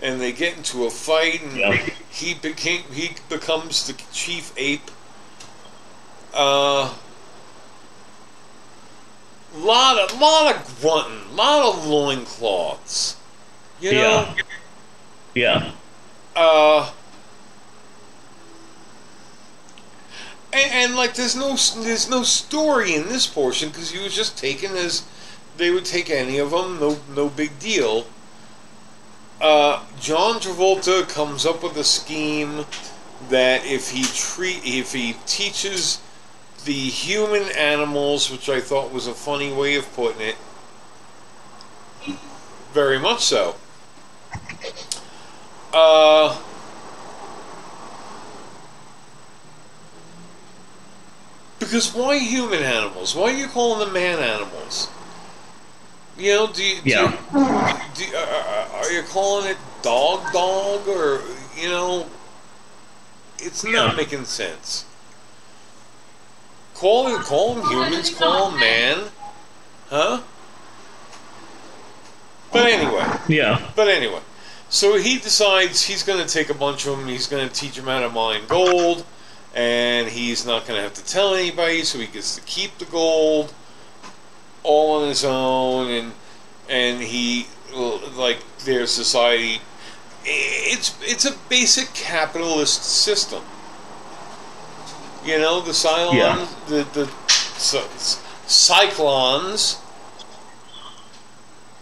and they get into a fight and he became he becomes the chief ape. Uh lot of lot of grunting, lot of loincloths. You know?
Yeah.
Uh and, and like there's no there's no story in this portion because he was just taken as they would take any of them, no no big deal. Uh, John Travolta comes up with a scheme that if he treat if he teaches the human animals, which I thought was a funny way of putting it, very much so. Uh, because why human animals? Why are you calling them man animals? You know, do you, do
Yeah.
you- do, uh, are you calling it dog dog or you know? It's not
Yeah.
making sense. Call them, call them humans, call them man, huh? But anyway,
Yeah.
but anyway, so he decides he's going to take a bunch of them. He's going to teach them how to mine gold, and he's not going to have to tell anybody. So he gets to keep the gold all on his own, and and he like their society. It's it's a basic capitalist system. You know the Cylons,
Yeah.
the the cy- Cyclons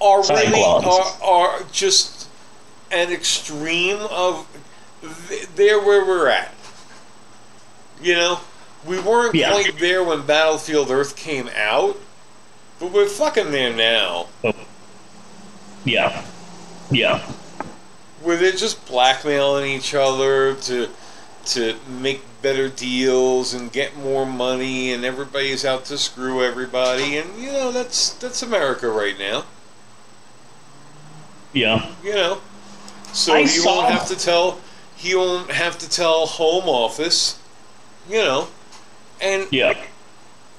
are really
Cyclones.
are, are just an extreme of th- they're where we're at. You know, we weren't
Yeah.
quite there when Battlefield Earth came out, but we're fucking there now. Oh.
Yeah. Yeah.
Where they're just blackmailing each other to to make better deals and get more money, and everybody's out to screw everybody, and you know that's that's America right now.
Yeah.
You know, so
I saw-
won't have to tell he won't have to tell Home Office. You know, and
Yeah.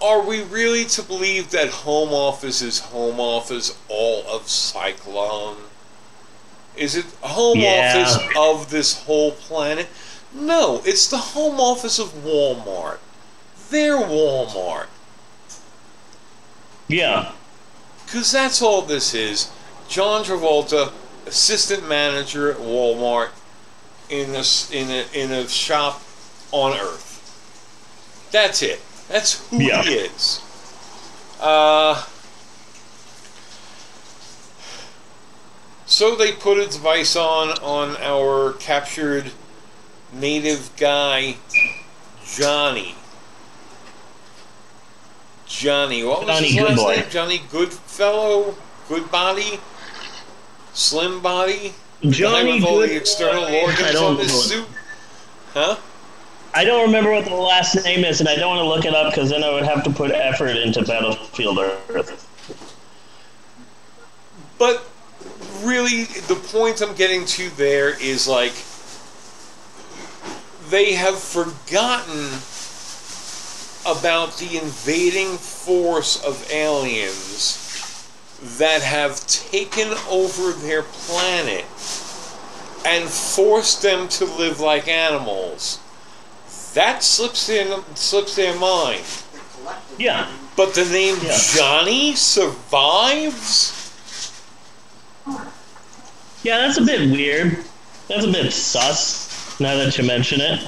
are we really to believe that Home Office is Home Office all of Cyclone? Is it Home
Yeah.
Office of this whole planet? No, it's the Home Office of Walmart. They're Walmart.
Yeah.
Because that's all this is. John Travolta, assistant manager at Walmart in a, in a, in a shop on Earth. That's it. That's who
Yeah.
he is. Uh, so they put a device on on our captured native guy, Johnny. Johnny. What was
Johnny
his last
Goodboy.
name? Johnny Goodfellow? Good body? Slim body?
Johnny
with all the
Goodboy.
external
I
organs
don't
on his
know.
suit? Huh?
I don't remember what the last name is, and I don't want to look it up because then I would have to put effort into Battlefield Earth.
But really, the point I'm getting to there is like they have forgotten about the invading force of aliens that have taken over their planet and forced them to live like animals. That slips their slips their mind.
Yeah.
But the name Johnny survives?
Yeah, that's a bit weird. That's a bit sus, now that you mention it.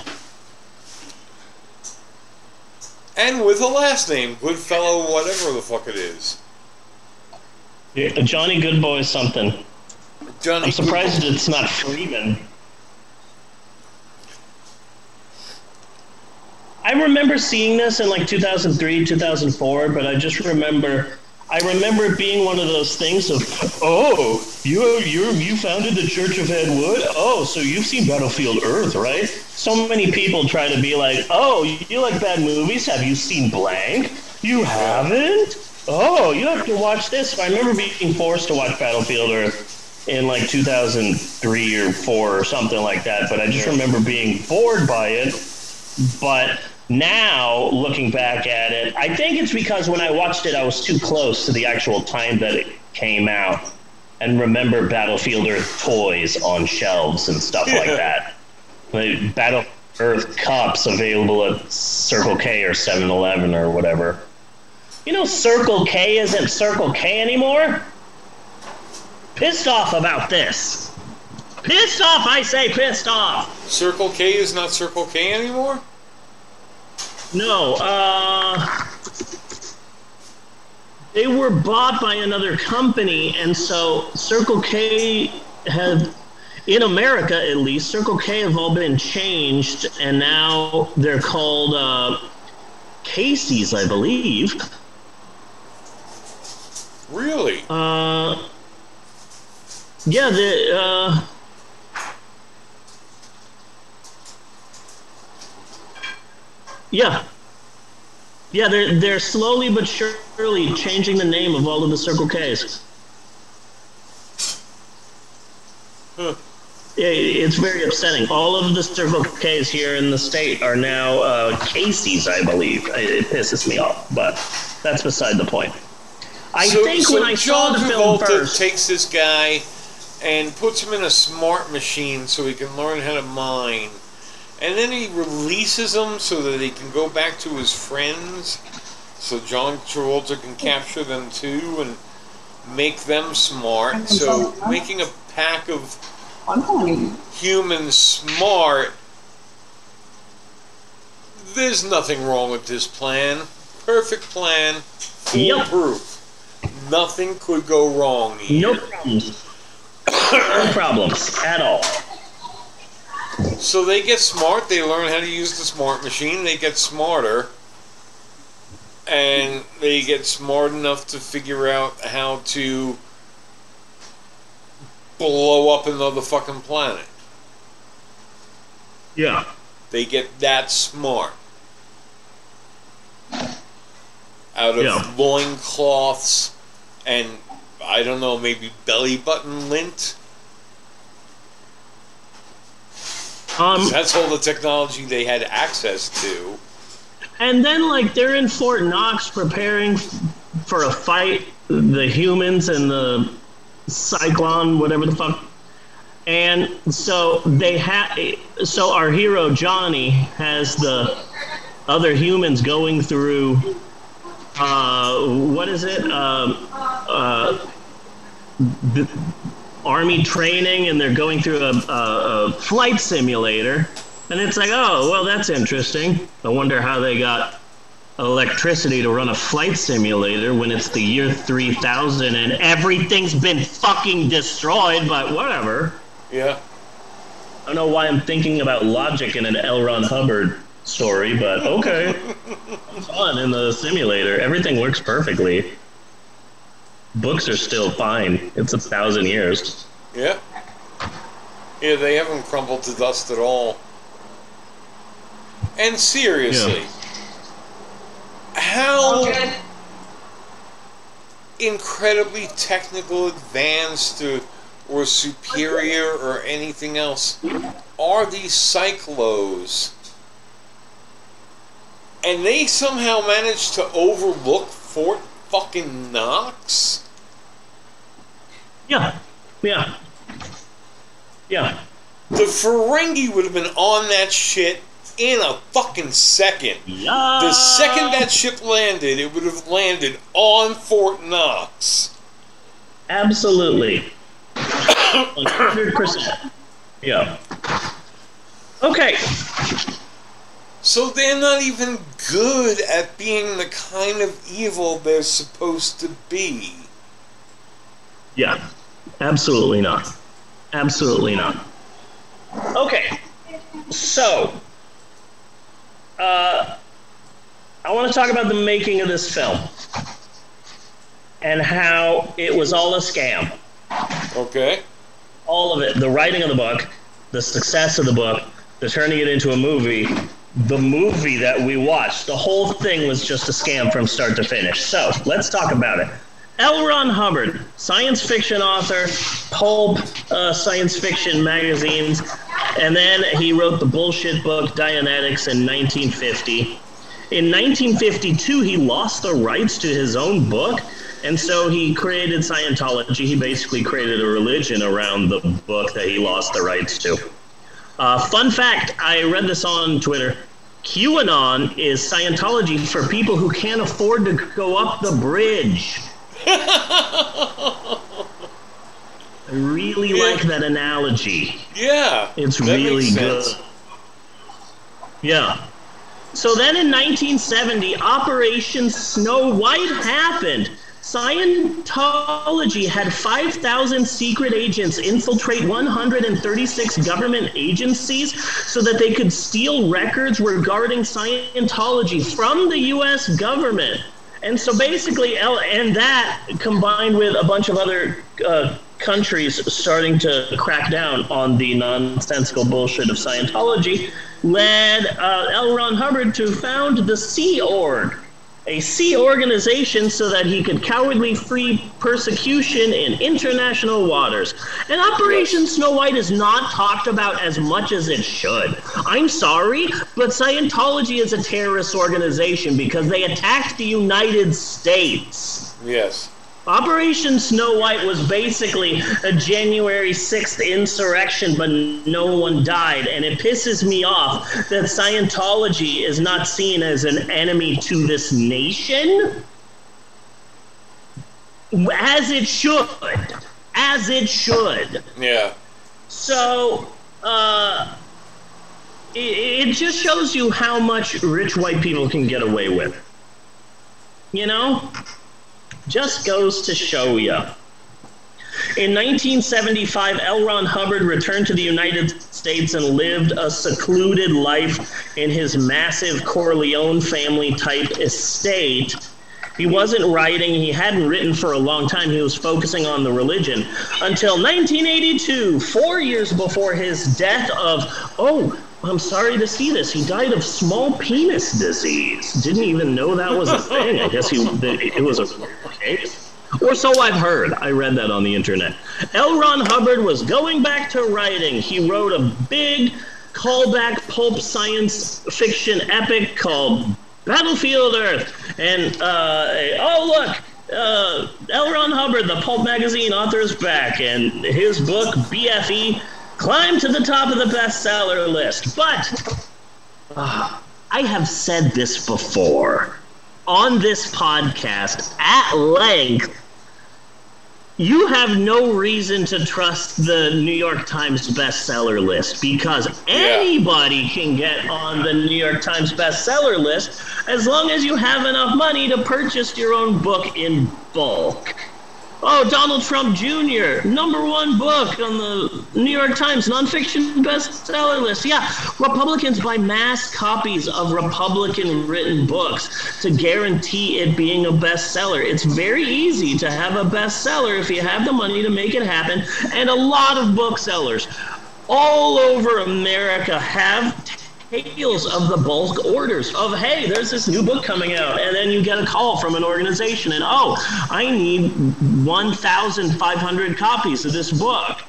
And with a last name, Goodfellow, whatever the fuck it is.
Yeah, Johnny Goodboy something.
Johnny
I'm surprised it's not Freeman. I remember seeing this in like 2003, 2004, but I just remember I remember it being one of those things of, oh, you you you founded the Church of Ed Wood. Oh, so you've seen Battlefield Earth, right? So many people try to be like, oh, you like bad movies? Have you seen Blank? You haven't? Oh, you have to watch this. I remember being forced to watch Battlefield Earth in like 2003 or four or something like that. But I just remember being bored by it. But now, looking back at it, I think it's because when I watched it, I was too close to the actual time that it came out and remember Battlefield Earth toys on shelves and stuff like that. Like Battle Earth cups available at Circle K or 7 Eleven or whatever. You know, Circle K isn't Circle K anymore? Pissed off about this. Pissed off, I say, pissed off.
Circle K is not Circle K anymore?
No, uh. They were bought by another company, and so Circle K have, in America at least, Circle K have all been changed, and now they're called uh, Casey's, I believe.
Really?
Uh. Yeah, the. Uh, Yeah. Yeah, they're they're slowly but surely changing the name of all of the Circle K's.
Huh.
Yeah, it's very upsetting. All of the Circle K's here in the state are now uh, Casey's, I believe. It, it pisses me off, but that's beside the point. I
so,
think
so
when I
John
saw the film
Travolta
first,
takes this guy and puts him in a smart machine so he can learn how to mine. And then he releases them so that he can go back to his friends. So John Travolta can capture them too and make them smart. So making a pack of humans smart. There's nothing wrong with this plan. Perfect plan. Foolproof. Nothing could go wrong here.
no problems. no problems at all.
So they get smart, they learn how to use the smart machine, they get smarter, and they get smart enough to figure out how to blow up another fucking planet.
Yeah.
They get that smart. Out of
Yeah.
loincloths and, I don't know, maybe belly button lint.
Um,
That's all the technology they had access to.
And then, like, they're in Fort Knox preparing for a fight, the humans and the Cyclone, whatever the fuck. And so they have, so our hero Johnny has the other humans going through, uh, what is it? Um, uh, the army training, and they're going through a, a, a flight simulator. And it's like, oh, well, that's interesting. I wonder how they got electricity to run a flight simulator when it's the year 3000 and everything's been fucking destroyed, but whatever.
Yeah.
I don't know why I'm thinking about logic in an L. Ron Hubbard story, but okay. (laughs) Fun in the simulator. Everything works perfectly. Books are still fine. It's a thousand years.
Yeah. Yeah, they haven't crumbled to dust at all. And seriously, how incredibly technical, advanced, or, or superior, or anything else are these Psychlos and they somehow managed to overlook Fort fucking Knox.
Yeah, yeah, yeah.
The Ferengi would have been on that shit in a fucking second.
Yeah.
The second that ship landed, it would have landed on Fort Knox.
Absolutely. (coughs) 100%. Yeah. Okay.
So they're not even good at being the kind of evil they're supposed to be.
Yeah. Absolutely not. Absolutely not. Okay. So, uh, I want to talk about the making of this film and how it was all a scam.
Okay.
All of it. The writing of the book, the success of the book, the turning it into a movie, the movie that we watched. The whole thing was just a scam from start to finish. So let's talk about it. L. Ron Hubbard, science fiction author, pulp uh, science fiction magazines, and then he wrote the bullshit book Dianetics in 1950. In 1952, he lost the rights to his own book, and so he created Scientology. He basically created a religion around the book that he lost the rights to. Uh, fun fact I read this on Twitter. QAnon is Scientology for people who can't afford to go up the bridge. I really like that analogy.
Yeah.
It's really good. Yeah. So then in 1970, Operation Snow White happened. Scientology had 5,000 secret agents infiltrate 136 government agencies so that they could steal records regarding Scientology from the U.S. government. And so basically, and that combined with a bunch of other uh, countries starting to crack down on the nonsensical bullshit of Scientology, led uh, L. Ron Hubbard to found the Sea Org, a sea organization so that he could cowardly free persecution in international waters. And Operation Snow White is not talked about as much as it should. I'm sorry, but Scientology is a terrorist organization because they attacked the United States.
Yes.
Operation Snow White was basically a January 6th insurrection, but no one died. And it pisses me off that Scientology is not seen as an enemy to this nation. As it should. As it should.
Yeah.
So, uh, it, it just shows you how much rich white people can get away with. You know? Just goes to show you. In 1975, L. Ron Hubbard returned to the United States and lived a secluded life in his massive Corleone family type estate. He wasn't writing, he hadn't written for a long time. He was focusing on the religion until 1982, four years before his death of, oh, I'm sorry to see this. He died of small penis disease. Didn't even know that was a thing. I guess he it was a case. Or so I've heard. I read that on the internet. L. Ron Hubbard was going back to writing. He wrote a big callback pulp science fiction epic called Battlefield Earth. And, uh, oh, look, uh, L. Ron Hubbard, the pulp magazine author, is back. And his book, BFE, climbed to the top of the bestseller list. But uh, I have said this before on this podcast at length. You have no reason to trust the New York Times bestseller list because anybody can get on the New York Times bestseller list as long as you have enough money to purchase your own book in bulk. Oh, Donald Trump Jr., number one book on the New York Times nonfiction bestseller list. Yeah, Republicans buy mass copies of Republican written books to guarantee it being a bestseller. It's very easy to have a bestseller if you have the money to make it happen. And a lot of booksellers all over America have tales of the bulk orders of hey there's this new book coming out and then you get a call from an organization and oh i need 1500 copies of this book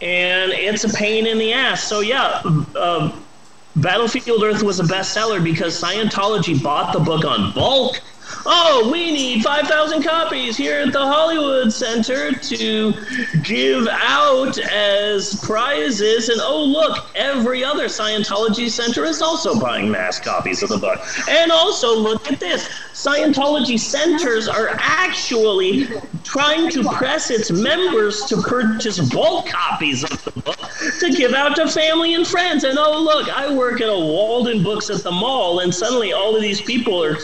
and it's a pain in the ass so yeah uh, Battlefield Earth was a bestseller because Scientology bought the book on bulk. Oh, we need 5,000 copies here at the Hollywood Center to give out as prizes. And oh, look, every other Scientology center is also buying mass copies of the book. And also, look at this Scientology centers are actually trying to press its members to purchase bulk copies of the book to give out to family and friends. And oh, look, I work at a Walden Books at the mall, and suddenly all of these people are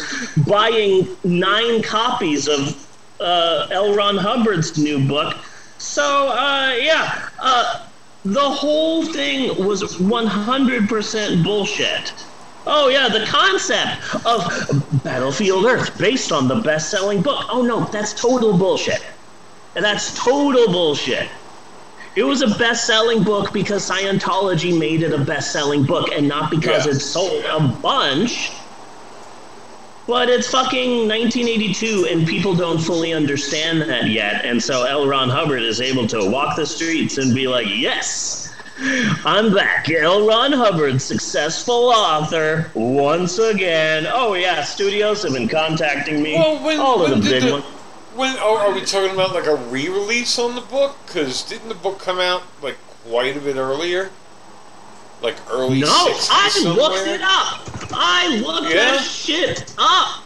buying nine copies of uh, L. Ron Hubbard's new book. So, uh, yeah, uh, the whole thing was 100% bullshit. Oh, yeah, the concept of Battlefield Earth based on the best selling book. Oh, no, that's total bullshit. That's total bullshit. It was a best selling book because Scientology made it a best selling book and not because
Yeah.
it sold a bunch. But it's fucking 1982 and people don't fully understand that yet. And so L. Ron Hubbard is able to walk the streets and be like, yes, I'm back. L. Ron Hubbard, successful author, once again. Oh, yeah, studios have been contacting me.
Well, when,
All of
when
the big
the,
ones.
when oh, are we talking about like a re-release on the book? Because didn't the book come out like quite a bit earlier? Like early
No,
60s
I
somewhere?
looked it up. I looked
Yeah?
that shit up.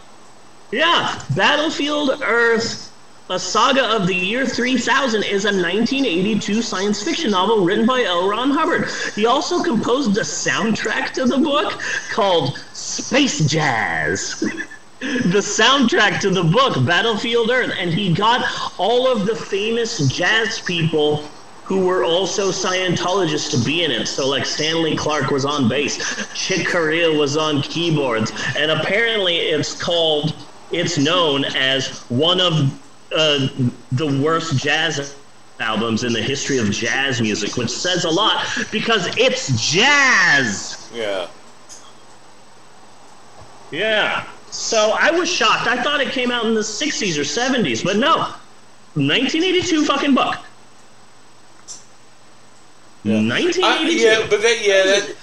Yeah, Battlefield Earth, a saga of the year 3000, is a 1982 science fiction novel written by L. Ron Hubbard. He also composed a soundtrack to the book called Space Jazz. (laughs) the soundtrack to the book Battlefield Earth, and he got all of the famous jazz people who were also Scientologists to be in it. So, like Stanley Clarke was on bass, Chick Corea was on keyboards, and apparently it's called, it's known as one of uh, the worst jazz albums in the history of jazz music, which says a lot because it's jazz.
Yeah.
Yeah. So I was shocked. I thought it came out in the 60s or 70s, but no. 1982 fucking book. 1982.
I, yeah, but that yeah that.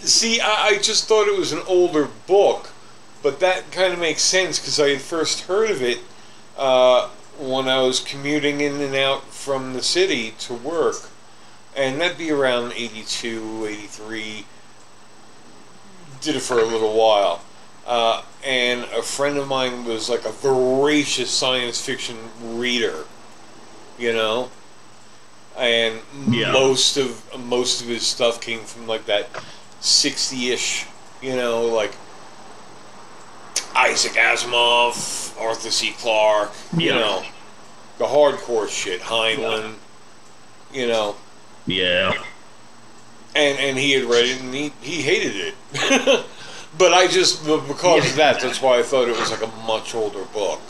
See, I, I just thought it was an older book, but that kind of makes sense because I had first heard of it uh, when I was commuting in and out from the city to work, and that'd be around 82, 83. Did it for a little while. Uh, and a friend of mine was like a voracious science fiction reader, you know, and
Yeah.
most of most of his stuff came from like that sixty-ish, you know, like Isaac Asimov, Arthur C. Clarke, you
Yeah.
know, the hardcore shit, Heinlein, you know,
Yeah.
and and he had read it and he he hated it. (laughs) but I just because of that, that's why I thought it was like a much older book.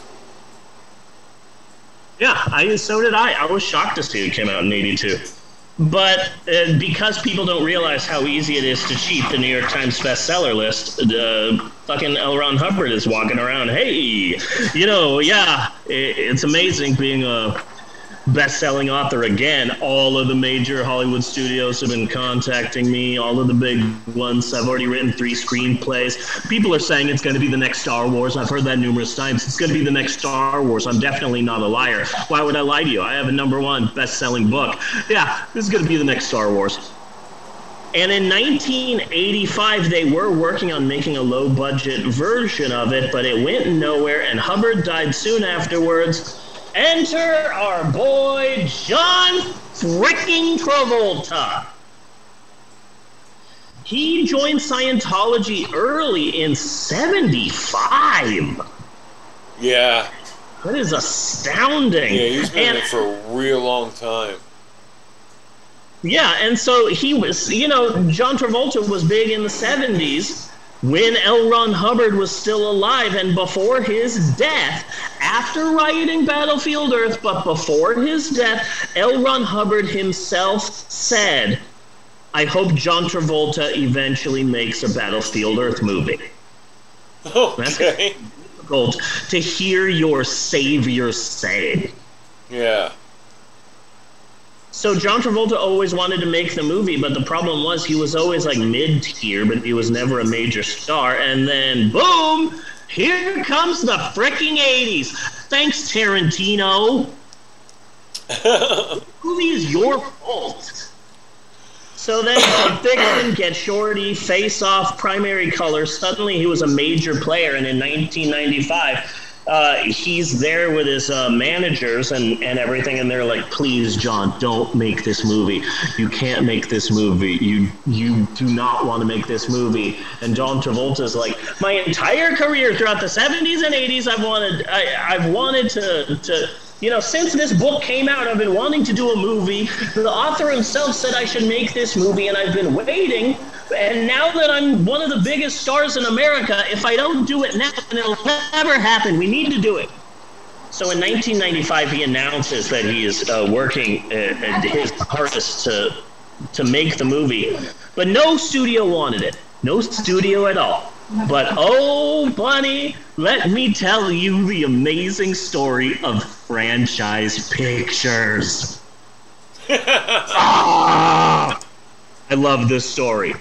Yeah, I so did I. I was shocked to see it came out in '82. But uh, because people don't realize how easy it is to cheat the New York Times bestseller list, uh, fucking L. Ron Hubbard is walking around. Hey, you know, yeah, i it's amazing being a best-selling author again. All of the major Hollywood studios have been contacting me. All of the big ones. I've already written three screenplays. People are saying it's going to be the next Star Wars. I've heard that numerous times. It's going to be the next Star Wars. I'm definitely not a liar. Why would I lie to you? I have a number one best-selling book. Yeah, this is going to be the next Star Wars. And in 1985, they were working on making a low budget version of it, but it went nowhere, and Hubbard died soon afterwards. Enter our boy, John freaking Travolta. He joined Scientology early in 75.
Yeah,
That is astounding.
yeah, he's been
And-
in it for a real long time.
Yeah, and so he was, you know, John Travolta was big in the 70s when L. Ron Hubbard was still alive, and before his death, after writing Battlefield Earth, but before his death, L. Ron Hubbard himself said, I hope John Travolta eventually makes a Battlefield Earth movie.
Okay.
That's difficult to hear your savior say.
Yeah.
So John Travolta always wanted to make the movie, but the problem was he was always like mid tier, but he was never a major star. And then boom, here comes the freaking 80s. Thanks, Tarantino. (laughs) the movie is your fault. So then Fiction, Get Shorty, Face Off, Primary Colors. Suddenly he was a major player, and in 1995, uh, he's there with his uh, managers and, and everything, and they're like, "Please, John, don't make this movie. You can't make this movie. You you do not want to make this movie." And John Travolta's like, "My entire career throughout the 70s and 80s, I've wanted I, I've wanted to to." You know, since this book came out, I've been wanting to do a movie. The author himself said I should make this movie, and I've been waiting. And now that I'm one of the biggest stars in America, if I don't do it now, then it'll never happen. We need to do it. So in 1995, he announces that he is uh, working uh, his hardest to to make the movie, but no studio wanted it. No studio at all. But oh, Bunny, let me tell you the amazing story of franchise pictures. (laughs) ah, I love this story.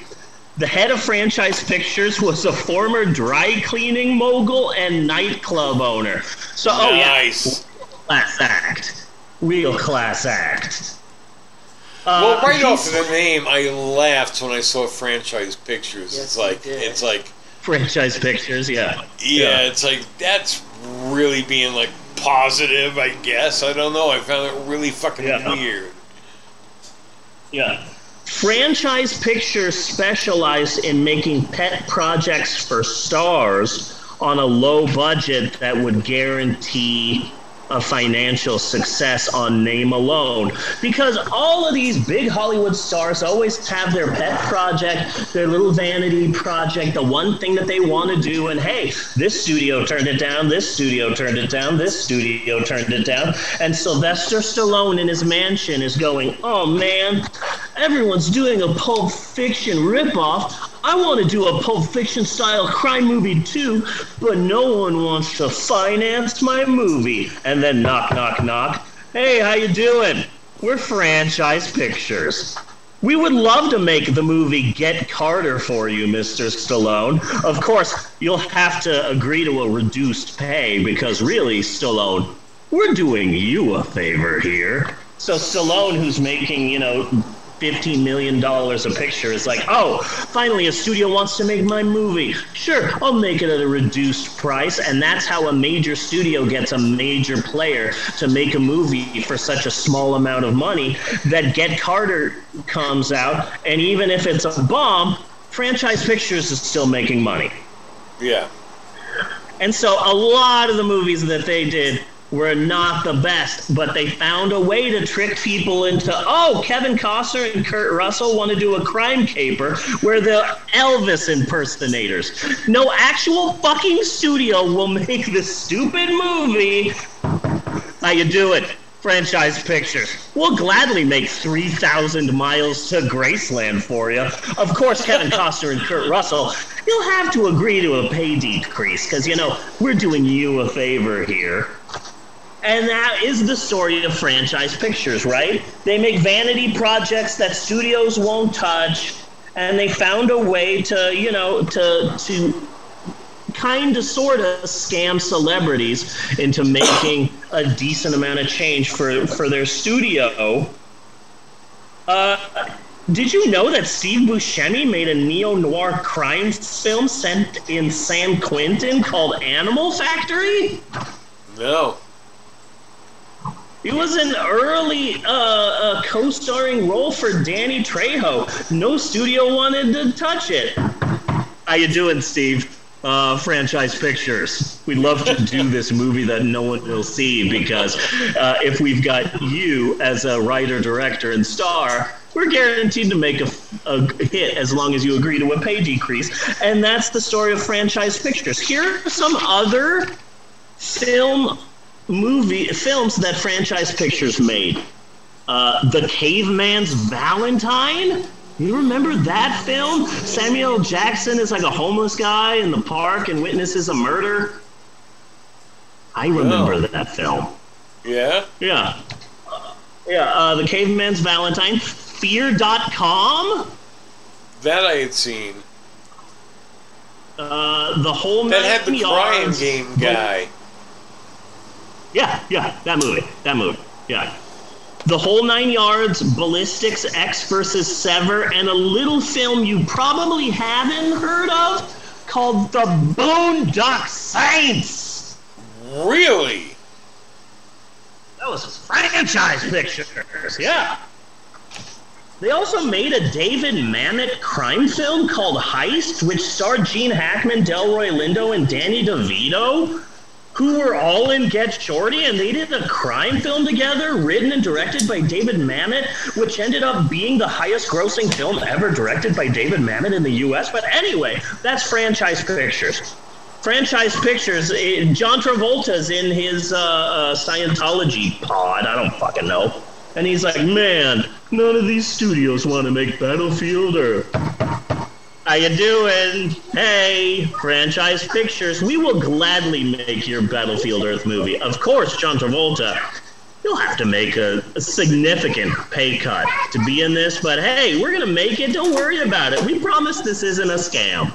The head of franchise pictures was a former dry cleaning mogul and nightclub owner. So, oh
Nice.
yeah, class act, real class act.
well,
Uh,
right off the name, I laughed when I saw franchise pictures. it's like it's like
franchise pictures, yeah.
yeah, it's like that's really being like positive. I guess I don't know. I found it really fucking weird.
Yeah. Franchise Pictures specialized in making pet projects for stars on a low budget that would guarantee financial success on name alone. Because all of these big Hollywood stars always have their pet project, their little vanity project, the one thing that they want to do. And hey, this studio turned it down, this studio turned it down, this studio turned it down. And Sylvester Stallone in his mansion is going, oh man, everyone's doing a Pulp Fiction ripoff. I want to do a Pulp Fiction style crime movie too, but no one wants to finance my movie. And then knock, knock, knock. Hey, how you doing? We're Franchise Pictures. We would love to make the movie Get Carter for you, Mr. Stallone. Of course, you'll have to agree to a reduced pay because really, Stallone, we're doing you a favor here. So Stallone, who's making, you know, $15 million a picture, is like, oh, finally a studio wants to make my movie. Sure, I'll make it at a reduced price. And that's how a major studio gets a major player to make a movie for such a small amount of money that Get Carter comes out. And even if it's a bomb, Franchise Pictures is still making money.
Yeah.
And so a lot of the movies that they did were not the best, but they found a way to trick people into, oh, Kevin Costner and Kurt Russell want to do a crime caper where the Elvis impersonators. No actual fucking studio will make this stupid movie. How you do it? Franchise Pictures. We'll gladly make 3,000 miles to Graceland for you. Of course, Kevin Costner and Kurt Russell, you'll have to agree to a pay decrease because, you know, we're doing you a favor here. And that is the story of franchise pictures, right? They make vanity projects that studios won't touch, and they found a way to, you know, to to kind of sort of scam celebrities into making a decent amount of change for for their studio. Uh, did you know that Steve Buscemi made a neo noir crime film set in San Quentin called Animal Factory?
No.
It was an early uh, uh, co-starring role for Danny Trejo. No studio wanted to touch it. How you doing, Steve? Uh, franchise Pictures. We'd love to do (laughs) this movie that no one will see because uh, if we've got you as a writer, director, and star, we're guaranteed to make a, a hit as long as you agree to a pay decrease. And that's the story of franchise pictures. Here are some other film movie films that franchise pictures made. Uh, the Caveman's Valentine. You remember that film? Samuel Jackson is like a homeless guy in the park and witnesses a murder. I remember that film.
Yeah.
Yeah. Yeah, uh, The Caveman's Valentine, Fear.com,
That I had seen.
uh, The Whole
That had the
Yards.
game guy.
Yeah, yeah, that movie. That movie. Yeah. The Whole Nine Yards, Ballistics Ecks versus Sever, and a little film you probably haven't heard of called The Boondock Saints.
Really?
That was franchise pictures. Yeah. They also made a David Mamet crime film called Heist, which starred Gene Hackman, Delroy Lindo, and Danny DeVito, who were all in Get Shorty, and they did a crime film together, written and directed by David Mamet, which ended up being the highest grossing film ever directed by David Mamet in the US. But anyway, that's franchise pictures. Franchise Pictures, eh, John Travolta's in his uh, uh, Scientology pod. I don't fucking know. And he's like, man, none of these studios want to make Battlefield Earth. How you doing? Hey, Franchise Pictures, we will gladly make your Battlefield Earth movie. Of course, John Travolta, you'll have to make a, a significant pay cut to be in this, but hey, we're to make it. Don't worry about it. We promise this isn't a scam.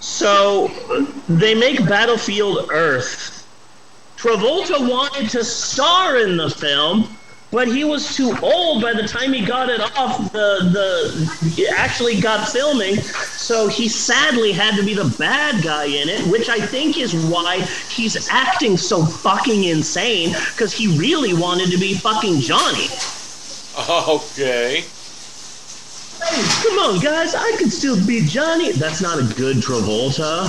So they make Battlefield Earth. Travolta wanted to star in the film, but he was too old by the time he got it off the the he actually got filming. So he sadly had to be the bad guy in it, which I think is why he's acting so fucking insane because he really wanted to be fucking Johnny.
Okay.
Hey, come on, guys, I can still be Johnny. That's not a good Travolta,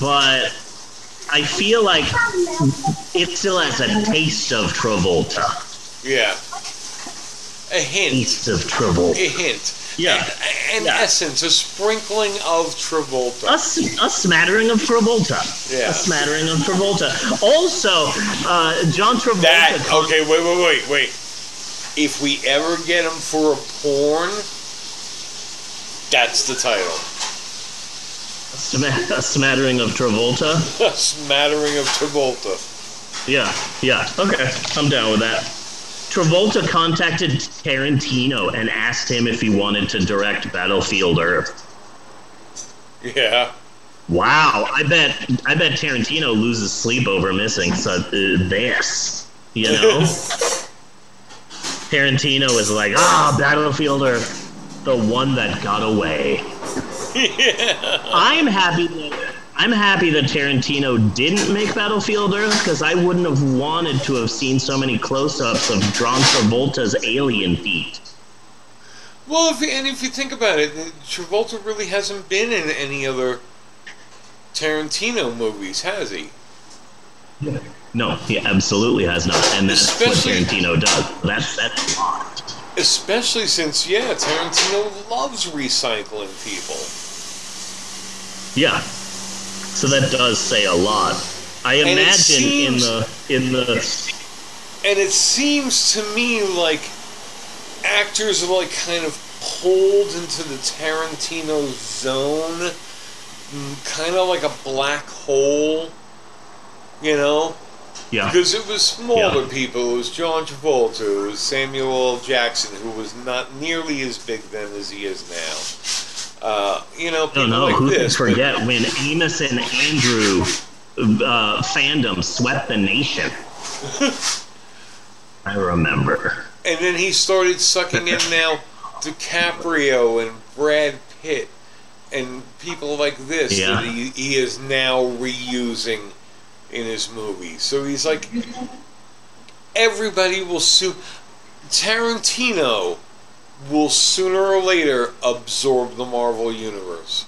but I feel like it still has a taste of Travolta.
Yeah. A hint.
Taste of Travolta.
A hint.
Yeah.
An essence, a sprinkling of Travolta.
A smattering of Travolta.
Yeah.
A smattering of Travolta. Also, uh, John Travolta.
That okay? Wait, wait, wait, wait. If we ever get him for a porn, that's the title.
A, sma- a smattering of Travolta.
A smattering of Travolta.
Yeah, yeah. Okay, I'm down with that. Travolta contacted Tarantino and asked him if he wanted to direct Battlefield Earth.
Yeah.
Wow, I bet I bet Tarantino loses sleep over missing so, uh, this. You know, (laughs) Tarantino is like, ah, Battlefield Earth, the one that got away.
yeah.
I'm happy that I'm happy that Tarantino didn't make Battlefield Earth because I wouldn't have wanted to have seen so many close-ups of John Travolta's alien feet.
Well, if and if you think about it, Travolta really hasn't been in any other Tarantino movies, has he?
No, he absolutely has not, and that's
Especially-
what Tarantino does. That's that's a lot.
Especially since, yeah, Tarantino loves recycling people.
Yeah. So that does say a lot. I
And
imagine in the in the
And it seems to me like actors are like kind of pulled into the Tarantino zone, mm, kind of like a black hole, you know?
Yeah.
Because it was smaller
Yeah.
people. It was John Travolta. It was Samuel L. Jackson, who was not nearly as big then as he is now. Uh, you know, people
don't know
like
who
this. but-
forget when Amos and Andrew uh, fandom swept the nation. (laughs) I remember.
And then he started sucking in now DiCaprio and Brad Pitt and people like this
Yeah.
that he, he is now reusing in his movies. So he's like, everybody will soon. Tarantino will sooner or later absorb the Marvel Universe.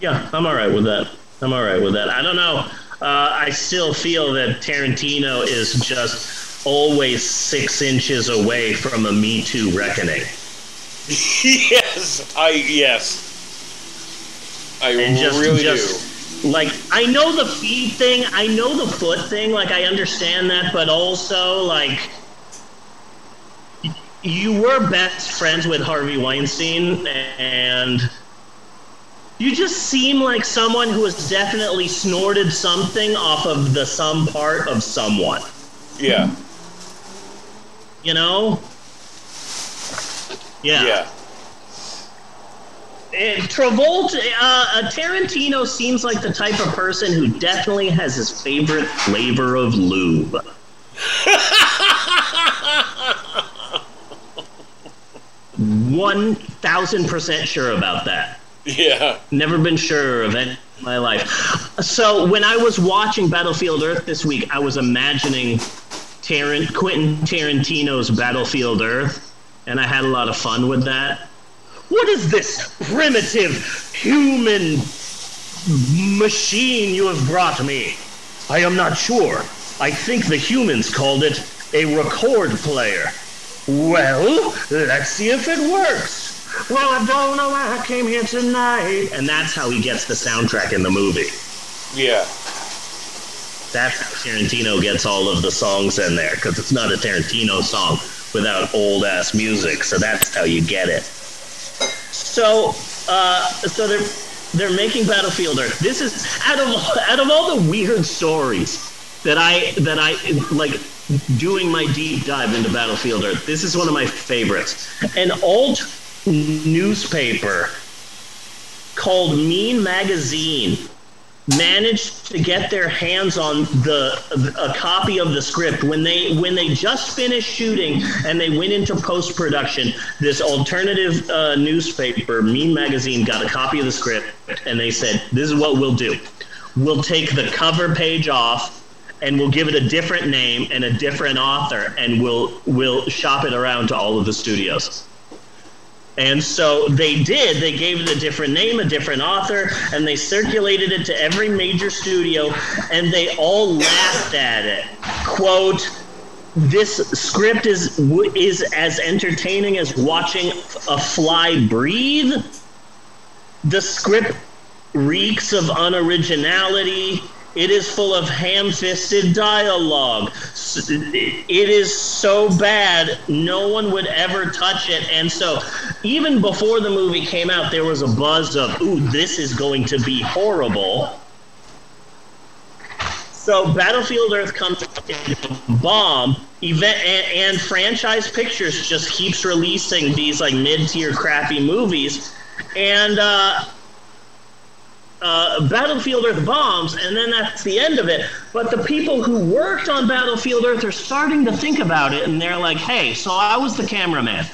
Yeah, I'm all right with that. I'm all right with that. I don't know. Uh, I still feel that Tarantino is just always six inches away from a Me Too reckoning. (laughs)
yes, I yes, I
And just,
really
just like I know the feet thing, I know the foot thing, like I understand that, but also like you were best friends with Harvey Weinstein, and You just seem like someone who has definitely snorted something off of the some part of someone.
Yeah.
You know? Yeah.
Yeah.
Eh, Travolta, uh, Tarantino seems like the type of person who definitely has his favorite flavor of lube. One thousand percent sure about that.
Yeah.
Never been sure of it in my life. So when I was watching Battlefield Earth this week, I was imagining Tarant- Quentin Tarantino's Battlefield Earth, and I had a lot of fun with that. What is this primitive human machine you have brought me? I am not sure. I think the humans called it a record player. Well, let's see if it works. Well, I don't know why I came here tonight. And that's how he gets the soundtrack in the movie.
Yeah.
That's how Tarantino gets all of the songs in there, because it's not a Tarantino song without old ass music. So that's how you get it. So, uh, so they're they're making Battlefield Earth. This is out of out of all the weird stories that I that I like doing my deep dive into Battlefield Earth. This is one of my favorites. An old newspaper called Mean Magazine managed to get their hands on the a copy of the script. When they when they just finished shooting and they went into post production this alternative uh, newspaper mean magazine got a copy of the script and they said this is what we'll do. We'll take the cover page off and we'll give it a different name and a different author and we'll we'll shop it around to all of the studios and so they did. They gave it a different name, a different author, and they circulated it to every major studio, and they all laughed at it. Quote, this script is is as entertaining as watching a fly breathe. The script reeks of unoriginality. It is full of ham fisted dialogue. It is so bad, no one would ever touch it. And so, even before the movie came out, there was a buzz of, ooh, this is going to be horrible. So, Battlefield Earth comes bomb. Event and, and franchise pictures just keeps releasing these like mid-tier crappy movies, and uh, uh, Battlefield Earth bombs, and then that's the end of it. But the people who worked on Battlefield Earth are starting to think about it, and they're like, "Hey, so I was the cameraman.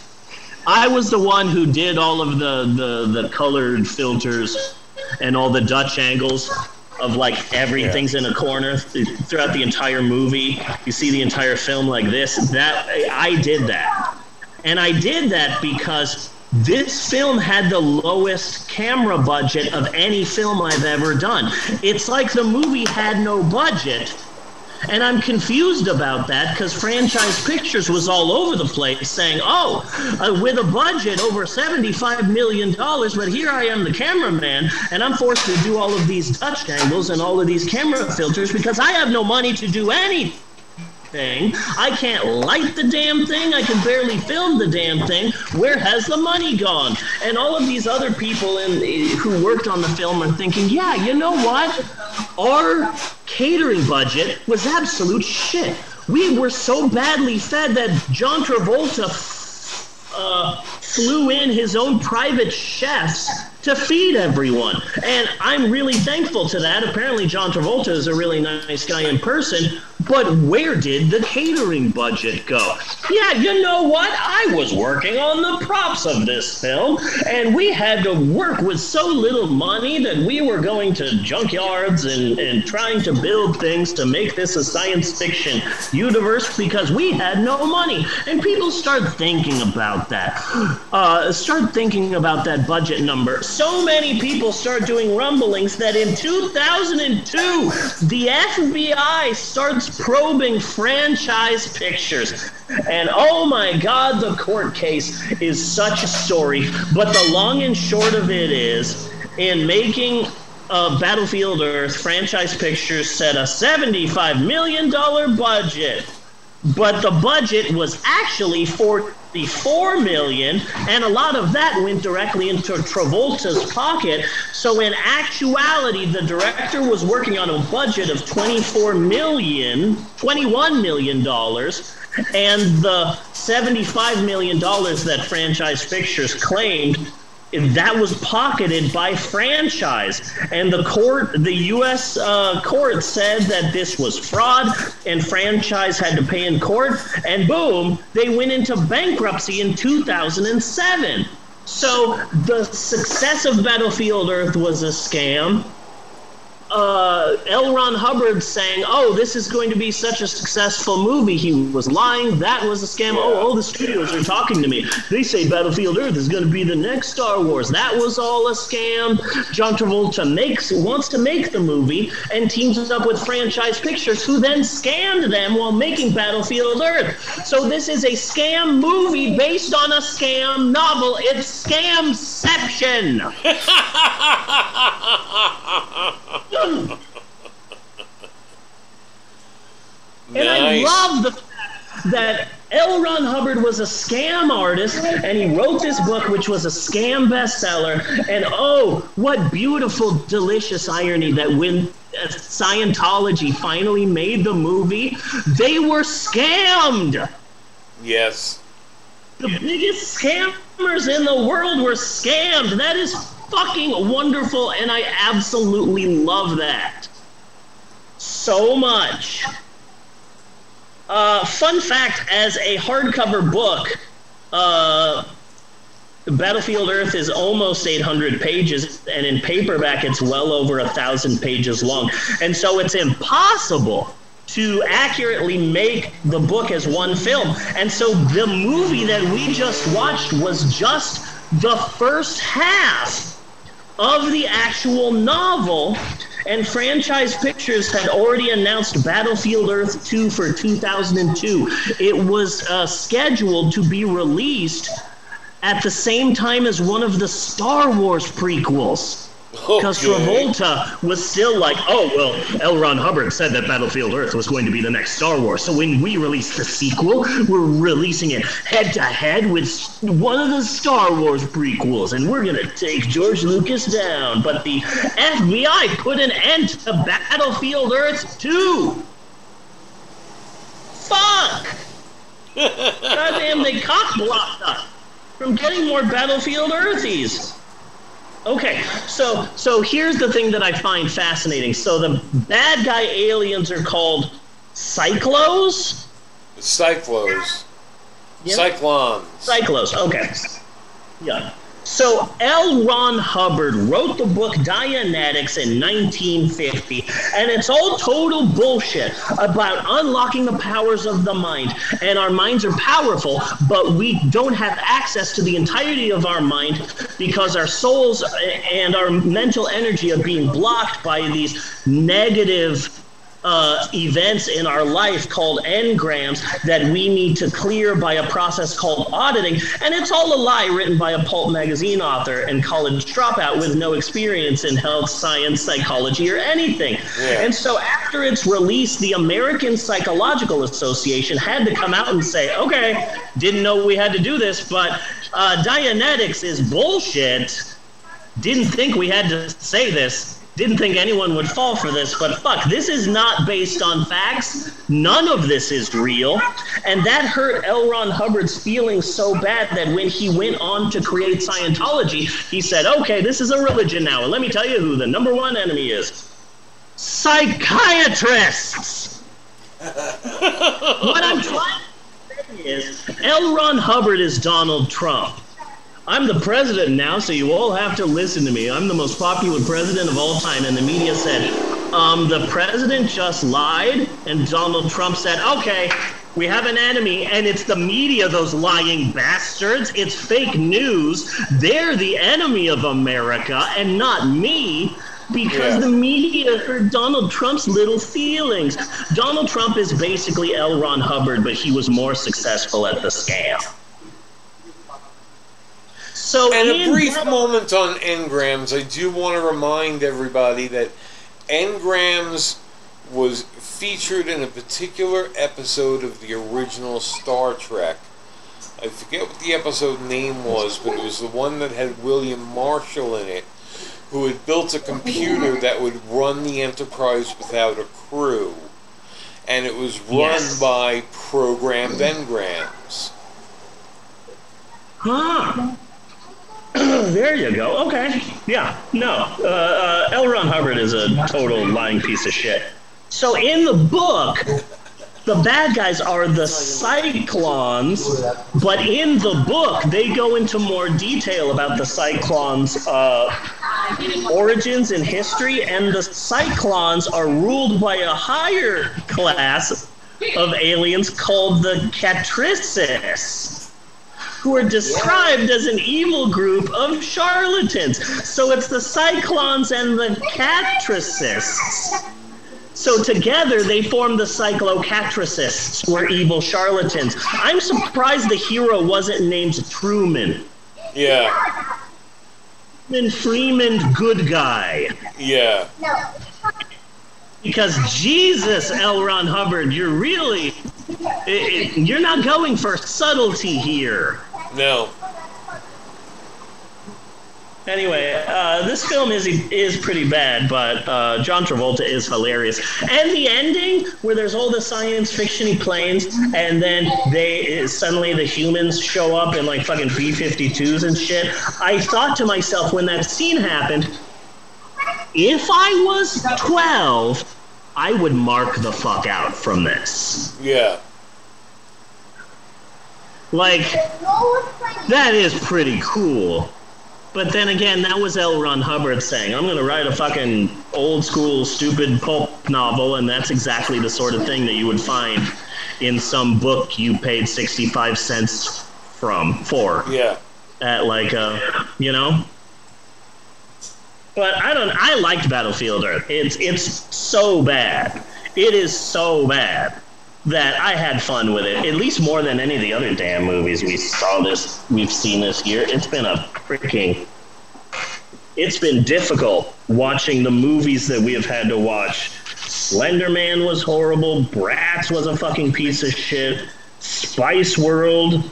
I was the one who did all of the the, the colored filters and all the Dutch angles." Of like everything's in a corner th- throughout the entire movie. You see the entire film like this. That I did that. And I did that because this film had the lowest camera budget of any film I've ever done. It's like the movie had no budget. And I'm confused about that because Franchise Pictures was all over the place saying, oh, uh, with a budget over $75 million, but here I am, the cameraman, and I'm forced to do all of these Dutch angles and all of these camera filters because I have no money to do anything thing. I can't light the damn thing. I can barely film the damn thing. Where has the money gone? And all of these other people in, who worked on the film are thinking, yeah, you know what? Our catering budget was absolute shit. We were so badly fed that John Travolta uh, flew in his own private chefs to feed everyone. And I'm really thankful to that. Apparently, John Travolta is a really nice guy in person. But where did the catering budget go? Yeah, you know what? I was working on the props of this film, and we had to work with so little money that we were going to junkyards and, and trying to build things to make this a science fiction universe because we had no money. And people start thinking about that. Uh, start thinking about that budget number. So many people start doing rumblings that in 2002, the FBI starts probing franchise pictures. And oh my God, the court case is such a story. But the long and short of it is, in making uh, Battlefield Earth, franchise pictures set a $75 million budget but the budget was actually 44 million and a lot of that went directly into Travolta's pocket. So in actuality the director was working on a budget of 24 million 21 million dollars and the 75 million dollars that franchise pictures claimed that was pocketed by franchise. And the court the us uh, court said that this was fraud and franchise had to pay in court. And boom they went into bankruptcy in 2007 so the success of battlefield earth was a scam uh, L. Ron Hubbard saying, "Oh, this is going to be such a successful movie." He was lying. That was a scam. Oh, all the studios are talking to me. They say Battlefield Earth is going to be the next Star Wars. That was all a scam. John Travolta makes wants to make the movie and teams up with Franchise Pictures, who then scammed them while making Battlefield Earth. So this is a scam movie based on a scam novel. It's Scamception. (laughs) (laughs) And I love the fact that L. Ron Hubbard was a scam artist and he wrote this book, which was a scam bestseller. And oh, what beautiful, delicious irony that when uh, Scientology finally made the movie, they were scammed.
Yes.
The biggest scammers in the world were scammed. That is fucking wonderful, and I absolutely love that so much. Uh, fun fact as a hardcover book, uh, Battlefield Earth is almost 800 pages, and in paperback, it's well over a thousand pages long. And so it's impossible to accurately make the book as one film. And so the movie that we just watched was just the first half of the actual novel. And Franchise Pictures had already announced Battlefield Earth 2 for 2002. It was uh, scheduled to be released at the same time as one of the Star Wars prequels. Because
Okay.
Travolta was still like, oh, well, L. Ron Hubbard said that Battlefield Earth was going to be the next Star Wars. So when we release the sequel, we're releasing it head to head with one of the Star Wars prequels. And we're going to take George Lucas down. But the FBI put an end to Battlefield Earth 2. Fuck! (laughs) Goddamn, they cock blocked us from getting more Battlefield Earthies. Okay, so so here's the thing that I find fascinating. So the bad guy aliens are called Psychlos.
Psychlos.
Yeah.
Cyclons.
Psychlos. Okay. Yeah. So L. Ron Hubbard wrote the book Dianetics in 1950, and it's all total bullshit about unlocking the powers of the mind. And our minds are powerful, but we don't have access to the entirety of our mind because our souls and our mental energy are being blocked by these negative uh, events in our life called engrams that we need to clear by a process called auditing. And it's all a lie written by a pulp magazine author and college dropout with no experience in health, science, psychology, or anything.
Yeah.
And so after its release, the American Psychological Association had to come out and say, okay, didn't know we had to do this, but uh, Dianetics is bullshit didn't think we had to say this. Didn't think anyone would fall for this, but fuck, this is not based on facts. None of this is real. And that hurt L. Ron Hubbard's feelings so bad that when he went on to create Scientology, he said, okay, this is a religion now. And let me tell you who the number one enemy is psychiatrists. (laughs) what I'm trying to say is L. Ron Hubbard is Donald Trump. I'm the president now, so you all have to listen to me. I'm the most popular president of all time. And the media said, um, the president just lied. And Donald Trump said, okay, we have an enemy, and it's the media, those lying bastards. It's fake news. They're the enemy of America, and not me. Because
Yeah.
the media hurt Donald Trump's little feelings. Donald Trump is basically L. Ron Hubbard, but he was more successful at the scam. So
and a brief moment on engrams. I do want to remind everybody that engrams was featured in a particular episode of the original Star Trek. I forget what the episode name was, but it was the one that had William Marshall in it, who had built a computer that would run the Enterprise without a crew. And it was run
Yes.
by programmed engrams.
Huh. (clears throat) there you go. Okay. Yeah. No. Uh, uh, L. Ron Hubbard is a total lying piece of shit. So in the book, the bad guys are the Psychlos, but in the book, they go into more detail about the Psychlos' uh, origins and history, and the Psychlos are ruled by a higher class of aliens called the Catrists who are described as an evil group of charlatans. So it's the Psychlos and the Catricists. So together they form the Cyclocatricists, who are evil charlatans. I'm surprised the hero wasn't named Truman.
Yeah,
Truman Freeman, good guy.
yeah.
Because Jesus, L. Ron Hubbard, you're really, i i you're not going for subtlety here.
No.
Anyway, uh, this film is is pretty bad, but uh, John Travolta is hilarious. And the ending, where there's all the science fictiony planes, and then they suddenly the humans show up in like fucking B-52s and shit. I thought to myself when that scene happened, if I was 12, I would mark the fuck out from this.
Yeah.
Like, that is pretty cool. But then again, that was L. Ron Hubbard saying, I'm going to write a fucking old school, stupid pulp novel, and that's exactly the sort of thing that you would find in some book you paid 65 cents from, for.
Yeah.
At like, uh, you know? But I don't, I liked Battlefield Earth. It's, it's so bad. It is so bad that I had fun with it, at least more than any of the other damn movies we saw this, we've seen this year. It's been a freaking, it's been difficult watching the movies that we have had to watch. Slender Man was horrible. Bratz was a fucking piece of shit. Spice World.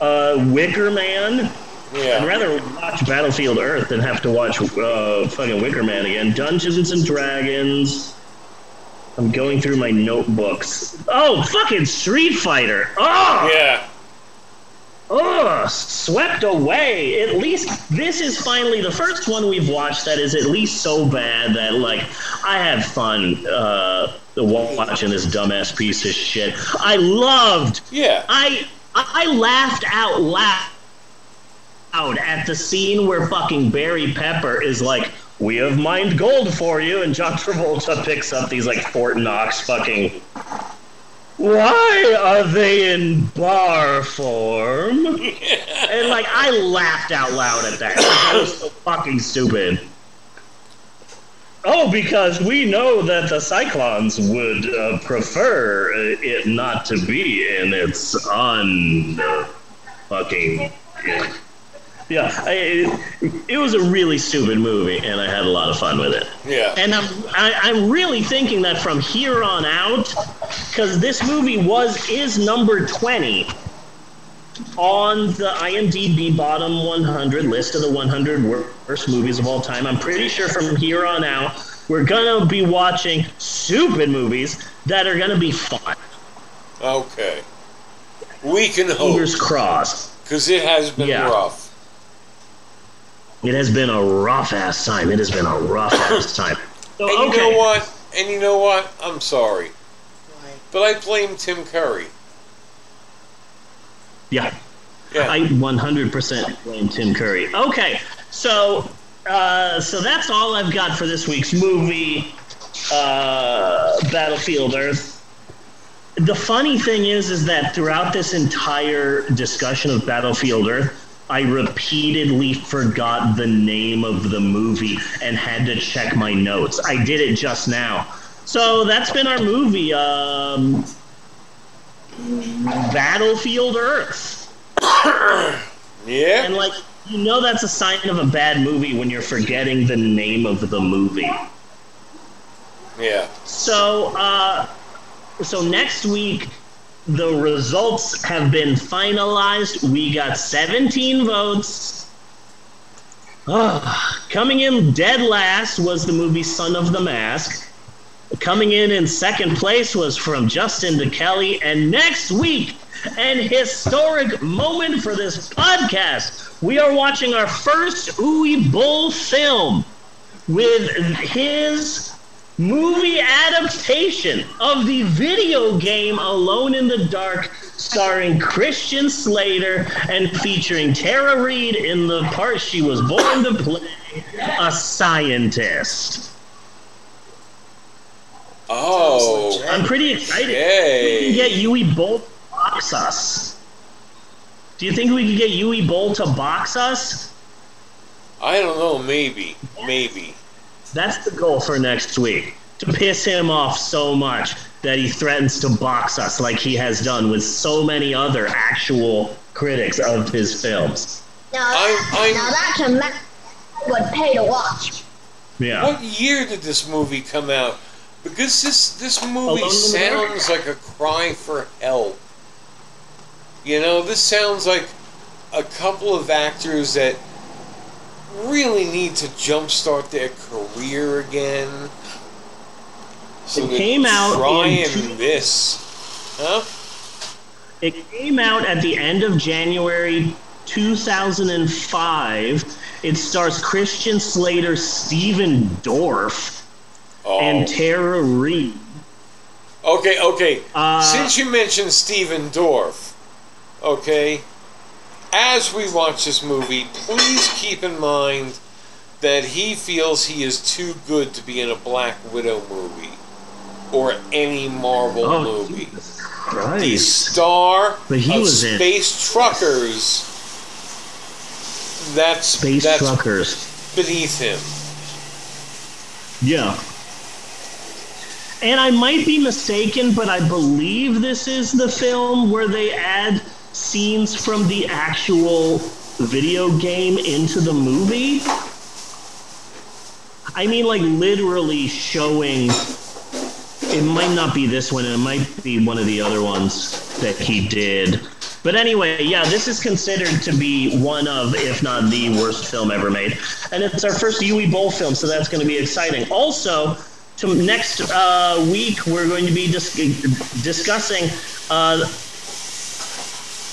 Uh, Wicker Man.
Yeah.
I'd rather watch Battlefield Earth than have to watch uh, fucking Wicker Man again. Dungeons and Dragons. I'm going through my notebooks. Oh, fucking Street Fighter. Oh!
Yeah.
Oh, swept away. At least this is finally the first one we've watched that is at least so bad that like I had fun uh, watching this dumbass piece of shit. I loved.
Yeah.
I I laughed out loud at the scene where fucking Barry Pepper is like, "We have mined gold for you," and John Travolta picks up these like Fort Knox fucking why are they in bar form? and like I laughed out loud at that. That was so fucking stupid. Oh, because we know that the Psychlos would uh, prefer uh, it not to be in its un fucking. I, it, it was a really stupid movie, and I had a lot of fun with it.
Yeah.
And I'm I, I'm really thinking that from here on out, because this movie was is number twenty on the IMDb bottom 100 list of the 100 worst movies of all time. I'm pretty sure from here on out we're gonna be watching stupid movies that are gonna be fun.
Okay. We can hope.
Fingers crossed.
Because it has been
Yeah.
rough.
It has been a rough ass time. It has been a rough ass (coughs) time. So,
and you
okay.
know what? And you know what? I'm sorry. But I blame Tim Curry.
Yeah.
Yeah.
I 100% blame Tim Curry. Okay, so uh, so that's all I've got for this week's movie, uh, Battlefield Earth. The funny thing is, is that throughout this entire discussion of Battlefield Earth, I repeatedly forgot the name of the movie and had to check my notes. I did it just now. So that's been our movie. Um, Battlefield Earth. (coughs)
Yeah.
And like you know that's a sign of a bad movie when you're forgetting the name of the movie.
Yeah.
So, uh, so next week, the results have been finalized. We got 17 votes. Ah, coming in dead last was the movie Son of the Mask. Coming in in second place was from Justin to Kelly. And next week, an historic moment for this podcast. We are watching our first Uwe Boll film with his movie adaptation of the video game Alone in the Dark, starring Christian Slater and featuring Tara Reid in the part she was born to play, a scientist.
Oh.
I'm pretty excited.
Okay.
We can get Uwe Boll to box us. Do you think we could get Uwe Boll to box us?
I don't know. Maybe. Maybe.
That's the goal for next week. To piss him off so much that he threatens to box us like he has done with so many other actual critics of his films.
Now, that, now that's a match I would pay to watch.
Yeah.
What year did this movie come out? Because this this movie
Alone
sounds like a cry for help. You know, this sounds like a couple of actors that really need to jumpstart their career again. So
It came out in
trying
two-
this, huh?
It came out at the end of January 2005. It stars Christian Slater, Stephen Dorff,
Oh.
and Tara Reid.
Okay, okay.
Uh,
Since you mentioned Stephen Dorff, okay, as we watch this movie, please keep in mind that he feels he is too good to be in a Black Widow movie or any Marvel
Oh,
movie. The star
But he
of
was in-
Space Truckers. That's
Space
that's
Truckers.
beneath him.
Yeah. And I might be mistaken, but I believe this is the film where they add scenes from the actual video game into the movie. I mean, like literally showing. It might not be this one, it might be one of the other ones that he did. But anyway, yeah, this is considered to be one of, if not the worst film ever made. And it's our first Uwe Boll film, so that's going to be exciting. Also, to next uh, week, we're going to be dis- discussing uh,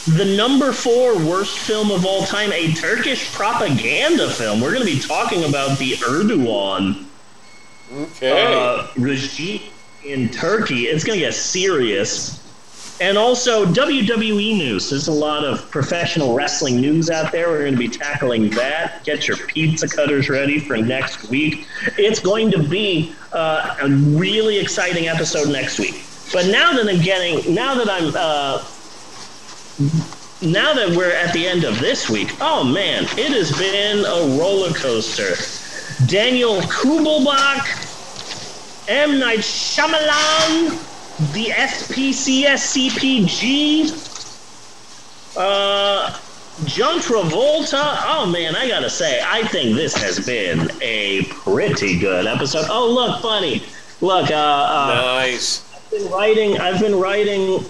the number four worst film of all time, a Turkish propaganda film. We're going to be talking about the Erdogan
Okay.
uh, regime in Turkey. It's going to get serious. And also WWE news. There's a lot of professional wrestling news out there. We're going to be tackling that. Get your pizza cutters ready for next week. It's going to be uh, a really exciting episode next week. But now that I'm getting, now that I'm, uh, now that we're at the end of this week, oh man, it has been a roller coaster. Daniel Kubelbach, M. Night Shyamalan, the SPCSCPG, uh, John Travolta. Oh man, I gotta say, I think this has been a pretty good episode. Oh look, funny. Look, uh, uh
nice.
I've been writing. I've been writing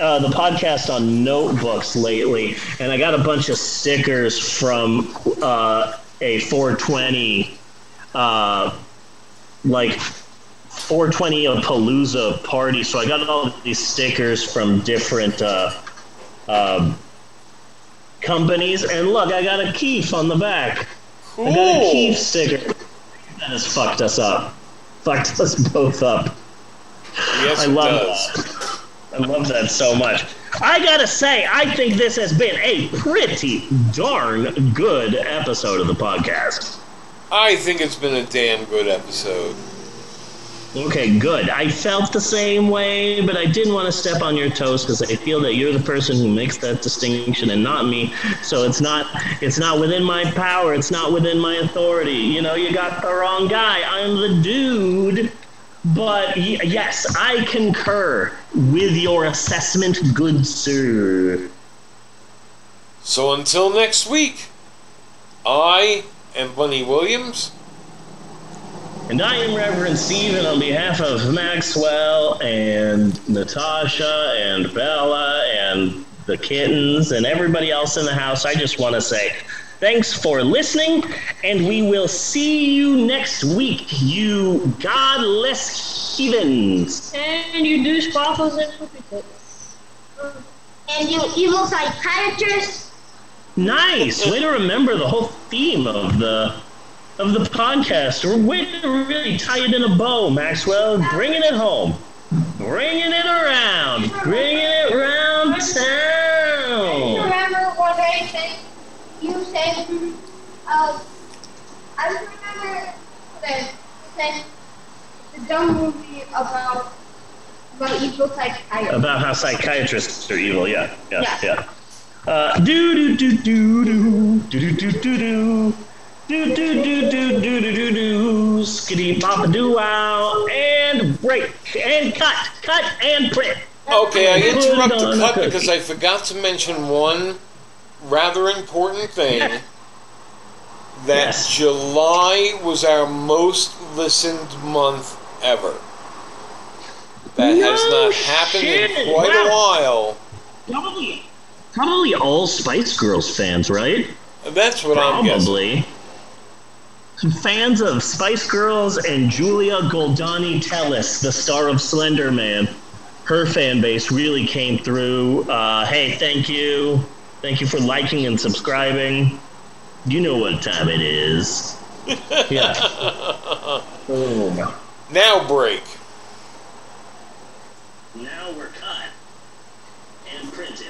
uh, the podcast on notebooks lately, and I got a bunch of stickers from uh, a 420, uh, like 420 a Palooza party. So I got all these stickers from different uh, um, companies, and look, I got a Keef on the back. I got a Keef sticker. That has fucked us up. Fucked us both up.
Yes,
I
it
love
does.
that. I love that so much. I gotta say, I think this has been a pretty darn good episode of the podcast.
I think it's been a damn good episode.
Okay, good. I felt the same way, but I didn't want to step on your toes because I feel that you're the person who makes that distinction and not me. So it's not it's not within my power. It's not within my authority. You know, you got the wrong guy. I'm the dude. But yes, I concur with your assessment, good sir.
So until next week, I am Bunny Williams.
And I am Reverend Steve, and on behalf of Maxwell and Natasha and Bella and the kittens and everybody else in the house, I just want to say thanks for listening, and we will see you next week, you godless heathens.
And you douche waffles and poopy tits. And you evil psychiatrists.
Nice. Way to remember the whole theme of the of the podcast. Way to really tie it in a bow, Maxwell. Bringing it home. Bringing it around. Bringing it round town.
Remember what I said? You said, uh, I remember that you said the dumb movie about about evil psychiatrists.
About how psychiatrists are evil. Yeah, yeah,
Yeah.
yeah. Uh, do do do do do do do do do do. Do do do do do do do do skitty papa doo wow and break and cut cut and print.
Okay, I
Put
interrupt
on
the
a
cut
cookie.
because I forgot to mention one rather important thing. (laughs) That July was our most listened month ever. That has not happened
shit.
in quite a while.
Probably, probably all Spice Girls fans, right?
That's what I'm guessing.
Probably. Fans of Spice Girls and Julia Goldani Telles, the star of Slender Man. Her fan base really came through. Uh, hey, thank you. Thank you for liking and subscribing. You know what time it is. (laughs) yeah. Oh.
Now break. Now we're cut and printed.